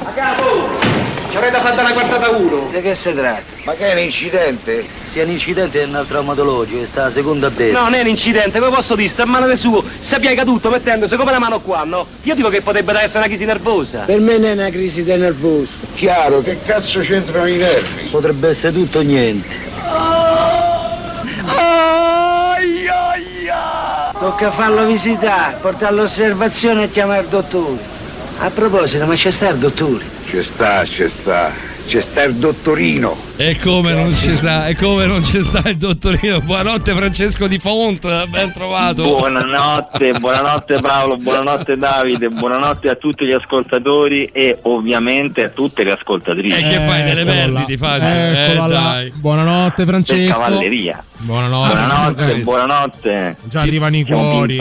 A capo! Ci avrei da fare una quartata uno. Di che si tratta? Ma che è un incidente? Se è un incidente è un traumatologico, sta a seconda a destra. No, non è un incidente, come posso dire, sta a mano del suo, si piega tutto mettendosi come la mano qua, no? Io dico che potrebbe essere una crisi nervosa. Per me non è una crisi di nervoso. Chiaro, che cazzo c'entrano i nervi? Potrebbe essere tutto o niente. Tocca farlo visitare, portarlo all'osservazione e chiamare il dottore. A proposito, ma c'è sta il dottore? Ci sta, ci sta. C'è sta il dottorino. E come non ci sta, e come non ci sta il dottorino. Buonanotte Francesco di Font, ben trovato. Buonanotte, buonanotte Paolo, buonanotte Davide, buonanotte a tutti gli ascoltatori e ovviamente a tutte le ascoltatrici. E che fai delle perdite, fai? Eccola Eh. Buonanotte Per Francesco. cavalleria. Buonanotte. Buonanotte, buonanotte. Già arrivano i cuori.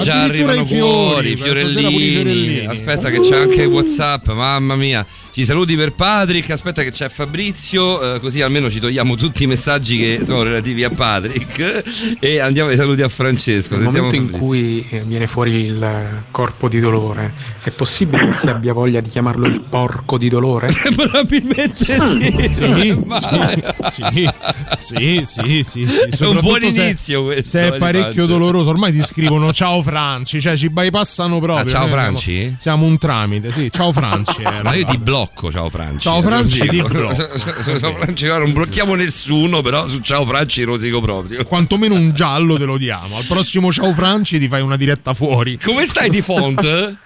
Già arrivano i fiori, cuori, fiorellini. fiorellini. Aspetta che c'è anche Whatsapp, mamma mia. Ci saluti per Patrick, aspetta che c'è Fabrizio, eh, così almeno ci togliamo tutti i messaggi che sono relativi a Patrick e andiamo ai saluti a Francesco. Nel momento in Fabrizio. cui eh, viene fuori il corpo di dolore, è possibile che si abbia voglia di chiamarlo il porco di dolore? Probabilmente sì. Sì, Ma- sì, sì, sì, sì, sì. È un buon se- inizio questo, Se è parecchio doloroso, ormai ti scrivono ciao Franci, cioè ci bypassano proprio. Ah, ciao Noi Franci? Siamo, siamo un tramite, sì, ciao Franci. era. Ma io ti blocco, ciao Franci. Ciao, Franci, Lo dico. ti blocco. Franci, non blocchiamo nessuno, però su ciao Franci rosico proprio. Quantomeno un giallo te lo diamo. Al prossimo ciao Franci ti fai una diretta fuori. Come stai di font?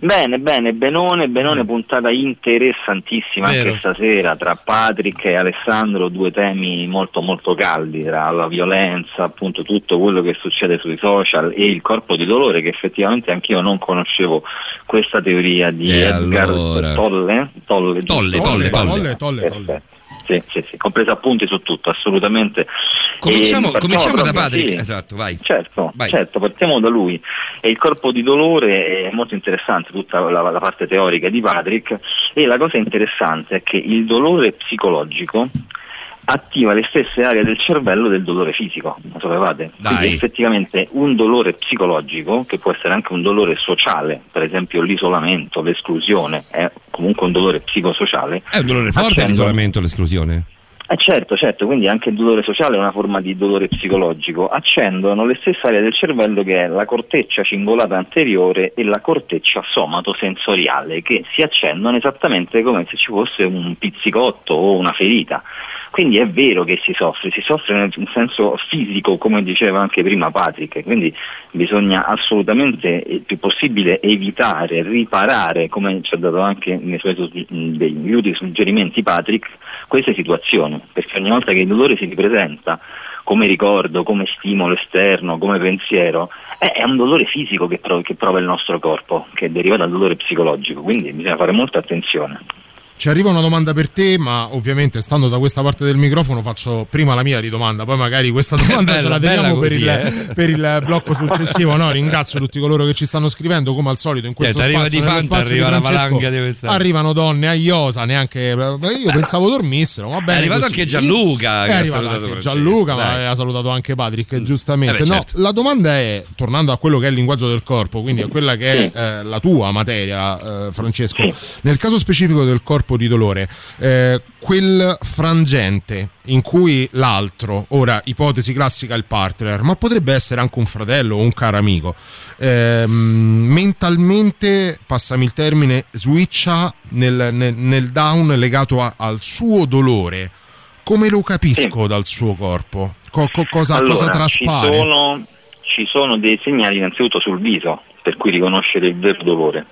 Bene, bene, Benone, Benone puntata interessantissima Vero. anche stasera tra Patrick e Alessandro, due temi molto molto caldi, tra la violenza, appunto tutto quello che succede sui social e il corpo di dolore che effettivamente anch'io non conoscevo questa teoria di E Edgar allora? Tolle, Tolle, giusto? Tolle, tolle, tolle. tolle, Perfetto. Sì, sì, sì, compreso appunti su tutto, assolutamente. Cominciamo, E cominciamo da proprio, Patrick. sì. Esatto, vai. Certo, Vai. certo, partiamo da lui. E il corpo di dolore è molto interessante, tutta la, la parte teorica di Patrick. E la cosa interessante è che il dolore psicologico attiva le stesse aree del cervello del dolore fisico, lo sapevate? Dai. Quindi effettivamente un dolore psicologico, che può essere anche un dolore sociale, per esempio l'isolamento, l'esclusione, è comunque un dolore psicosociale. È un dolore forte accende- l'isolamento, l'esclusione. Eh certo, certo, quindi anche il dolore sociale è una forma di dolore psicologico. Accendono le stesse aree del cervello che è la corteccia cingolata anteriore e la corteccia somatosensoriale, che si accendono esattamente come se ci fosse un pizzicotto o una ferita. Quindi è vero che si soffre, si soffre nel senso fisico, come diceva anche prima Patrick, quindi bisogna assolutamente il più possibile evitare, riparare, come ci ha dato anche nei suoi suggerimenti Patrick, queste situazioni, perché ogni volta che il dolore si ripresenta come ricordo, come stimolo esterno, come pensiero, è, un dolore fisico che, che prova il nostro corpo, che deriva dal dolore psicologico, quindi bisogna fare molta attenzione. Ci arriva una domanda per te, ma ovviamente stando da questa parte del microfono faccio prima la mia di domanda, poi magari questa domanda Bella, ce la teniamo per così, il, eh. per il blocco successivo. No, ringrazio tutti coloro che ci stanno scrivendo, come al solito in questo t'arriva spazio. di nello Fanta, spazio arriva di la Francesco, valanga di questa- Arrivano donne a Iosa, neanche. beh, Io pensavo dormissero, va bene. È arrivato così. anche Gianluca, che È ha arrivato salutato anche Gianluca, ma ha salutato anche Patrick, giustamente. Eh beh, no, certo. la domanda è, tornando a quello che è il linguaggio del corpo, quindi a quella che è eh, la tua materia, eh, Francesco, nel caso specifico del corpo di dolore, eh, quel frangente in cui l'altro, ora ipotesi classica il partner, ma potrebbe essere anche un fratello o un caro amico, ehm, mentalmente, passami il termine, switcha nel, nel- nel down legato a- al suo dolore. Come lo capisco dal suo corpo? Co- co- cosa, Allora, cosa ci traspare? sono, ci sono dei segnali innanzitutto sul viso per cui riconoscere il vero dolore.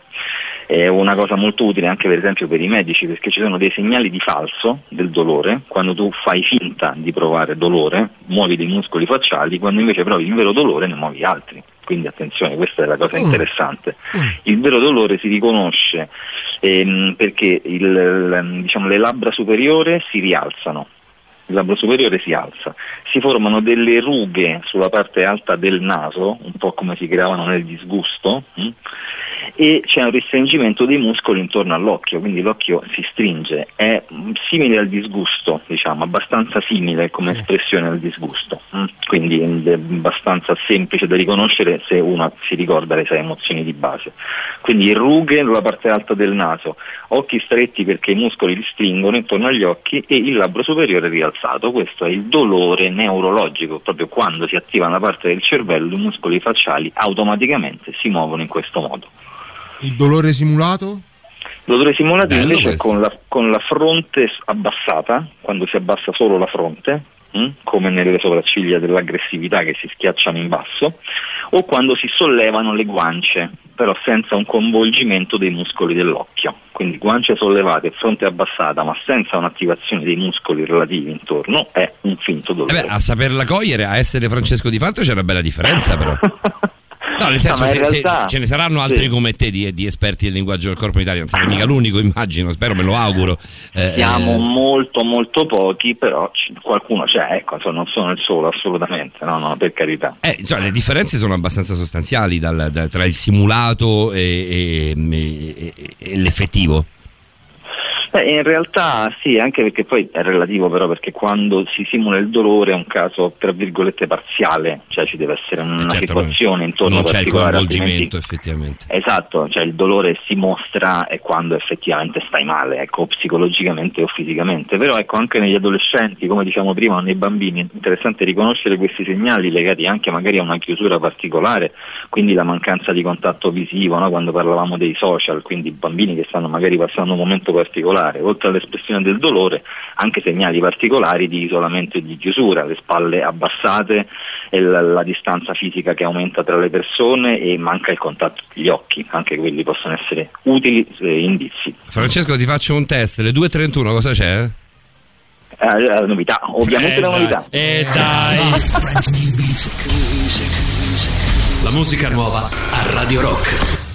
È una cosa molto utile anche per esempio per i medici perché ci sono dei segnali di falso del dolore quando tu fai finta di provare dolore, muovi dei muscoli facciali, quando invece provi il vero dolore ne muovi altri. Quindi attenzione, questa è la cosa Mm. interessante. Il vero dolore si riconosce ehm, perché il- diciamo, le labbra superiori si rialzano il labbro superiore si alza, si formano delle rughe sulla parte alta del naso, un po' come si creavano nel disgusto, mh? E c'è un restringimento dei muscoli intorno all'occhio, quindi l'occhio si stringe, è mh, simile al disgusto, diciamo, abbastanza simile come espressione al disgusto, mh? quindi è abbastanza semplice da riconoscere se uno si ricorda le sei emozioni di base. Quindi rughe sulla parte alta del naso, occhi stretti perché i muscoli li stringono intorno agli occhi e il labbro superiore rialzato, questo è il dolore neurologico, proprio quando si attiva una parte del cervello i muscoli facciali automaticamente si muovono in questo modo. Il dolore simulato? L'odore simulato Bello invece è con la, con la fronte abbassata, quando si abbassa solo la fronte, mh? come nelle sopracciglia dell'aggressività che si schiacciano in basso, o quando si sollevano le guance, però senza un coinvolgimento dei muscoli dell'occhio. Quindi guance sollevate, fronte abbassata, ma senza un'attivazione dei muscoli relativi intorno, è un finto Eh dolore. beh, a saperla cogliere, a essere Francesco Di Fanto c'è una bella differenza però. No, nel senso, No, in se- realtà- ce ne saranno altri sì. come te di, di esperti del linguaggio del corpo in Italia, non sarai mica l'unico, immagino, spero, me lo auguro. Eh, Siamo eh, molto molto pochi, però c- qualcuno c'è, ecco, insomma, non sono il solo assolutamente, no, no, per carità. eh, insomma, le differenze sono abbastanza sostanziali dal- da- tra il simulato e, e- e- e l'effettivo. Beh, in realtà sì, anche perché poi è relativo però perché quando si simula il dolore è un caso tra virgolette parziale, cioè ci deve essere una certo, situazione intorno non c'è il coinvolgimento altrimenti- effettivamente. Esatto, cioè il dolore si mostra è quando effettivamente stai male, ecco, psicologicamente o fisicamente, però ecco anche negli adolescenti, come diciamo prima, nei bambini è interessante riconoscere questi segnali legati anche magari a una chiusura particolare, quindi la mancanza di contatto visivo, no? quando parlavamo dei social, quindi bambini che stanno magari passando un momento particolare, oltre all'espressione del dolore, anche segnali particolari di isolamento e di chiusura, le spalle abbassate e la, la distanza fisica che aumenta tra le persone e manca il contatto con gli occhi, anche quelli possono essere utili eh, indizi. Francesco, ti faccio un test, le 2.31 cosa c'è? Eh, la novità, ovviamente Eh, la novità. Eh dai! La musica nuova a Radio Rock.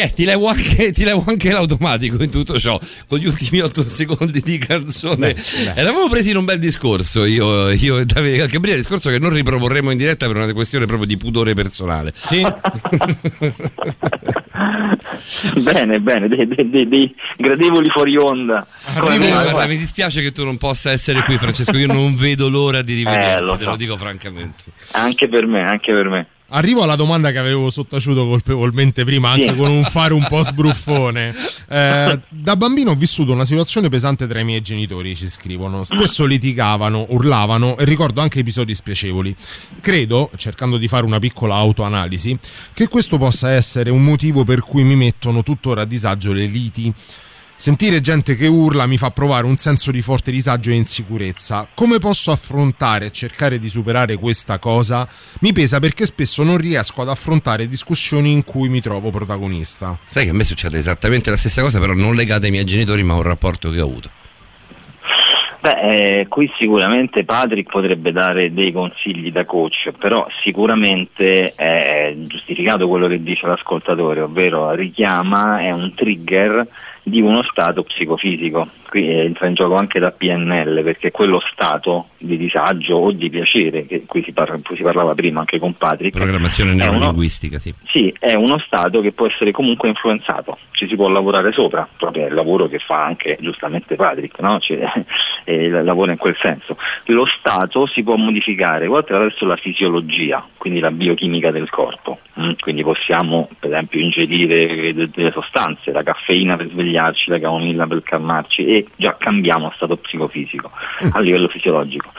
Tiè, ti levo, anche, ti levo anche l'automatico in tutto ciò, con gli ultimi 8 secondi di canzone. Eravamo presi in un bel discorso, io, io e Davide Calcabria, discorso che non riproporremo in diretta per una questione proprio di pudore personale. Sì. bene, bene, dei, dei- dei- dei gradevoli fuori onda. Arrivo- guarda, mi dispiace che tu non possa essere qui, Francesco. Io non vedo l'ora di rivederti, Eh, lo te so. lo dico francamente. Anche per me, anche per me. Arrivo alla domanda che avevo sottaciuto colpevolmente prima, anche Sì. con un fare un po' sbruffone. Eh, da bambino ho vissuto una situazione pesante tra i miei genitori, ci scrivono. Spesso litigavano, urlavano e ricordo anche episodi spiacevoli. Credo, cercando di fare una piccola autoanalisi, che questo possa essere un motivo per cui mi mettono tuttora a disagio le liti. Sentire gente che urla mi fa provare un senso di forte disagio e insicurezza. Come posso affrontare e cercare di superare questa cosa? Mi pesa perché spesso non riesco ad affrontare discussioni in cui mi trovo protagonista. Sai che a me succede esattamente la stessa cosa, però non legata ai miei genitori, ma a un rapporto che ho avuto. Beh, eh, qui sicuramente Patrick potrebbe dare dei consigli da coach, però sicuramente è giustificato quello che dice l'ascoltatore, ovvero richiama, è un trigger di uno stato psicofisico. Qui entra in gioco anche la PNL perché quello stato di disagio o di piacere, si, parla- cui si parlava prima anche con Patrick. Programmazione è uno- neurolinguistica, sì. sì, è uno stato che può essere comunque influenzato, ci si può lavorare sopra, proprio è il lavoro che fa anche giustamente Patrick, no? Cioè, eh, lavora in quel senso. Lo stato si può modificare o attraverso la fisiologia, quindi la biochimica del corpo, mm? quindi possiamo per esempio ingerire de- delle sostanze, la caffeina per svegliarci, la camomilla per calmarci già cambiamo stato psicofisico a livello fisiologico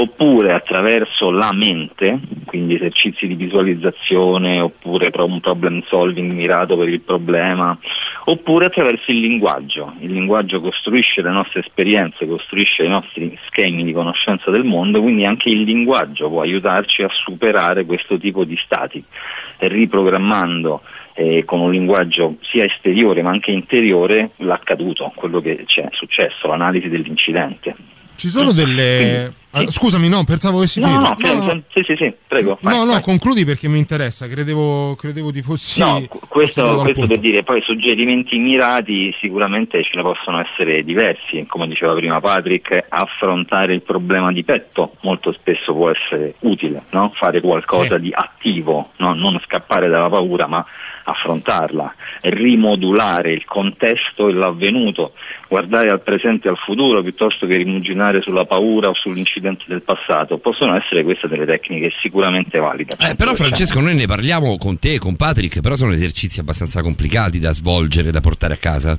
oppure attraverso la mente, quindi esercizi di visualizzazione oppure un problem solving mirato per il problema, oppure attraverso il linguaggio. Il linguaggio costruisce le nostre esperienze, costruisce i nostri schemi di conoscenza del mondo, quindi anche il linguaggio può aiutarci a superare questo tipo di stati, riprogrammando eh, con un linguaggio sia esteriore ma anche interiore l'accaduto, quello che c'è successo, l'analisi dell'incidente. Ci sono delle. Ah, scusami, no, pensavo avessi No, finito. no, che- sì, sì, sì, prego. vai, no, no, vai. concludi perché mi interessa. Credevo, credevo ti fossi. No, questo, questo per dire, poi suggerimenti mirati sicuramente ce ne possono essere diversi, come diceva prima Patrick, affrontare il problema di petto molto spesso può essere utile, no? fare qualcosa di attivo, no? non scappare dalla paura ma affrontarla, rimodulare il contesto e l'avvenuto, guardare al presente e al futuro piuttosto che rimuginare sulla paura o sull'incidente del passato, possono essere queste delle tecniche sicuramente valide. Eh, però Francesco noi ne parliamo con te e con Patrick, però sono esercizi abbastanza complicati da svolgere, da portare a casa.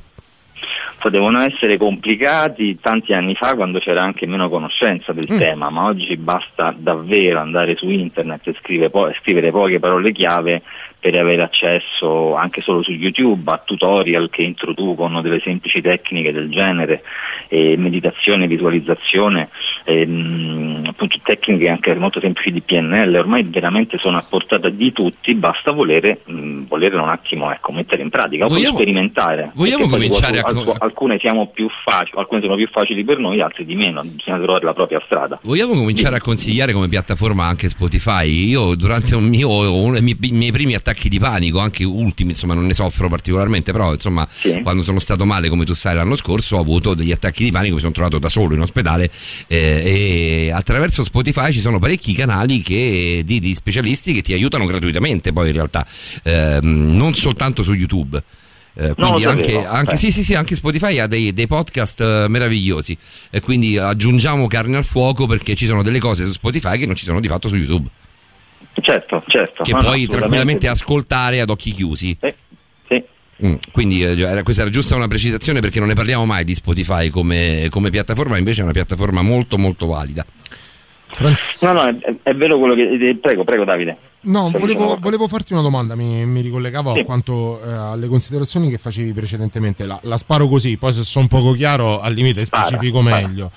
potevano essere complicati tanti anni fa quando c'era anche meno conoscenza del tema, ma oggi basta davvero andare su internet e scrivere, po- scrivere poche parole chiave per avere accesso anche solo su YouTube a tutorial che introducono delle semplici tecniche del genere, eh, meditazione, visualizzazione, ehm, appunto tecniche anche molto semplici di PNL, ormai veramente sono a portata di tutti, basta volere, mh, volere un attimo ecco, mettere in pratica Vogliamo- sperimentare. vogliamo cominciare a co- alcune siamo più facili, alcune sono più facili per noi, altre di meno, bisogna trovare la propria strada. Vogliamo cominciare a consigliare come piattaforma anche Spotify? Io durante un mio, uno dei miei primi attacchi di panico, anche ultimi, insomma non ne soffro particolarmente, però insomma quando sono stato male come tu sai l'anno scorso ho avuto degli attacchi di panico, mi sono trovato da solo in ospedale eh, e attraverso Spotify ci sono parecchi canali che- di, di specialisti che ti aiutano gratuitamente poi in realtà, ehm, non soltanto su YouTube. Eh, quindi anche, sapevo, anche- eh. sì, sì, sì, anche Spotify ha dei, dei podcast eh, meravigliosi e quindi aggiungiamo carne al fuoco perché ci sono delle cose su Spotify che non ci sono di fatto su YouTube Certo, certo. che No, puoi tranquillamente ascoltare ad occhi chiusi sì. Mm, quindi eh, questa era giusta una precisazione perché non ne parliamo mai di Spotify come, come piattaforma invece è una piattaforma molto molto valida No, no, è, è vero quello che... eh, Prego, prego Davide. No, volevo, volevo farti una domanda, mi, mi ricollegavo Sì. a quanto, eh, alle considerazioni che facevi precedentemente. La, la sparo così, poi se sono poco chiaro al limite specifico spara. meglio.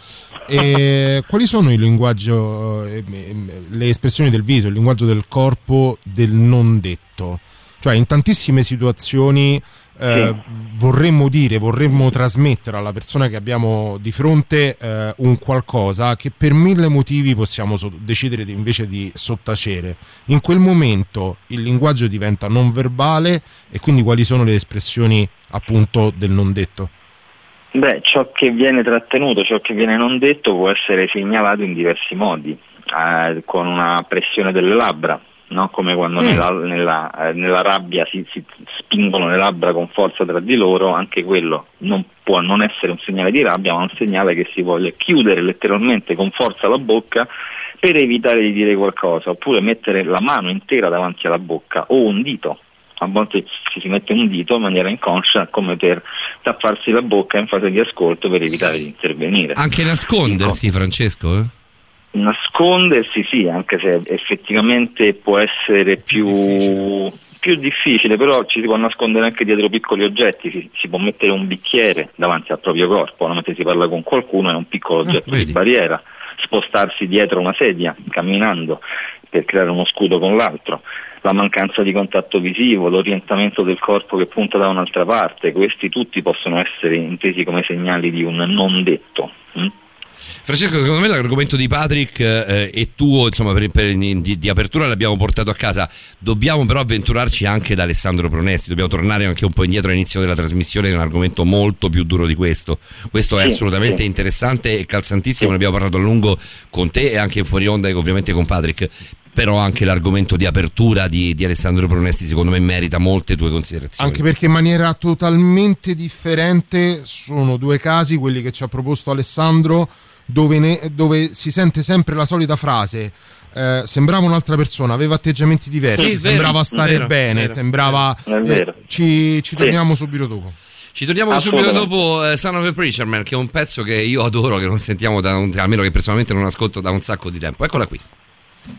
E quali sono il linguaggio, eh, eh, le espressioni del viso, il linguaggio del corpo del non detto? Cioè in tantissime situazioni eh, vorremmo dire, vorremmo trasmettere alla persona che abbiamo di fronte eh, un qualcosa che per mille motivi possiamo so- decidere di- invece di sottacere. In quel momento il linguaggio diventa non verbale e quindi quali sono le espressioni appunto del non detto? Beh, ciò che viene trattenuto, ciò che viene non detto può essere segnalato in diversi modi, eh, con una pressione delle labbra, no? come quando Mm. nella, nella, eh, nella rabbia si, si spingono le labbra con forza tra di loro, anche quello non può non essere un segnale di rabbia, ma un segnale che si voglia chiudere letteralmente con forza la bocca per evitare di dire qualcosa, oppure mettere la mano intera davanti alla bocca o un dito. A volte ci si mette un dito in maniera inconscia come per tapparsi la bocca in fase di ascolto per evitare di intervenire. Anche nascondersi, Francesco? eh? Nascondersi sì, anche se effettivamente può essere più, più difficile, però ci si può nascondere anche dietro piccoli oggetti, si, si può mettere un bicchiere davanti al proprio corpo, no? mentre si parla con qualcuno è un piccolo oggetto di vedi. barriera, spostarsi dietro una sedia camminando per creare uno scudo con l'altro, la mancanza di contatto visivo, l'orientamento del corpo che punta da un'altra parte, questi tutti possono essere intesi come segnali di un non detto. mm? Francesco, secondo me l'argomento di Patrick eh, e tuo, insomma, per, per- di, di apertura l'abbiamo portato a casa. Dobbiamo però avventurarci anche da Alessandro Pronesti, dobbiamo tornare anche un po' indietro all'inizio della trasmissione, è un argomento molto più duro di questo. Questo è Sì, assolutamente sì. interessante e calzantissimo, ne abbiamo parlato a lungo con te e anche fuori onda e ovviamente con Patrick. Però anche l'argomento di apertura di, di Alessandro Pronesti secondo me merita molte tue considerazioni. Anche perché in maniera totalmente differente sono due casi, quelli che ci ha proposto Alessandro, dove, ne- dove si sente sempre la solita frase. eh, sembrava un'altra persona, aveva atteggiamenti diversi, Sì, vero, sembrava stare vero, bene, vero, sembrava. È vero. eh, ci ci Sì. torniamo subito dopo. Ci torniamo subito dopo eh, Son of a Preacher Man, che è un pezzo che io adoro, che non sentiamo da un, almeno che personalmente non ascolto da un sacco di tempo. Eccola qui. Billy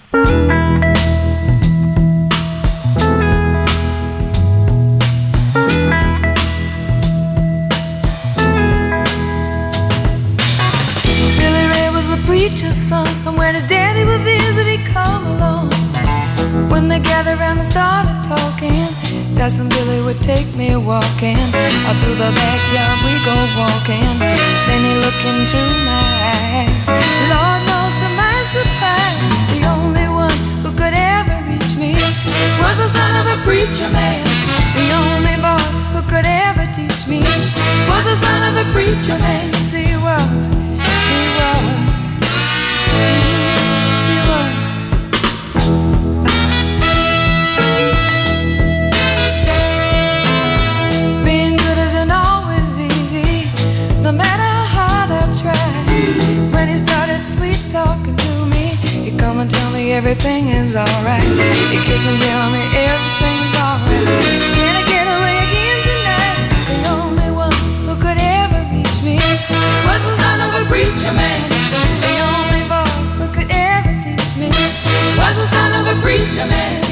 Ray was a preacher's son, and when his daddy would visit, he'd come along. When they gathered around and started talking, that's when Billy would take me walking. Out through the backyard we go walking. Then he looked into my eyes. Lord knows to my surprise, was the son of a preacher man. The only boy who could ever teach me was the son of a preacher man. Yes, he was. He was. And tell me everything is alright. He'd kiss and tell me everything's alright. Can I get away again tonight? The only one who could ever reach me was the son of a preacher man. The only boy who could ever teach me was the son of a preacher man.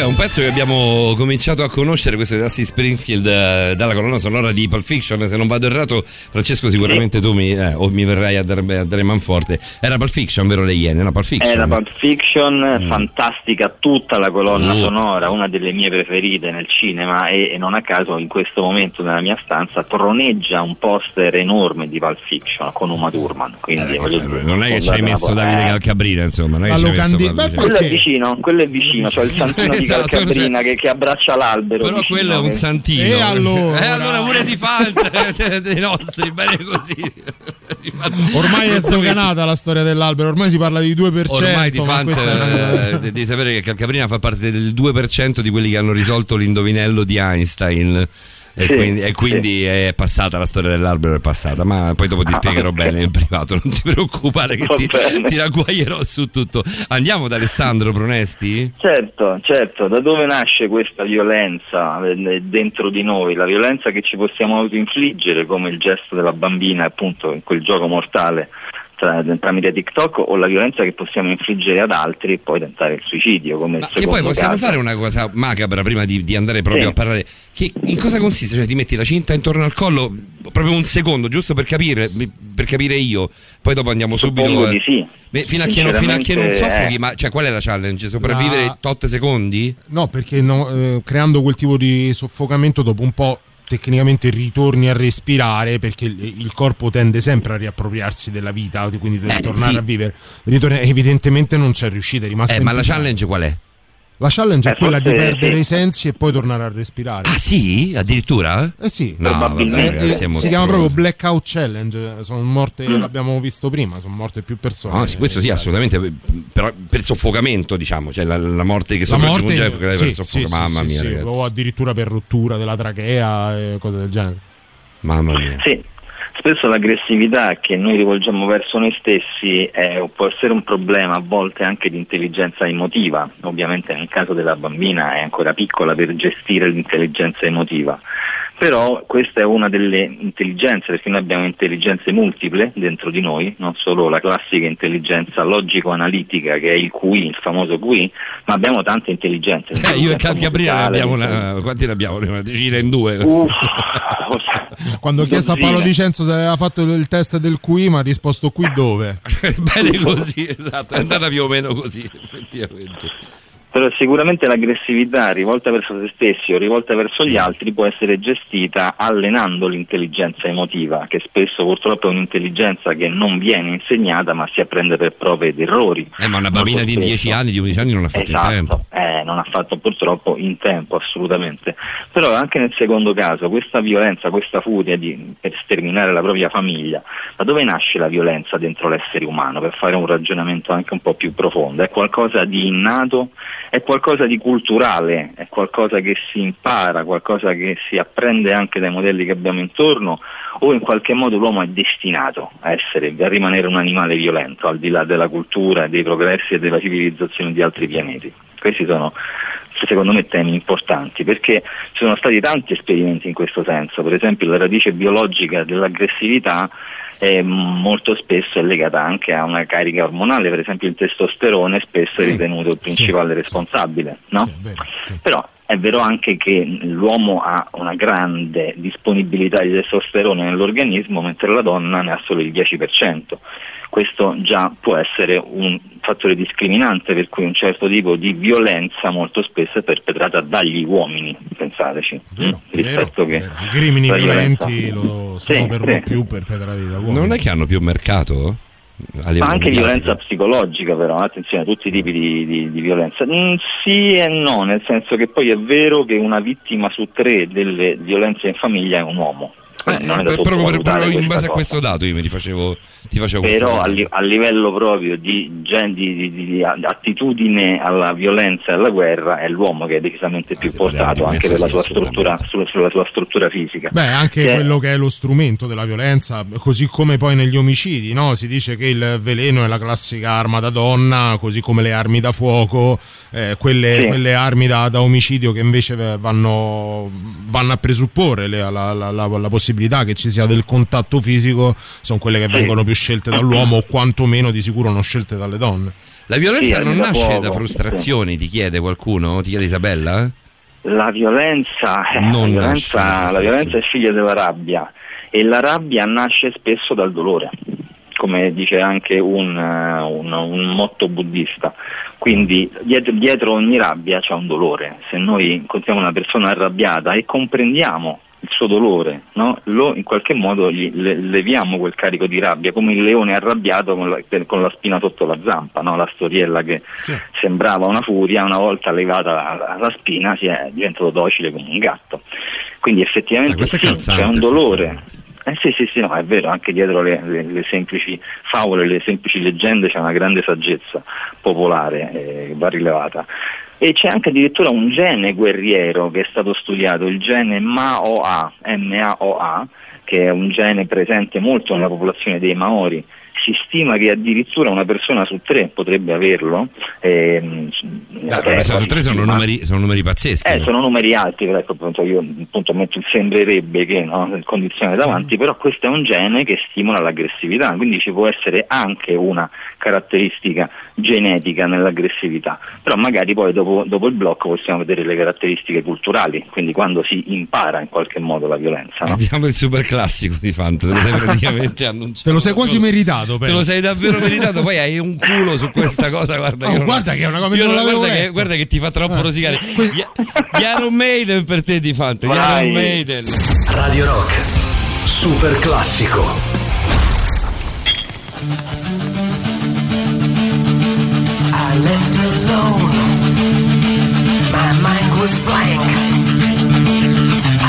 Un pezzo che abbiamo cominciato a conoscere, questo è Dusty Springfield eh, dalla colonna sonora di Pulp Fiction. Se non vado errato, Francesco, sicuramente tu mi, eh, o mi verrai a dare, a dare manforte. Era Pulp Fiction, vero Le Iene? No, Pulp Fiction. Era Pulp Fiction, fantastica tutta la colonna Mm. sonora, una delle mie preferite nel cinema e, e non a caso in questo momento nella mia stanza troneggia un poster enorme di Pulp Fiction con Uma Thurman. Quindi, voglio dire, Eh, Non è che ci hai messo Davide eh, Calcabrina, insomma. Non è che ci hai messo beh, quello è vicino, quello è vicino, cioè il santino Esatto, Calcabrina che, che abbraccia l'albero. Però quello è un santino. E allora? Eh, allora pure di Fant dei nostri, bene così. Ormai è sdoganata la storia dell'albero, ormai si parla di 2%. Ormai di Fant questa eh, devi sapere che Calcabrina fa parte del 2% di quelli che hanno risolto l'indovinello di Einstein. E Sì, quindi, e quindi è passata la storia dell'albero, è passata. Ma poi dopo ti Ah, spiegherò ok. bene in privato. Non ti preoccupare che ti, ti ragguaglierò su tutto. Andiamo da Alessandro Pronesti? Certo, certo, da dove nasce questa violenza eh, dentro di noi? La violenza che ci possiamo autoinfliggere come il gesto della bambina appunto in quel gioco mortale tra- tramite TikTok o la violenza che possiamo infliggere ad altri e poi tentare il suicidio come il Che poi possiamo caso. fare una cosa macabra prima di, di andare proprio Sì. a parlare. Che, in cosa consiste? Cioè, ti metti la cinta intorno al collo, proprio un secondo, giusto per capire, per capire io. Poi dopo andiamo subito. Suppongo eh, di sì. beh, Fino a, che non, fino a che non soffochi, eh. ma cioè, qual è la challenge? Sopravvivere La- tot secondi? No, perché no, eh, creando quel tipo di soffocamento dopo un po' tecnicamente ritorni a respirare perché il, corpo tende sempre a riappropriarsi della vita, quindi deve Eh, tornare sì. a vivere. Ritorna- evidentemente non c'è riuscita, è rimasta Eh, ma la challenge qual è? La challenge è Eh, quella di perdere sì. i sensi e poi tornare a respirare. Ah, sì? Addirittura? Eh sì, No, vabbè, ragazzi, è si chiama proprio Blackout Challenge. Sono morte, Mm. l'abbiamo visto prima, sono morte più persone. No, sì, questo sì, assolutamente. Però per soffocamento, diciamo, cioè la, la morte che sopraggiunge morte, quella sì, per sì, Mamma sì, mia, o addirittura per rottura della trachea e cose del genere. Mamma mia. Sì, spesso l'aggressività che noi rivolgiamo verso noi stessi è- può essere un problema a volte anche di intelligenza emotiva, ovviamente nel caso della bambina è ancora piccola per gestire l'intelligenza emotiva. Però questa è una delle intelligenze, perché noi abbiamo intelligenze multiple dentro di noi, non solo la classica intelligenza logico-analitica che è il QI, il famoso QI, ma abbiamo tante intelligenze. Eh, io e Calcabrina musicale, abbiamo una. Quanti ne abbiamo? Una decina in due. Quando ho chiesto a Paolo. Dicenzo se aveva fatto il test del QI, mi ha risposto qui dove? Bene così, esatto, è andata più o meno così, effettivamente. Però sicuramente l'aggressività rivolta verso se stessi o rivolta verso gli altri può essere gestita allenando l'intelligenza emotiva, che spesso purtroppo è un'intelligenza che non viene insegnata ma si apprende per prove ed errori. Eh, ma una bambina Molto di spesso. 10 anni, di 11 anni non ha fatto Esatto, il tempo. eh, non ha fatto purtroppo in tempo assolutamente. Però anche nel secondo caso, questa violenza, questa furia di, per sterminare la propria famiglia, da dove nasce la violenza dentro l'essere umano? Per fare un ragionamento anche un po' più profondo, è qualcosa di innato, è qualcosa di culturale, è qualcosa che si impara, qualcosa che si apprende anche dai modelli che abbiamo intorno o in qualche modo l'uomo è destinato a essere, a rimanere un animale violento al di là della cultura, dei progressi e della civilizzazione di altri pianeti. Questi sono secondo me temi importanti perché ci sono stati tanti esperimenti in questo senso, per esempio la radice biologica dell'aggressività eh, molto spesso è legata anche a una carica ormonale, per esempio il testosterone spesso è ritenuto il principale responsabile, no? Però è vero anche che l'uomo ha una grande disponibilità di testosterone nell'organismo, mentre la donna ne ha solo il 10%. Questo già può essere un fattore discriminante per cui un certo tipo di violenza molto spesso è perpetrata dagli uomini, pensateci, mm? rispetto che I crimini violenti lo sono Sì, per sì. lo più perpetrati da uomini. Non è che hanno più mercato? Ma anche violenza psicologica però, attenzione, tutti i tipi di, di- di violenza. Mm, sì e no, nel senso che poi è vero che una vittima su tre delle violenze in famiglia è un uomo. È da Per- proprio, per- proprio in base a cosa. questo dato io mi rifacevo, ti facevo Però a, li- a livello proprio di, gen- di- di- di- di attitudine alla violenza e alla guerra è l'uomo che è decisamente più portato anche per la sua struttura, sulla, sulla sua struttura fisica. Beh, anche Che è- quello che è lo strumento della violenza, così come poi negli omicidi, no? si dice che il veleno è la classica arma da donna, così come le armi da fuoco, eh, quelle, Sì. quelle armi da, da omicidio che invece vanno, vanno a presupporre le- la, la- la- la possibilità che ci sia del contatto fisico, sono quelle che vengono più scelte dall'uomo o quantomeno di sicuro non scelte dalle donne. La violenza Sì, non nasce poco, da frustrazioni, ti chiede qualcuno? Ti chiede Isabella? La violenza, eh, Non la, nasce violenza la violenza è figlia della rabbia e la rabbia nasce spesso dal dolore, come dice anche un, eh, un- un motto buddista. Quindi dietro, dietro ogni rabbia c'è un dolore. Se noi incontriamo una persona arrabbiata e comprendiamo il suo dolore, no? lo, in qualche modo gli le- leviamo quel carico di rabbia, come il leone arrabbiato con la, con la spina sotto la zampa, no? la storiella che sembrava una furia, una volta levata la, la spina si è diventato docile come un gatto. Quindi effettivamente è sì, calzante, c'è un dolore. Eh sì, sì, sì, no, è vero, anche dietro le, le- le semplici favole, le semplici leggende c'è una grande saggezza popolare eh, che va rilevata. E c'è anche addirittura un gene guerriero che è stato studiato, il gene MAOA, M-A-O-A, che è un gene presente molto nella popolazione dei Maori. Si stima che addirittura una persona su tre potrebbe averlo. ehm, Beh, eh, questi su tre sono numeri, sono numeri pazzeschi. Eh, sono numeri alti, però ecco, appunto, io appunto sembrerebbe che no, condizione davanti, però questo è un gene che stimola l'aggressività, quindi ci può essere anche una caratteristica genetica nell'aggressività, però magari poi dopo, dopo il blocco possiamo vedere le caratteristiche culturali, quindi quando si impara in qualche modo la violenza. No? Abbiamo il super classico di Fanta, te lo sei praticamente annunciato. Te lo sei quasi meritato, Te lo sei davvero meritato, poi hai un culo su questa cosa, guarda. Oh, non- guarda che è una cosa- io non non- guarda, che, guarda che ti fa troppo Eh, rosicare. Gli Iron Maiden per te di Fanta, Vai. Iron Maiden. Radio Rock, super classico. Was blank.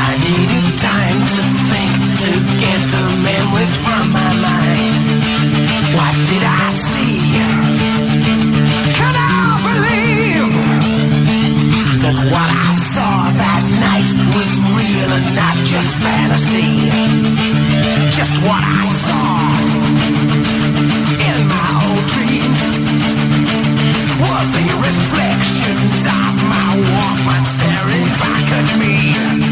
I needed time to think to get the memories from my mind. What did I see? Can I believe that what I saw that night was real and not just fantasy? Just what I saw in my old dreams were the reflections my Walkman staring back at me.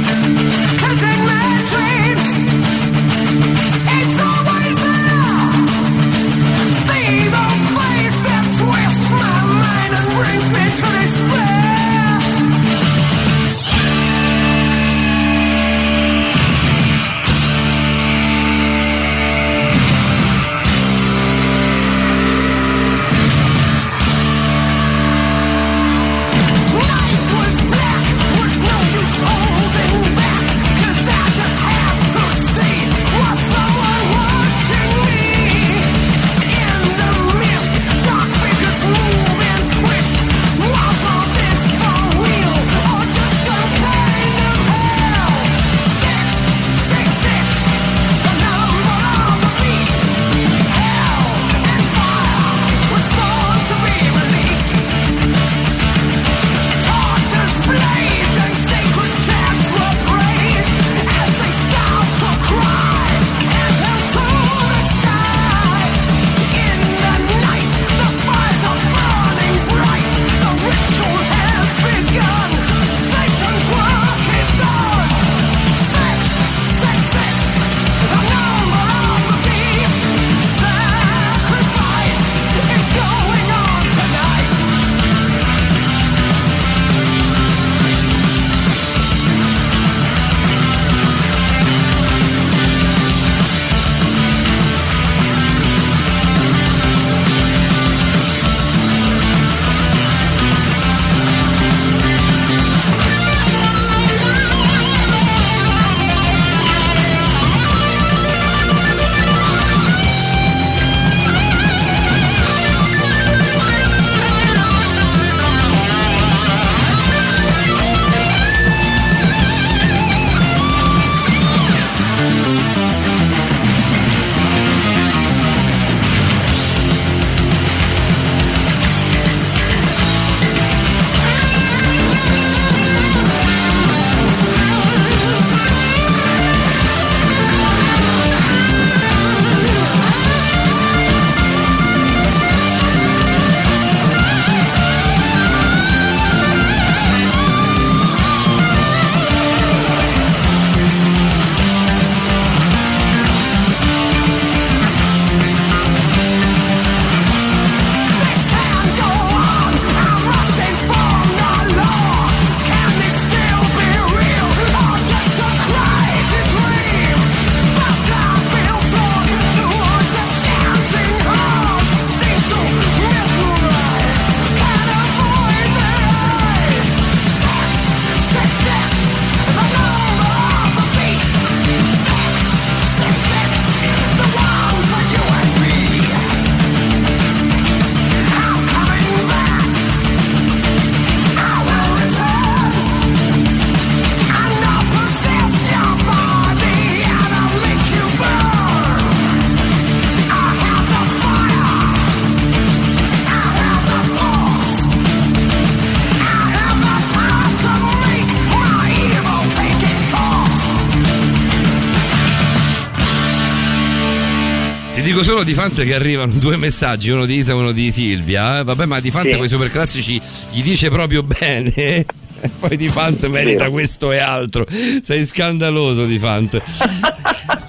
Solo di Fante che arrivano due messaggi, uno di Isa e uno di Silvia. eh. Vabbè, ma di Fante Sì. quei super classici gli dice proprio bene. Poi di Fant merita questo e altro. Sei scandaloso di Fant.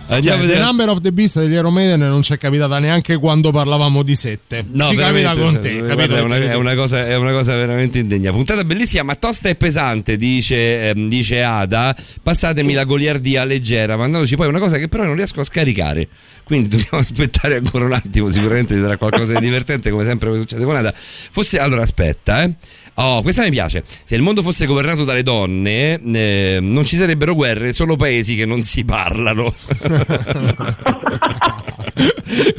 Andiamo Cioè, a The. Number of the Beast degli Iron Maiden non ci è capitata neanche quando parlavamo di sette. No, ci capita con cioè, te, guarda, capito? È una, è una cosa, è una cosa veramente indegna. Puntata bellissima, ma tosta e pesante, dice, ehm, dice Ada. Passatemi la goliardia leggera, mandandoci poi una cosa che però non riesco a scaricare. Quindi dobbiamo aspettare ancora un attimo. Sicuramente ci sarà qualcosa di divertente, come sempre succede con Ada. Fosse allora, aspetta, eh. Oh, questa mi piace. Se il mondo fosse governato dalle donne, eh, non ci sarebbero guerre, solo paesi che non si parlano.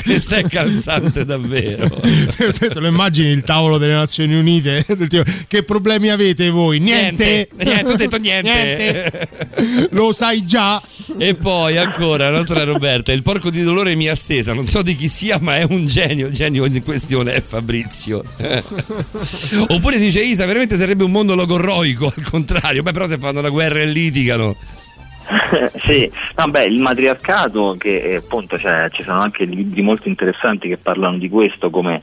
Questa è calzante davvero. Te lo immagini il tavolo delle Nazioni Unite? Che problemi avete voi? Niente, Niente, niente, ho detto niente. Niente. Lo sai già. E poi ancora la nostra Roberta, il porco di dolore mi ha stesa, non so di chi sia, ma è un genio, il genio in questione è Fabrizio. Oppure dice Isa, veramente sarebbe un mondo logorroico, al contrario, beh però se fanno la guerra e litigano. sì, vabbè, il matriarcato che eh, appunto cioè, ci sono anche libri molto interessanti che parlano di questo come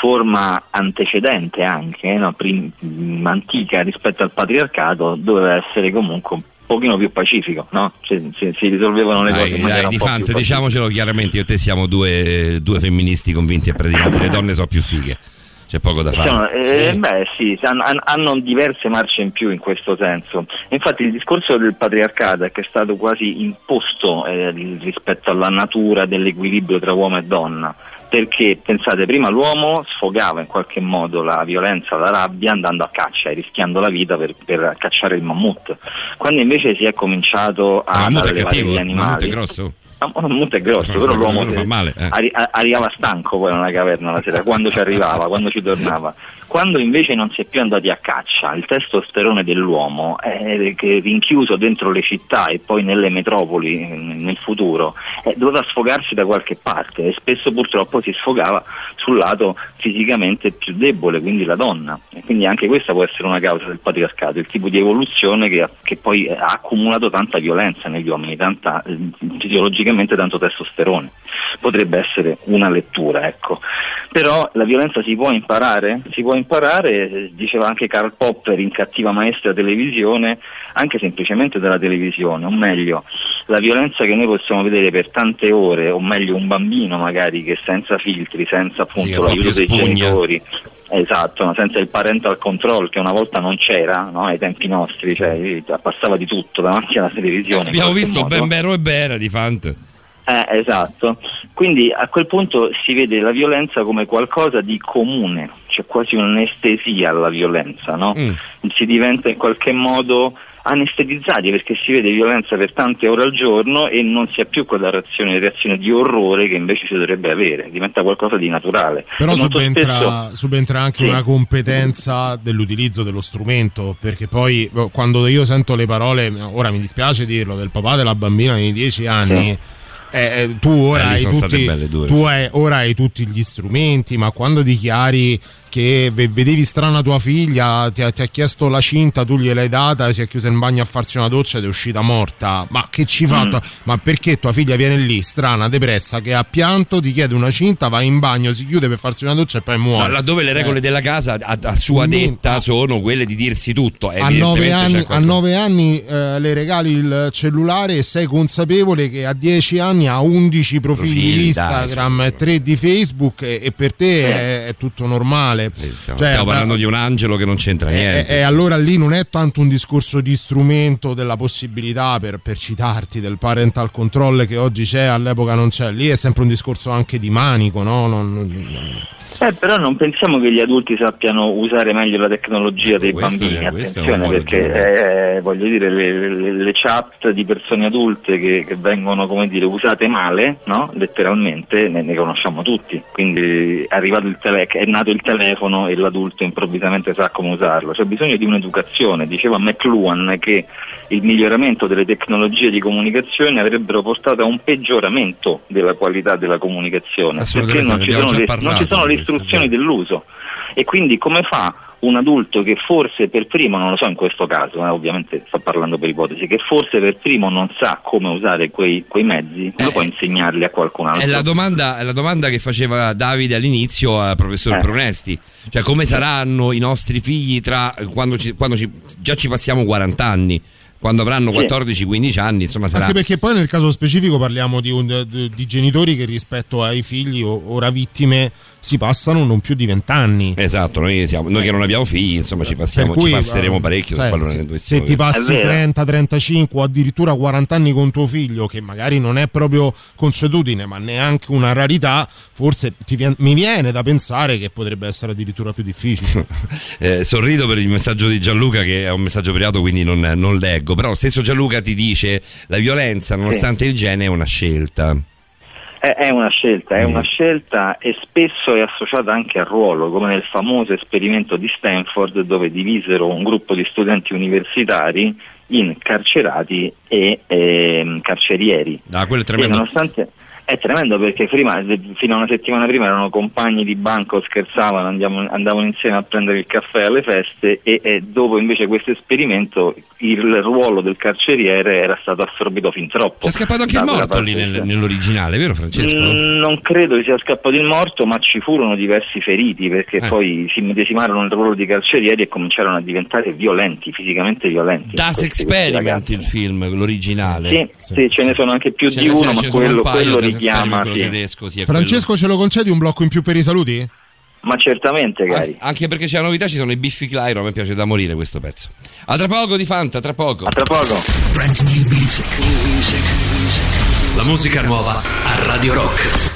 forma antecedente anche, no? prim- mh, antica rispetto al patriarcato, doveva essere comunque un pochino più pacifico, no? Cioè, si, si risolvevano le cose Dai, maniera dai, di po' Fant, più pacifica. diciamocelo chiaramente, io e te siamo due, due femministi convinti e praticanti, le donne sono più fighe, c'è poco da fare. eh, Beh sì, han- han- hanno diverse marce in più in questo senso. Infatti il discorso del patriarcato è che è stato quasi imposto eh, rispetto alla natura dell'equilibrio tra uomo e donna. Perché pensate, prima l'uomo sfogava in qualche modo la violenza, la rabbia andando a caccia e rischiando la vita per, per cacciare il mammut. Quando invece si è cominciato a è allevare gli il mammut è animali, grosso. Un mammut è grosso, però l'uomo fa male, eh. arri- arrivava stanco poi nella caverna la sera, quando ci arrivava, quando ci tornava. Quando invece non si è più andati a caccia, il testosterone dell'uomo che rinchiuso dentro le città e poi nelle metropoli eh, nel futuro, eh, doveva sfogarsi da qualche parte e spesso purtroppo si sfogava sul lato fisicamente più debole, quindi la donna. E quindi anche questa può essere una causa del patriarcato, il tipo di evoluzione che, che poi eh, ha accumulato tanta violenza negli uomini, tanta, eh, fisiologicamente tanto testosterone. Potrebbe essere una lettura, ecco. Però la violenza si può imparare? Si può imparare, diceva anche Karl Popper in Cattiva Maestra Televisione, anche semplicemente dalla televisione, o meglio, la violenza che noi possiamo vedere per tante ore, o meglio un bambino magari che senza filtri, senza Sì, appunto che l'aiuto dei genitori, Esatto, no, senza il parental control che una volta non c'era no, ai tempi nostri, cioè passava di tutto davanti alla televisione. Abbiamo visto modo. Bembero e Bera di Fant. Eh, esatto, quindi a quel punto si vede la violenza come qualcosa di comune, c'è quasi un'anestesia alla violenza, no? Mm. si diventa in qualche modo anestetizzati perché si vede violenza per tante ore al giorno e non si ha più quella reazione, reazione di orrore che invece si dovrebbe avere, diventa qualcosa di naturale. Però subentra, spesso- subentra anche Sì. una competenza dell'utilizzo dello strumento, perché poi eh, quando io sento le parole, ora mi dispiace dirlo, del papà della bambina di 10 anni, eh, eh, tu ora Eh, hai tutti, tu sì. hai- ora hai tutti gli strumenti, ma quando dichiari ve- vedevi strana tua figlia, ti ha, ti ha chiesto la cinta, tu gliel'hai data, si è chiusa in bagno a farsi una doccia ed è uscita morta. Ma che ci fa? Mm. Ma perché tua figlia viene lì, strana, depressa, che ha pianto, ti chiede una cinta, va in bagno, si chiude per farsi una doccia e poi muore? No, laddove le regole Eh. della casa a, a sua Mm. detta sono quelle di dirsi tutto. a nove anni, a nove anni, eh, le regali il cellulare e sei consapevole che a 10 anni ha 11 profili, Profili, di dai, Instagram e 3 di Facebook e, e per te è, è tutto normale. Stiamo, Cioè, stiamo parlando di un angelo che non c'entra niente. e allora lì non è tanto un discorso di strumento della possibilità per, per citarti del parental control che oggi c'è, all'epoca non c'è, lì è sempre un discorso anche di manico, no? Non- non- Eh, però non pensiamo che gli adulti sappiano usare meglio la tecnologia dei questo bambini, attenzione perché eh, voglio dire le, le- le chat di persone adulte che, che vengono come dire usate male, no? letteralmente ne, ne conosciamo tutti, quindi è, arrivato il tele- è nato il telefono e l'adulto improvvisamente sa come usarlo, c'è bisogno di un'educazione, diceva McLuhan che il miglioramento delle tecnologie di comunicazione avrebbero portato a un peggioramento della qualità della comunicazione perché non ci sono le, non ci sono le questo, istruzioni dell'uso. E quindi come fa un adulto che forse per primo, non lo so in questo caso, eh, ovviamente sto parlando per ipotesi, che forse per primo non sa come usare quei, quei mezzi, come può insegnarli a qualcun altro? È la, domanda, è la domanda che faceva Davide all'inizio al professor Eh. Pronesti, cioè come saranno i nostri figli tra quando, ci- quando ci- già ci passiamo 40 anni, quando avranno Sì. 14-15 anni, insomma sarà... Anche perché poi nel caso specifico parliamo di, un- di- genitori che rispetto ai figli o ora vittime si passano non più di vent'anni. Esatto, noi, siamo- noi che non abbiamo figli, insomma ci, passiamo, cui, ci passeremo eh, parecchio sul cioè, se, se ti passi 30, 35 o addirittura 40 anni con tuo figlio, che magari non è proprio consuetudine, ma neanche una rarità, forse ti mi viene da pensare che potrebbe essere addirittura più difficile. Eh, sorrido per il messaggio di Gianluca che è un messaggio privato quindi non, non leggo, però lo stesso Gianluca ti dice la violenza nonostante il gene è una scelta. È, una scelta, Mm. è una scelta e spesso è associata anche al ruolo, come nel famoso esperimento di Stanford dove divisero un gruppo di studenti universitari in carcerati e ehm, carcerieri. Ah, quello è E tremendo. nonostante è tremendo perché prima, fino a una settimana prima erano compagni di banco, scherzavano, andiamo- andavano insieme a prendere il caffè alle feste e, e dopo invece questo esperimento il ruolo del carceriere era stato assorbito fin troppo. C'è scappato anche il morto lì nel- nell'originale, vero Francesco? Mm, non credo che sia scappato il morto, ma ci furono diversi feriti perché Eh. poi si medesimarono nel ruolo di carcerieri e cominciarono a diventare violenti, fisicamente violenti. Das Experiment il film, l'originale. Sì, sì, ce ne sono anche più Ce di uno, ma quello, quello Quello sì. tedesco, sì, Francesco, ce lo concedi un blocco in più per i saluti? Ma certamente, cari. An- Anche perché c'è la novità, ci sono i Biffi Clyro, a me piace da morire questo pezzo. A tra poco di Fanta, tra poco. A tra poco. La musica nuova a Radio Rock.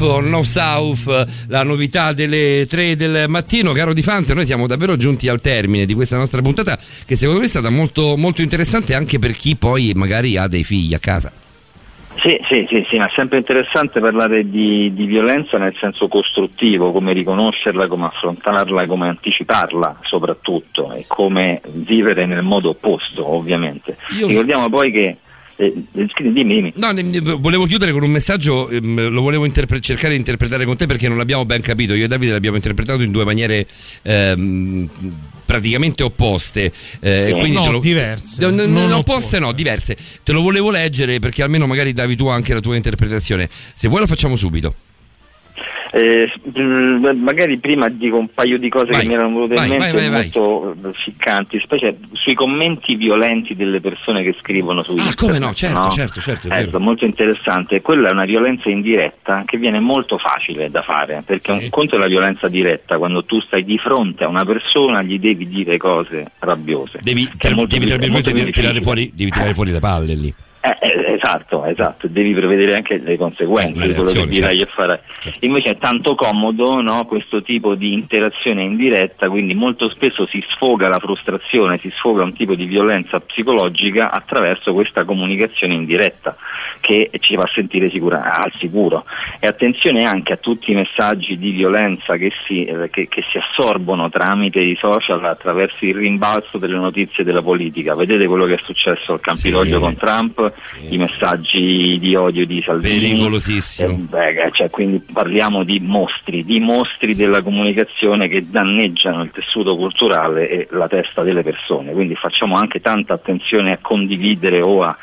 North or No South, la novità delle 3 del mattino. Caro Di Fante, noi siamo davvero giunti al termine di questa nostra puntata che secondo me è stata molto, molto interessante anche per chi poi magari ha dei figli a casa. Sì, sì, sì, sì, ma è sempre interessante parlare di, di violenza nel senso costruttivo, come riconoscerla, come affrontarla, come anticiparla soprattutto e come vivere nel modo opposto, ovviamente. Ricordiamo poi che eh, dimmi, dimmi. No, volevo chiudere con un messaggio, ehm, lo volevo interpre- cercare di interpretare con te perché non l'abbiamo ben capito. Io e Davide l'abbiamo interpretato in due maniere ehm, praticamente opposte. eh, quindi No, te lo- diverse. No, no, Non no, opposte. opposte no, diverse. Te lo volevo leggere perché almeno magari davi tu anche la tua interpretazione. Se vuoi lo facciamo subito. Eh, magari prima dico un paio di cose Vai, che mi erano venute vai, in mente vai, molto eh, ficcanti, specie sui commenti violenti delle persone che scrivono su Ah, internet. come no, certo, no? certo, certo, è Eh, molto interessante. Quella è una violenza indiretta che viene molto facile da fare, perché un conto è la violenza diretta, quando tu stai di fronte a una persona gli devi dire cose rabbiose. Devi, devi, tra fuori, devi tirare fuori le palle lì. Eh, eh, esatto, esatto, devi prevedere anche le conseguenze Eh, di quello che dirai certo. e farai. Invece è tanto comodo no, questo tipo di interazione indiretta, quindi molto spesso si sfoga la frustrazione, si sfoga un tipo di violenza psicologica attraverso questa comunicazione indiretta che ci fa sentire sicura- al sicuro. E attenzione anche a tutti i messaggi di violenza che si, eh, che- che si assorbono tramite i social attraverso il rimbalzo delle notizie della politica. Vedete quello che è successo al Campidoglio con Trump, i messaggi di odio di Salvini. Pericolosissimo. Eh, beh, cioè, quindi parliamo di mostri, di mostri della comunicazione che danneggiano il tessuto culturale e la testa delle persone. Quindi facciamo anche tanta attenzione a condividere o a,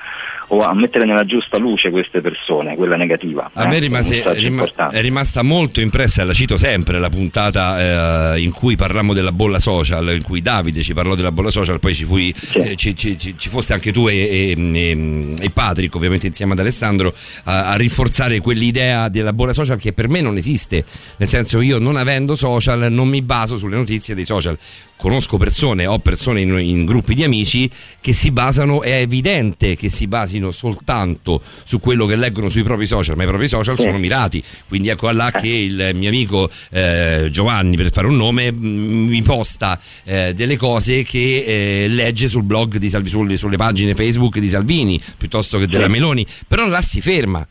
o a mettere nella giusta luce queste persone, quella negativa. A eh, me rimase- importante. è rimasta molto impressa, la cito sempre, la puntata eh, in cui parlammo della bolla social, in cui Davide ci parlò della bolla social, poi ci, fui, eh, ci, ci- ci- foste anche tu e, e, e- e Patrick, ovviamente insieme ad Alessandro, a, a rinforzare quell'idea della bolla social che per me non esiste, nel senso io non avendo social non mi baso sulle notizie dei social. Conosco persone, ho persone in, in gruppi di amici che si basano, è evidente che si basino soltanto su quello che leggono sui propri social, ma i propri social sono mirati. Quindi ecco là che il mio amico eh, Giovanni, per fare un nome, mi posta eh, delle cose che eh, legge sul blog di Salvi, sulle, sulle pagine Facebook di Salvini piuttosto che della. Meloni, però là si ferma.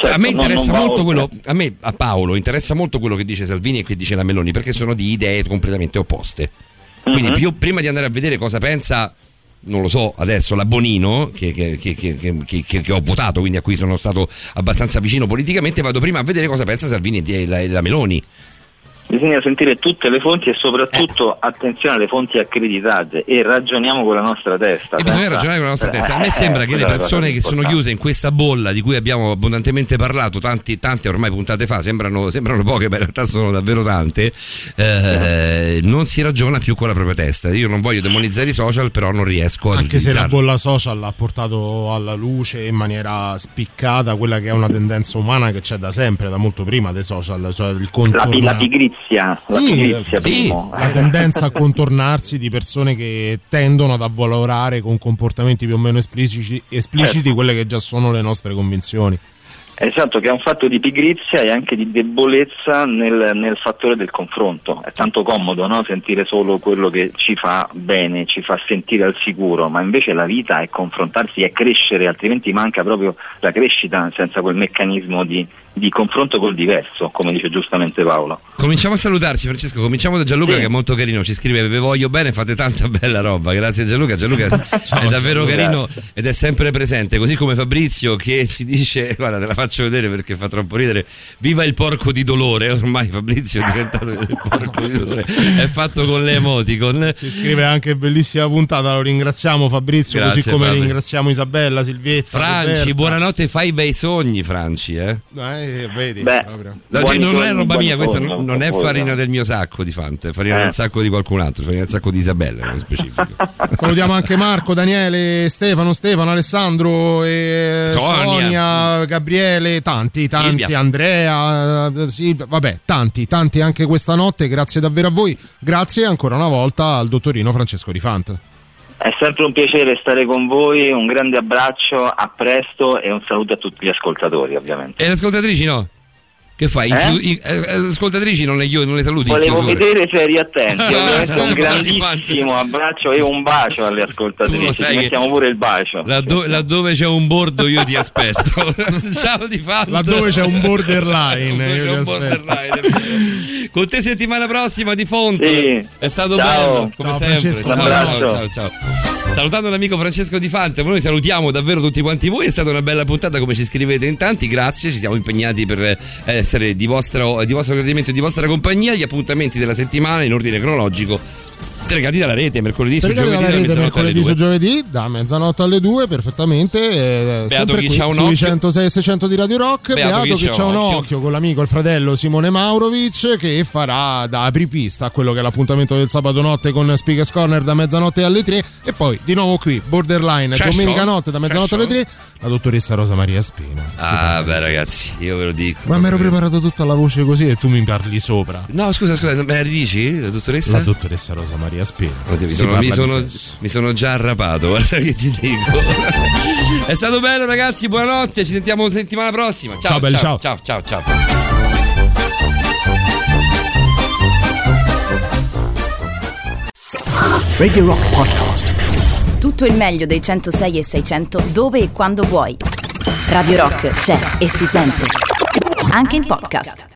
Certo, a me non- interessa non va molto quello, a me, a Paolo, interessa molto quello che dice Salvini e che dice la Meloni, perché sono di idee completamente opposte. Quindi Mhm. più, prima di andare a vedere cosa pensa, non lo so, adesso la Bonino, che, che- che- che- che- che- che ho votato, quindi a cui sono stato abbastanza vicino politicamente, vado prima a vedere cosa pensa Salvini e la, e la Meloni. Bisogna sentire tutte le fonti e soprattutto Eh. attenzione alle fonti accreditate e ragioniamo con la nostra testa. E bisogna ragionare con la nostra testa. A me Eh, sembra che le la persone che sono chiuse in questa bolla di cui abbiamo abbondantemente parlato tanti, tante ormai puntate fa, sembrano, sembrano poche, ma in realtà sono davvero tante, eh, non si ragiona più con la propria testa. Io non voglio demonizzare i social, però non riesco ad Anche se la bolla social ha portato alla luce in maniera spiccata quella che è una tendenza umana che c'è da sempre, da molto prima dei social, cioè il La, contorno. pi- la pigrizia, la Sì, pigrizia sì, primo. la tendenza a contornarsi di persone che tendono ad avvalorare con comportamenti più o meno espliciti, espliciti Certo. quelle che già sono le nostre convinzioni. Esatto, che è un fatto di pigrizia e anche di debolezza nel, nel fattore del confronto. È tanto comodo no? sentire solo quello che ci fa bene, ci fa sentire al sicuro, ma invece la vita è confrontarsi, è crescere, altrimenti manca proprio la crescita senza quel meccanismo di, di confronto col diverso, come dice giustamente Paolo. Cominciamo a salutarci, Francesco. Cominciamo da Gianluca, che è molto carino. Ci scrive: Vi voglio bene, fate tanta bella roba. Grazie, Gianluca. Gianluca è davvero Gianluca. carino ed è sempre presente. Così come Fabrizio, che ci dice: Guarda, te la faccio vedere perché fa troppo ridere. Viva il porco di dolore. Ormai Fabrizio è diventato il porco di dolore. È fatto con le emoticon. Ci scrive anche bellissima puntata, lo ringraziamo Fabrizio, Grazie, così come Fabri. ringraziamo Isabella, Silvietta. Franci, Roberta. buonanotte, fai bei sogni, Franci. Eh? Eh, vedi, Beh. No, cioè, non è roba mia, questa non, non è farina del mio sacco di Fante, è farina Eh. del sacco di qualcun altro, farina del sacco di Isabella nello specifico. Salutiamo anche Marco, Daniele, Stefano, Stefano, Alessandro, e Sonia. Sonia. Gabriele, tanti, tanti, Silvia. Andrea, eh, Silvia, vabbè, tanti, tanti anche questa notte. Grazie davvero a voi. Grazie ancora una volta al dottorino Francesco Di Fante. È sempre un piacere stare con voi, un grande abbraccio, a presto e un saluto a tutti gli ascoltatori ovviamente. E le ascoltatrici no? Che fai? Eh? eh, eh, ascoltatrici non le, io- non le saluti? Volevo vedere se eri attenti, un grandissimo abbraccio e un bacio alle Tu lo ascoltatrici, che- mettiamo pure il bacio. Laddove, laddove c'è un bordo io ti aspetto. Ciao di fatto. Laddove c'è un borderline, io ti un aspetto. borderline. Con te settimana prossima di Fonte. Sì. È stato Ciao. bello, come Ciao, sempre. Francesco. Ciao, ciao, ciao. Salutando l'amico Francesco Di Fante, noi salutiamo davvero tutti quanti voi. È stata una bella puntata, come ci scrivete in tanti. Grazie, ci siamo impegnati per essere di vostro, di vostro gradimento e di vostra compagnia. Gli appuntamenti della settimana in ordine cronologico. Stregati dalla rete mercoledì su giovedì dalla da rete mercoledì su 2. giovedì da mezzanotte alle 2 perfettamente eh, chi qui c'ha un sui occhio. 106 e 600 di Radio Rock Beato Beato, che c'ha un occhio. occhio con l'amico il fratello Simone Maurovic che farà da apripista a quello che è l'appuntamento del sabato notte con Speakers Corner da mezzanotte alle 3 e poi di nuovo qui Borderline C'è domenica show? notte da mezzanotte C'è alle 3 la dottoressa Rosa Maria Spina Ah, beh, ragazzi, io ve lo dico. ma mi ero preparato tutta la voce così e tu mi parli sopra No, scusa, scusa, me la ridici, la dottoressa? la dottoressa Rosa Maria Spina sono, mi sono- mi sono già arrapato, guarda che ti dico. È stato bello, ragazzi. Buonanotte, ci sentiamo settimana prossima. Ciao, Ciao, belli, ciao, ciao. ciao, ciao, ciao. Radio Rock Podcast. Tutto il meglio dei 106 e 600 dove e quando vuoi. Radio Rock c'è e si sente. Anche in podcast.